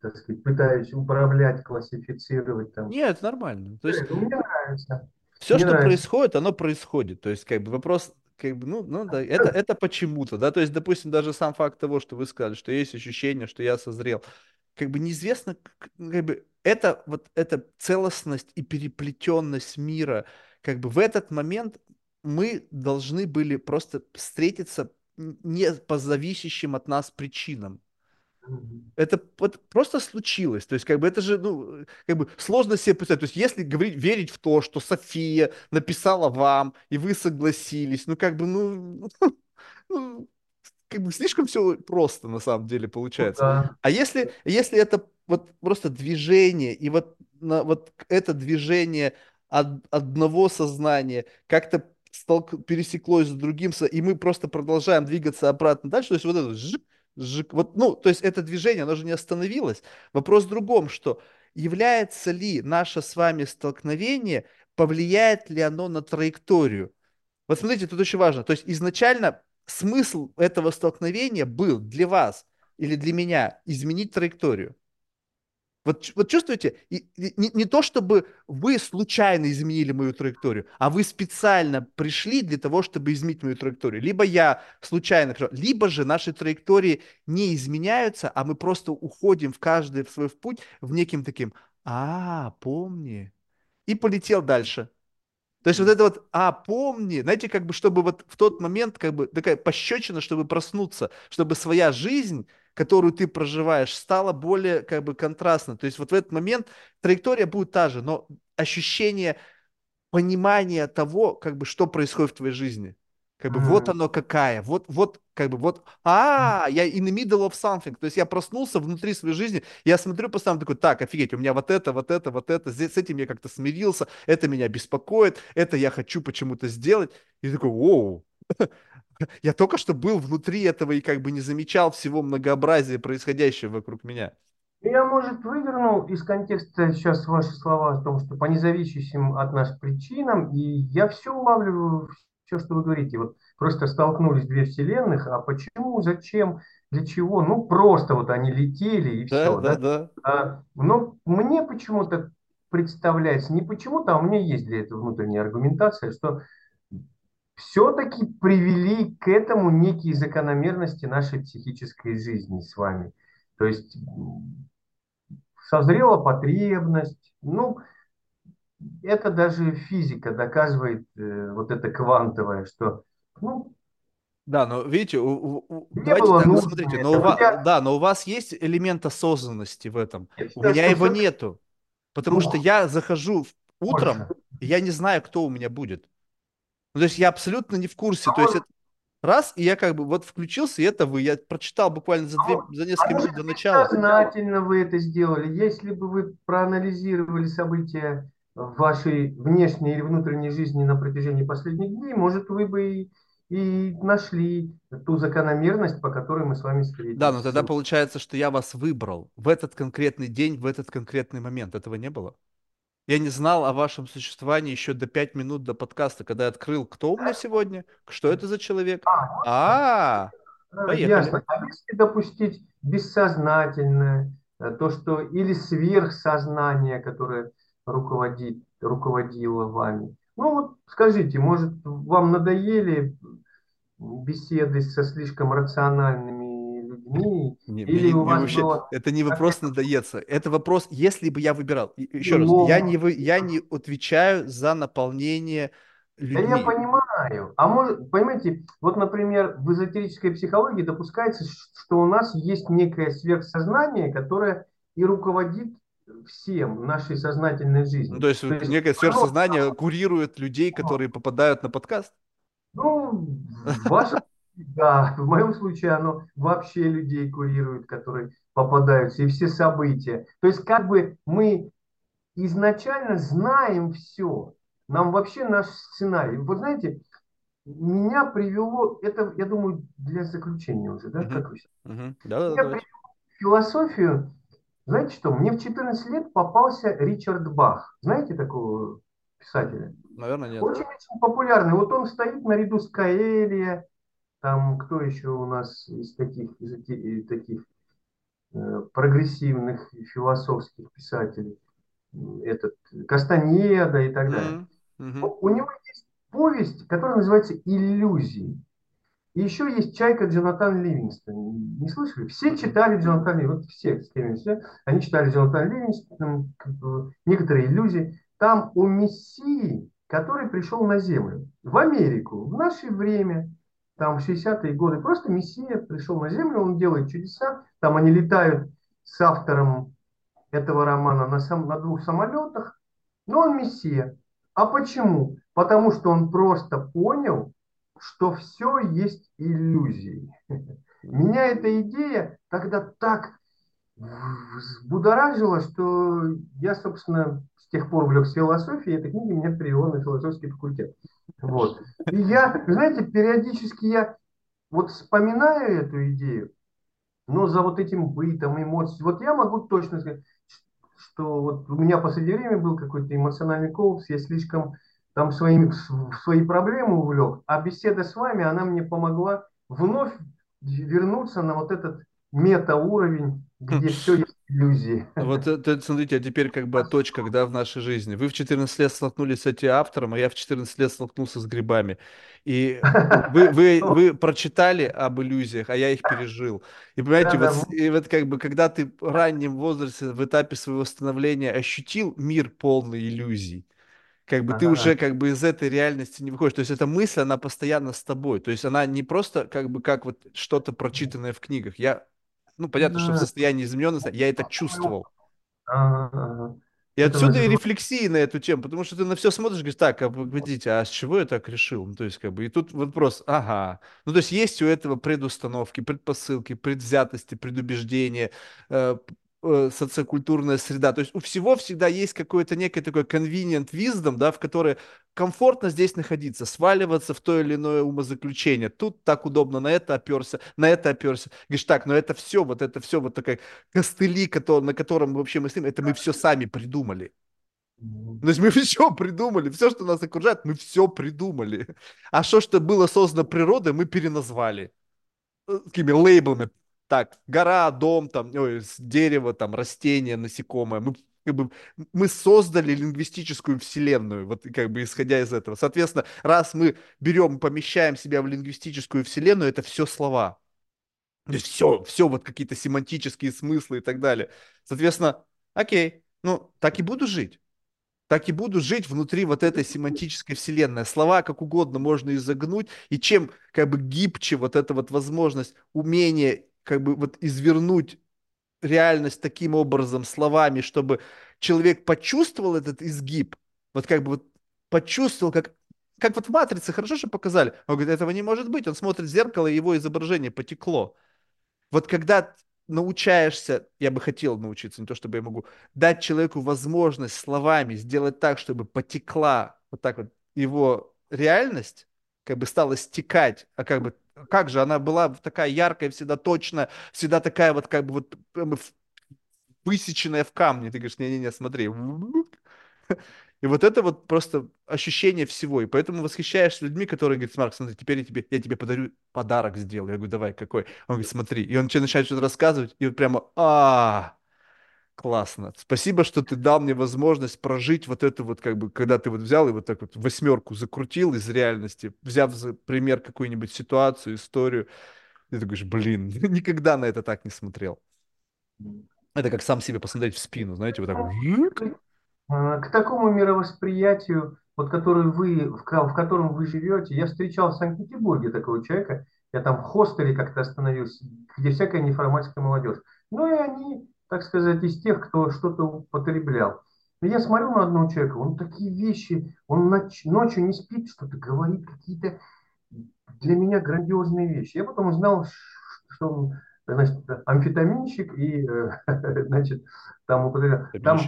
так сказать, пытаюсь управлять, классифицировать там. нет, это нормально. То есть Э, Мне нравится. все, Мне что нравится. происходит, оно происходит. То есть, как бы вопрос, как бы, ну, ну да, это, это почему-то, да. То есть, допустим, даже сам факт того, что вы сказали, что есть ощущение, что я созрел. как бы неизвестно, как бы это вот эта целостность и переплетенность мира, как бы в этот момент мы должны были просто встретиться не по зависящим от нас причинам. Это вот просто случилось. То есть, как бы это же, ну, как бы сложно себе представить. То есть, если говорить, верить в то, что София написала вам, и вы согласились, ну, как бы, ну, ну, как бы слишком все просто на самом деле Ну получается. да. А если, если это вот просто движение, и вот, на, вот это движение од- одного сознания как-то столк- пересеклось с другим, и мы просто продолжаем двигаться обратно дальше, то есть вот это жик, жик, вот, ну, то есть это движение, оно же не остановилось. Вопрос в другом, что является ли наше с вами столкновение, повлияет ли оно на траекторию? Вот смотрите, тут очень важно. То есть изначально смысл этого столкновения был для вас или для меня изменить траекторию. Вот, вот чувствуете, и, и не, не то чтобы вы случайно изменили мою траекторию, а вы специально пришли для того, чтобы изменить мою траекторию. Либо я случайно пришел, либо же наши траектории не изменяются, а мы просто уходим в каждый в свой путь в неким таким, а, помни, и полетел дальше. То есть вот это вот, а, помни, знаете, как бы, чтобы вот в тот момент, как бы, такая пощечина, чтобы проснуться, чтобы своя жизнь, которую ты проживаешь, стала более, как бы, контрастной. То есть вот в этот момент траектория будет та же, но ощущение понимание того, как бы, что происходит в твоей жизни. Как бы вот М. оно какая, вот, вот, как бы, вот, а, я in the middle of something, то есть я проснулся внутри своей жизни, я смотрю постоянно такой, так, офигеть, у меня вот это, вот это, вот это, здесь, с этим я как-то смирился, это меня беспокоит, это я хочу почему-то сделать, и такой, воу, я только что был внутри этого и как бы не замечал всего многообразия происходящего вокруг меня. Я, может, вывернул из контекста сейчас ваши слова о том, что по независящим от нас причинам, и я все улавливаю, все, что вы говорите. Вот просто столкнулись две вселенных, а почему, зачем, для чего? Ну, просто вот они летели и Да, все, да, да? да. А, но мне почему-то представляется, не почему-то, а у меня есть для этого внутренняя аргументация, что все-таки привели к этому некие закономерности нашей психической жизни с вами. То есть созрела потребность. Ну, это даже физика доказывает, э, вот это квантовое, что ну, Да, но видите, у- у- у- давайте было так, смотрите, но у это. Вас, я да, но у вас есть элемент осознанности в этом. я У считаю, меня что его все нету, потому что ну, я захожу утром, больше. и я не знаю, кто у меня будет. Ну, то есть я абсолютно не в курсе. А То есть это раз, и я как бы вот включился, и это вы. Я прочитал буквально за две, за несколько минут до начала. бессознательно вы это сделали? Если бы вы проанализировали события в вашей внешней или внутренней жизни на протяжении последних дней, может, вы бы и, и нашли ту закономерность, по которой мы с вами Да, но встретились. тогда получается, что я вас выбрал в этот конкретный день, в этот конкретный момент. Этого не было? Я не знал о вашем существовании еще до пять минут до подкаста, когда я открыл, кто у меня сегодня, что это за человек. А, А, А, поехали. Ясно. А если допустить бессознательное, э, то, что или сверхсознание, которое руководит, руководило вами. Ну вот скажите, может, вам надоели беседы со слишком рациональными людьми, Не, мне, или не- у мне вас вообще, было это не вопрос надоеться. Это вопрос, если бы я выбирал. Еще раз, я не, вы, я не отвечаю за наполнение Да я людьми. понимаю. А может, понимаете, вот, например, в эзотерической психологии допускается, что у нас есть некое сверхсознание, которое и руководит всем нашей сознательной Ну, то жизнью. есть То есть некое оно, сверхсознание курирует людей, которые попадают на подкаст. ну, в вашем, да, в моем случае оно вообще людей курирует, которые попадаются, и все события. То есть как бы мы изначально знаем все. Нам вообще наш сценарий. Вот знаете, меня привело, это, я думаю, для заключения уже, да, Мгм, как вы привело давайте. в философию, знаете что, мне в 14 лет попался Ричард Бах. Знаете такого писателя? Наверное, нет. Очень-очень популярный. Вот он стоит наряду с Каэлия, там кто еще у нас из таких, из таких э, прогрессивных философских писателей, этот Кастанеда и так далее. Мгм, У него есть повесть, которая называется «Иллюзии». И еще есть «Чайка» Джонатан Ливингстон. Не слышали? Все читали Джонатан Ливингстон. Вот все, с кем все, они читали Джонатан Ливингстон, некоторые иллюзии. Там о Мессии, который пришел на Землю, в Америку, в наше время, там в 60-е годы. Просто Мессия пришел на Землю, он делает чудеса. Там они летают с автором этого романа на, сам, на двух самолетах. Но он Мессия. А почему? Потому что он просто понял, что все есть иллюзии. Меня эта идея тогда так взбудоражила, что я, собственно, с тех пор увлекся философией, и эта книга меня привела на философский факультет. Вот. И я, знаете, периодически я вот вспоминаю эту идею, но за вот этим бытом, эмоциями, вот я могу точно сказать, что вот у меня в последнее время был какой-то эмоциональный коллапс, я слишком там своими, свои проблемы увлек, а беседа с вами, она мне помогла вновь вернуться на вот этот метауровень, где все есть иллюзии. Вот это, смотрите, а теперь как бы точка, да, в нашей жизни. Вы в 14 лет столкнулись с этим автором, а я в 14 лет столкнулся с грибами. И вы, вы, вы прочитали об иллюзиях, а я их пережил. И понимаете, вот, Да-да. с- и вот как бы, когда ты в раннем возрасте, в этапе своего становления ощутил мир полный иллюзий, как бы ты Ага. уже как бы из этой реальности не выходишь. То есть эта мысль, она постоянно с тобой. То есть она не просто как бы как вот что-то прочитанное в книгах. Я, ну, понятно, что в состоянии измененности я это чувствовал. И отсюда и рефлексии на эту тему, потому что ты на все смотришь, говоришь, так, а погодите, а с чего я так решил? Ну, то есть, как бы, и тут вопрос, ага. Ну, то есть, есть у этого предустановки, предпосылки, предвзятости, предубеждения, э, э, социокультурная среда. То есть, у всего всегда есть какое-то некое такое convenient wisdom, да, в которое комфортно здесь находиться, сваливаться в то или иное умозаключение. Тут так удобно, на это оперся, на это оперся. Говоришь, так, но это все, вот это все, вот такая костыли, кото- на котором вообще мы стоим, это мы все сами придумали. То есть мы все придумали, все, что нас окружает, мы все придумали. А что, что было создано природой, мы переназвали. Э, Такими лейблами. Так, гора, дом, там, ой, дерево, там, растение, насекомое. Мы, как бы, мы создали лингвистическую вселенную, вот как бы исходя из этого. Соответственно, раз мы берем, помещаем себя в лингвистическую вселенную, это все слова. То есть все, все вот какие-то семантические смыслы и так далее. Соответственно, окей, ну, так и буду жить. так и буду жить внутри вот этой семантической вселенной. Слова как угодно можно изогнуть, и чем как бы гибче вот эта вот возможность, умение как бы вот извернуть реальность таким образом словами, чтобы человек почувствовал этот изгиб, вот как бы вот почувствовал, как как вот в «Матрице» хорошо, что показали. Он говорит, этого не может быть. Он смотрит в зеркало, и его изображение потекло. Вот когда научаешься, я бы хотел научиться, не то чтобы я могу, дать человеку возможность словами сделать так, чтобы потекла вот так вот его реальность, как бы стала стекать, а как бы как же она была такая яркая, всегда точная, всегда такая вот как бы вот высеченная в камне. Ты говоришь, не-не-не, смотри. И вот это вот просто ощущение всего. И поэтому восхищаешься людьми, которые говорят, Марк, смотри, теперь я тебе, я тебе подарю подарок сделаю. Я говорю, давай, какой? Он говорит, смотри. И он начинает что-то рассказывать, и вот прямо, а классно. Спасибо, что ты дал мне возможность прожить вот это вот, как бы, когда ты вот взял и вот так вот восьмерку закрутил из реальности, взяв за пример какую-нибудь ситуацию, историю. И ты говоришь, блин, никогда на это так не смотрел. Это как сам себе посмотреть в спину, знаете, вот так вот. А, к такому мировосприятию, вот который вы, в, в котором вы живете, я встречал в Санкт-Петербурге такого человека, я там в хостеле как-то остановился, где всякая неформатская молодежь. Ну и они, так сказать, из тех, кто что-то употреблял. Я смотрю на одного человека, он такие вещи, он ноч, ночью не спит, что-то говорит, какие-то для меня грандиозные вещи. Я потом узнал, что он значит, амфетаминщик и, э, значит, там употреблял. Там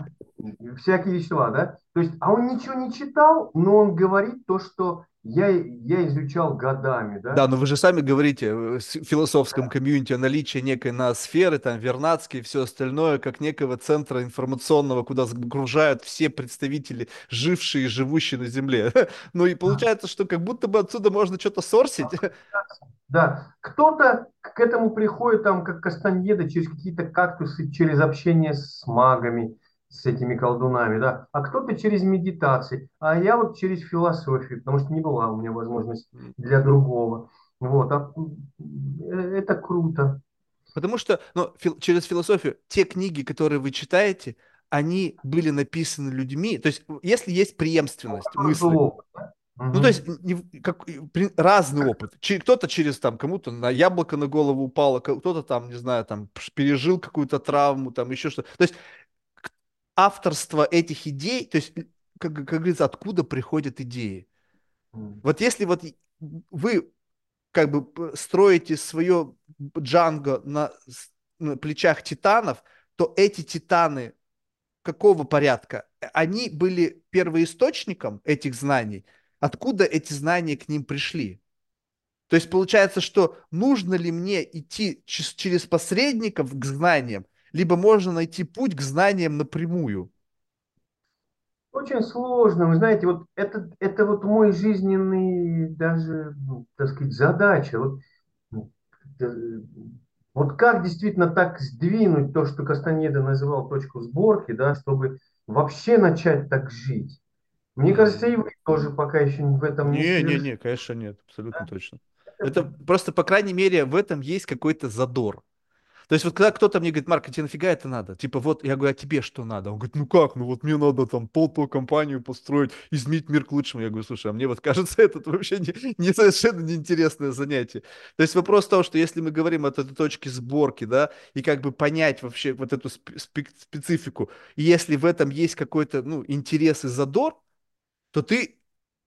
всякие вещества, да? То есть, а он ничего не читал, но он говорит то, что я, я изучал годами, да? Да, но вы же сами говорите в философском комьюнити о наличии некой ноосферы, там, Вернадский и все остальное, как некого центра информационного, куда загружают все представители, жившие и живущие на Земле. Ну и получается, что как будто бы отсюда можно что-то сорсить. Да, кто-то к этому приходит, там, как Кастаньеда, через какие-то кактусы, через общение с магами, с этими колдунами, да, а кто-то через медитации, а я вот через философию, потому что не была у меня возможность для другого. Вот, а э, это круто. Потому что ну, фил, через философию те книги, которые вы читаете, они были написаны людьми. То есть, если есть преемственность мысли. Ну, то есть, как, разный опыт. Кто-то через там, кому-то на яблоко на голову упало, кто-то там, не знаю, там, пережил какую-то травму, там, еще что-то. То есть, авторство этих идей, то есть, как, как говорится, откуда приходят идеи. Mm. Вот если вот вы как бы строите свое джанго на, на плечах титанов, то эти титаны какого порядка? Они были первоисточником этих знаний. Откуда эти знания к ним пришли? То есть получается, что нужно ли мне идти через посредников к знаниям, либо можно найти путь к знаниям напрямую? Очень сложно. Вы знаете, вот это, это вот мой жизненный даже, ну, так сказать, задача. Вот, э, вот как действительно так сдвинуть то, что Кастанеда называл точку сборки, да, чтобы вообще начать так жить. Мне кажется, и вы тоже пока еще в этом не Не, не, не, конечно, нет, абсолютно да? точно. Это просто, по крайней мере, в этом есть какой-то задор. То есть вот когда кто-то мне говорит, Марк, а тебе нафига это надо? Типа вот, я говорю, а тебе что надо? Он говорит, ну как, ну вот мне надо там полту компанию построить, изменить мир к лучшему. Я говорю, слушай, а мне вот кажется, это вообще не, не совершенно неинтересное занятие. То есть вопрос того, что если мы говорим от этой точки сборки, да, и как бы понять вообще вот эту специфику, и если в этом есть какой-то, ну, интерес и задор, то ты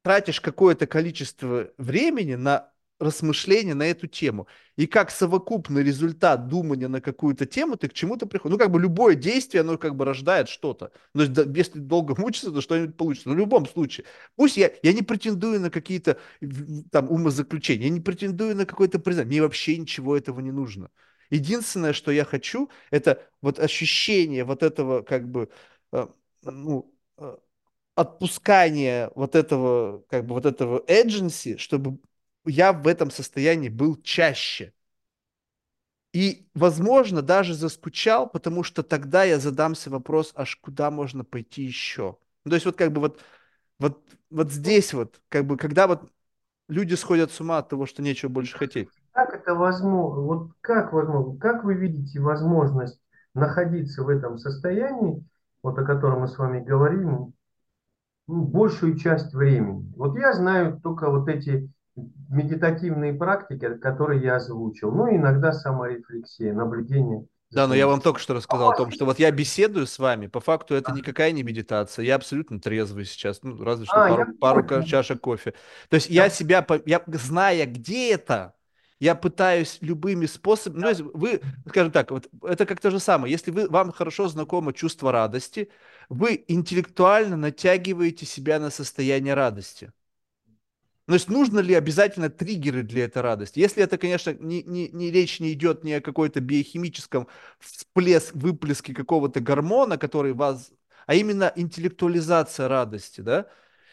тратишь какое-то количество времени на размышления на эту тему. И как совокупный результат думания на какую-то тему, ты к чему-то приходишь. Ну, как бы любое действие, оно как бы рождает что-то. Но если долго мучиться, то что-нибудь получится. Но в любом случае. Пусть я, я не претендую на какие-то там умозаключения, я не претендую на какое-то признание. Мне вообще ничего этого не нужно. Единственное, что я хочу, это вот ощущение вот этого как бы, э, ну, э, отпускания вот этого, как бы вот этого agency, чтобы я в этом состоянии был чаще. И, возможно, даже заскучал, потому что тогда я задамся вопрос, аж куда можно пойти еще. Ну, то есть вот как бы вот, вот, вот здесь вот, как бы, когда вот люди сходят с ума от того, что нечего больше хотеть. Как это возможно? Вот как возможно? Как вы видите возможность находиться в этом состоянии, вот о котором мы с вами говорим, ну, большую часть времени. Вот я знаю только вот эти медитативные практики, которые я озвучил. Ну, иногда саморефлексия, наблюдение Да, но я вам только что рассказал о том, что вот я беседую с вами, по факту это никакая не медитация, я абсолютно трезвый сейчас, ну, разве что А, я пару, пару ка- понял. чашек кофе. То есть я Я, себя, я, зная, где это, я пытаюсь любыми способами, ну, если вы, скажем так, вот это как то же самое, если вы, вам хорошо знакомо чувство радости, вы интеллектуально натягиваете себя на состояние радости. То есть нужно ли обязательно триггеры для этой радости? Если это, конечно, не, не, не речь не идет не о какой-то биохимическом всплеск, выплеске какого-то гормона, который вас, а именно интеллектуализация радости, да?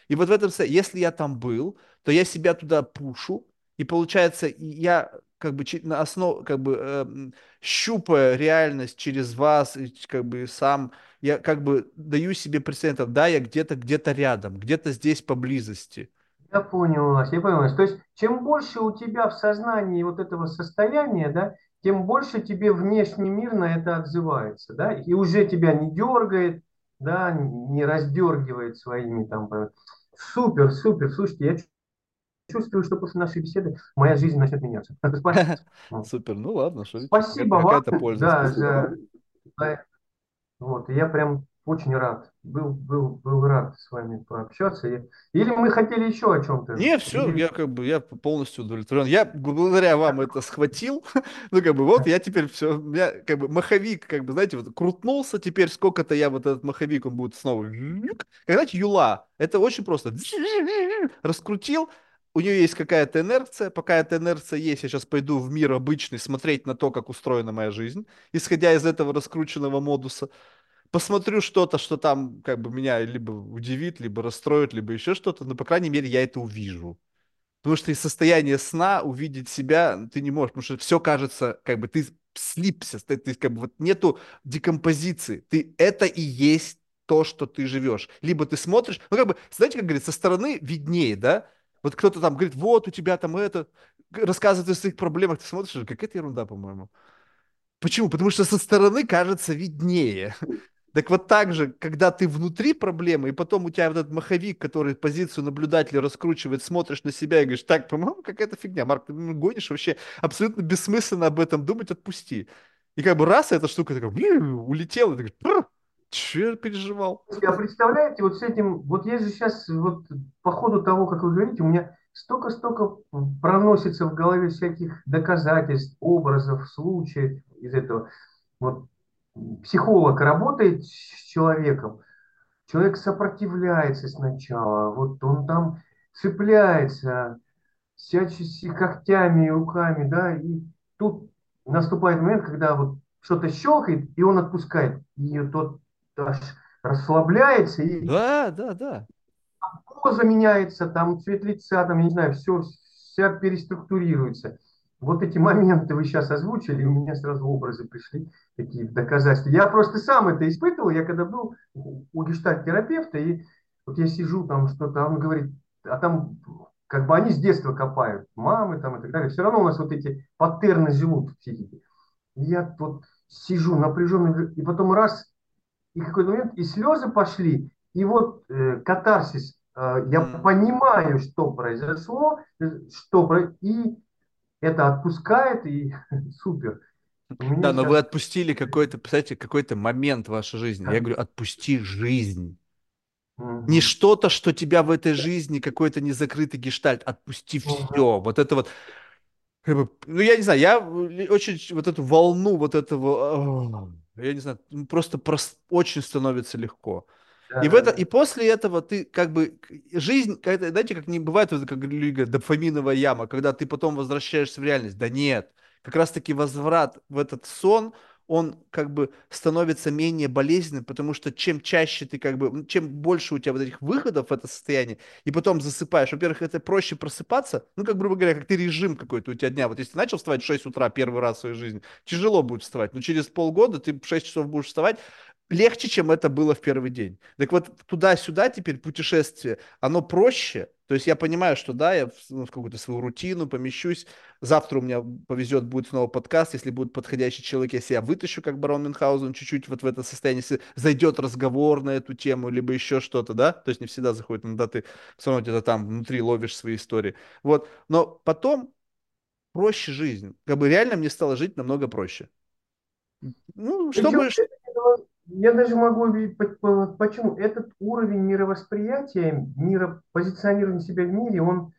И вот в этом, со- если я там был, то я себя туда пушу, и получается, я как бы на основ, как бы эм, щупая реальность через вас, и как бы сам, я как бы даю себе представление, да, я где-то где-то рядом, где-то здесь поблизости. Я понял вас, я понял вас. То есть, чем больше у тебя в сознании вот этого состояния, да, тем больше тебе внешний мир на это отзывается, да, и уже тебя не дергает, да, не раздергивает своими там. э, Супер, супер. Слушайте, я чувствую, что после нашей беседы моя жизнь начнет меняться. Супер, ну ладно, что Спасибо вам, да, за- вот, я прям очень рад, был, был, был рад с вами пообщаться. Или мы хотели еще о чем-то, Не, все, или я как бы, я полностью удовлетворен. Я благодаря вам это схватил. Ну, как бы, вот я теперь все, у меня как бы маховик, как бы, знаете, вот крутнулся, теперь сколько-то я вот этот маховик, он будет снова, как, знаете, юла. Это очень просто. Раскрутил, у нее есть какая-то инерция, пока эта инерция есть, я сейчас пойду в мир обычный смотреть на то, как устроена моя жизнь, исходя из этого раскрученного модуса. Посмотрю что-то, что там как бы меня либо удивит, либо расстроит, либо еще что-то, но, по крайней мере, я это увижу. Потому что из состояния сна увидеть себя ты не можешь, потому что все кажется, как бы ты слипся, ты, ты как бы вот нету декомпозиции. Ты это и есть то, что ты живешь. Либо ты смотришь, ну как бы, знаете, как говорится, со стороны виднее, да? Вот кто-то там говорит, вот у тебя там это, рассказывает о своих проблемах, ты смотришь, какая-то ерунда, по-моему. Почему? Потому что со стороны кажется виднее. Так вот так же, когда ты внутри проблемы, и потом у тебя этот маховик, который позицию наблюдателя раскручивает, смотришь на себя и говоришь, так, по-моему, какая-то фигня, Марк, ты ну, гонишь вообще, абсолютно бессмысленно об этом думать, отпусти. И как бы раз эта штука такая улетела, и ты говоришь, че переживал? А представляете, вот с этим, вот я же сейчас, вот по ходу того, как вы говорите, у меня столько-столько проносится в голове всяких доказательств, образов, случаев из этого. Вот психолог работает с человеком, человек сопротивляется сначала, вот он там цепляется всячески когтями и руками, да, и тут наступает момент, когда вот что-то щелкает, и он отпускает, и тот аж расслабляется, и Да, да, да. поза меняется, там цвет лица, там, я не знаю, все, вся переструктурируется. Вот эти моменты вы сейчас озвучили, у меня сразу образы пришли, такие доказательства. Я просто сам это испытывал, я когда был у гештальт-терапевта, и вот я сижу там что-то, а он говорит, а там как бы они с детства копают, мамы там и так далее. Все равно у нас вот эти паттерны живут в психике. И я вот сижу напряженный, и потом раз, и какой-то момент, и слезы пошли, и вот э, катарсис, э, я понимаю, что произошло, э, что и это отпускает, и супер. Да, но вы отпустили какой-то, представляете, какой-то момент в вашей жизни. Я говорю, отпусти жизнь. Не Мгм. что-то, что тебя в этой жизни, какой-то незакрытый гештальт. Отпусти Мгм. все. Вот это вот Как бы, ну, я не знаю, я очень вот эту волну вот этого, а, я не знаю, ну, просто прос- очень становится легко. И в это, и после этого ты как бы жизнь, какая-то, знаете, как не бывает, вот, как люди говорят, дофаминовая яма, когда ты потом возвращаешься в реальность. Да нет, как раз-таки возврат в этот сон, он как бы становится менее болезненным, потому что чем чаще ты как бы, чем больше у тебя вот этих выходов в это состояние, и потом засыпаешь. Во-первых, это проще просыпаться, ну, как, грубо говоря, как ты режим какой-то у тебя дня. Вот если ты начал вставать в 6 утра первый раз в своей жизни, тяжело будет вставать, но через полгода ты в 6 часов будешь вставать, легче, чем это было в первый день. Так вот, туда-сюда теперь путешествие, оно проще, То есть я понимаю, что да, я в, ну, в какую-то свою рутину помещусь. Завтра у меня повезет, будет снова подкаст. Если будет подходящий человек, я себя вытащу, как барон Мюнхгаузен, чуть-чуть вот в это состояние. Если зайдет разговор на эту тему, либо еще что-то, да, то есть не всегда заходит, иногда ты все равно где-то там внутри ловишь свои истории. Вот. Но потом проще жизнь. Как бы реально мне стало жить намного проще. Ну, чтобы... Я даже могу объяснить, почему этот уровень мировосприятия, миропозиционирования себя в мире, он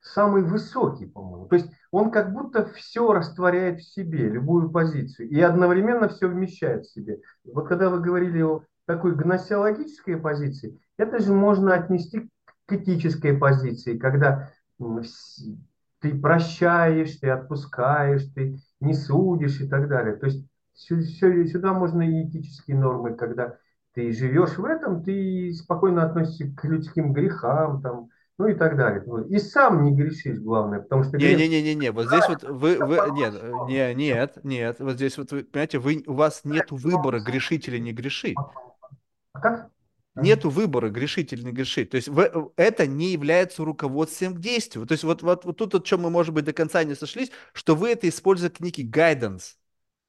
самый высокий, по-моему. То есть он как будто все растворяет в себе, любую позицию, и одновременно все вмещает в себе. Вот когда вы говорили о такой гносеологической позиции, это же можно отнести к этической позиции, когда ты прощаешь, ты отпускаешь, ты не судишь и так далее. То есть сюда можно и этические нормы, когда ты живешь в этом, ты спокойно относишься к людским грехам, там, ну и так далее. И сам не грешишь, главное, потому что... Не, не, не, не, не, вот здесь вот вы, вы, нет, не, нет, нет, вот здесь вот вы, понимаете, вы, у вас нет выбора, грешить или не грешить. А как? Нету выбора, грешить или не грешить. То есть в, это не является руководством к действию. То есть вот, вот, вот тут, о чем мы, может быть, до конца не сошлись, что вы это используете как некий guidance.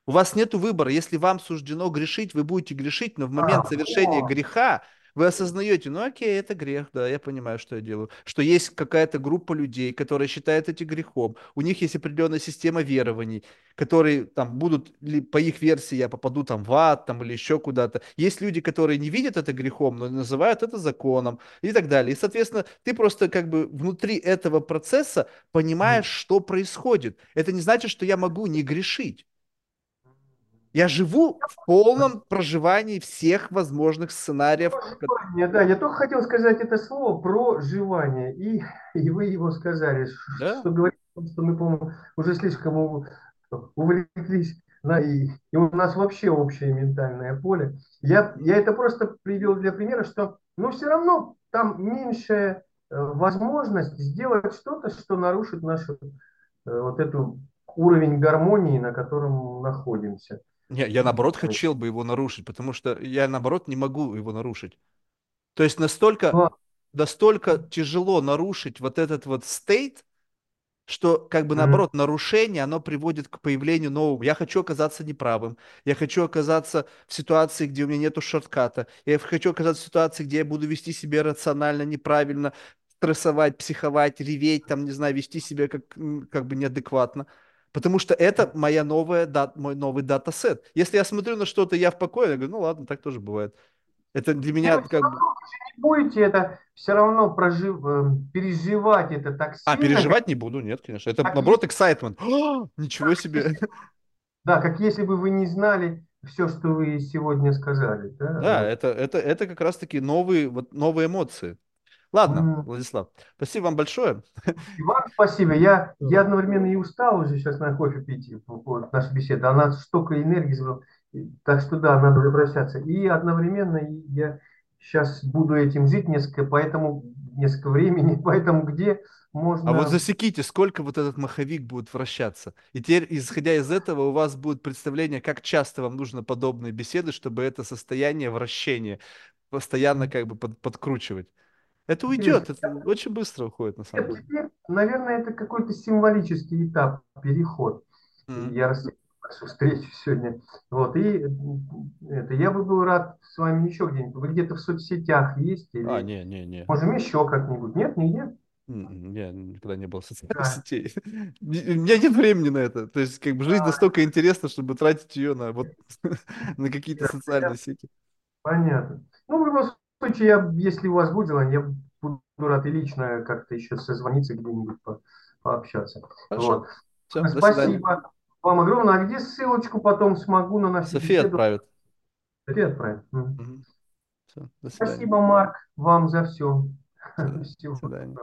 У вас нет выбора. Если вам суждено грешить, вы будете грешить, но в момент совершения греха вы осознаете, ну окей, это грех, да, я понимаю, что я делаю. Что есть какая-то группа людей, которые считают эти грехом. У них есть определенная система верований, которые там будут, по их версии я попаду там в ад там, или еще куда-то. Есть люди, которые не видят это грехом, но называют это законом и так далее. И, соответственно, ты просто как бы внутри этого процесса понимаешь, что происходит. Это не значит, что я могу не грешить. Я живу в полном проживании всех возможных сценариев. Проживание, да, я только хотел сказать это слово проживание, и, и вы его сказали, да? что говорит, что мы, по-моему, уже слишком увлеклись, да, и, и у нас вообще общее ментальное поле. Я, я это просто привел для примера, что, ну, все равно там меньшая э, возможность сделать что-то, что нарушит нашу э, вот эту уровень гармонии, на котором находимся. Не, я наоборот хотел бы его нарушить, потому что я наоборот не могу его нарушить. То есть настолько, настолько тяжело нарушить вот этот вот стейт, что как бы наоборот нарушение, оно приводит к появлению нового. Я хочу оказаться неправым, я хочу оказаться в ситуации, где у меня нету шортката, я хочу оказаться в ситуации, где я буду вести себя рационально, неправильно, стрессовать, психовать, реветь, там, не знаю, вести себя как, как бы неадекватно. Потому что это моя новая, дат, мой новый датасет. Если я смотрю на что-то, я в покое, я говорю, ну ладно, так тоже бывает. Это для меня Нет, как бы... не будете это все равно прожив... Э, переживать это так а, сильно. А, переживать как... не буду, нет, конечно. Это, как наоборот, excitement. О, ничего себе. Да, как если бы вы не знали все, что вы сегодня сказали. Да, да это, это, это как раз-таки новые, вот, новые эмоции. Ладно, Владислав, спасибо вам большое. И вам спасибо. Я, я одновременно и устал уже сейчас на кофе пить, вот, наша беседа. Она столько энергии забрала. Так что да, надо возвращаться. И одновременно я сейчас буду этим жить несколько, поэтому несколько времени, поэтому где можно... А вот засеките, сколько вот этот маховик будет вращаться. И теперь, исходя из этого, у вас будет представление, как часто вам нужно подобные беседы, чтобы это состояние вращения постоянно как бы под, подкручивать. Это уйдет, это очень быстро уходит на самом деле. Теперь, наверное, это какой-то символический этап, переход. Mm-hmm. Я рассчитываю нашу встречу сегодня. Вот, и это, я бы был рад с вами еще где-нибудь. Вы где-то в соцсетях есть? Или... А, не, не, не. Можем еще как-нибудь. Нет, нигде? Я никогда не был в социальных да. сетей. У меня нет времени на это. То есть, как бы жизнь настолько интересна, чтобы тратить ее на вот на какие-то социальные сети. Понятно. Ну, в любом случае, я, если у вас будет я буду рад и лично как-то еще созвониться где-нибудь по, пообщаться. Хорошо. Вот. Все, Спасибо вам огромное. А где ссылочку потом смогу на нашу София беседу? отправит. София отправит. Угу. Все, Спасибо, Марк, вам за все. До свидания.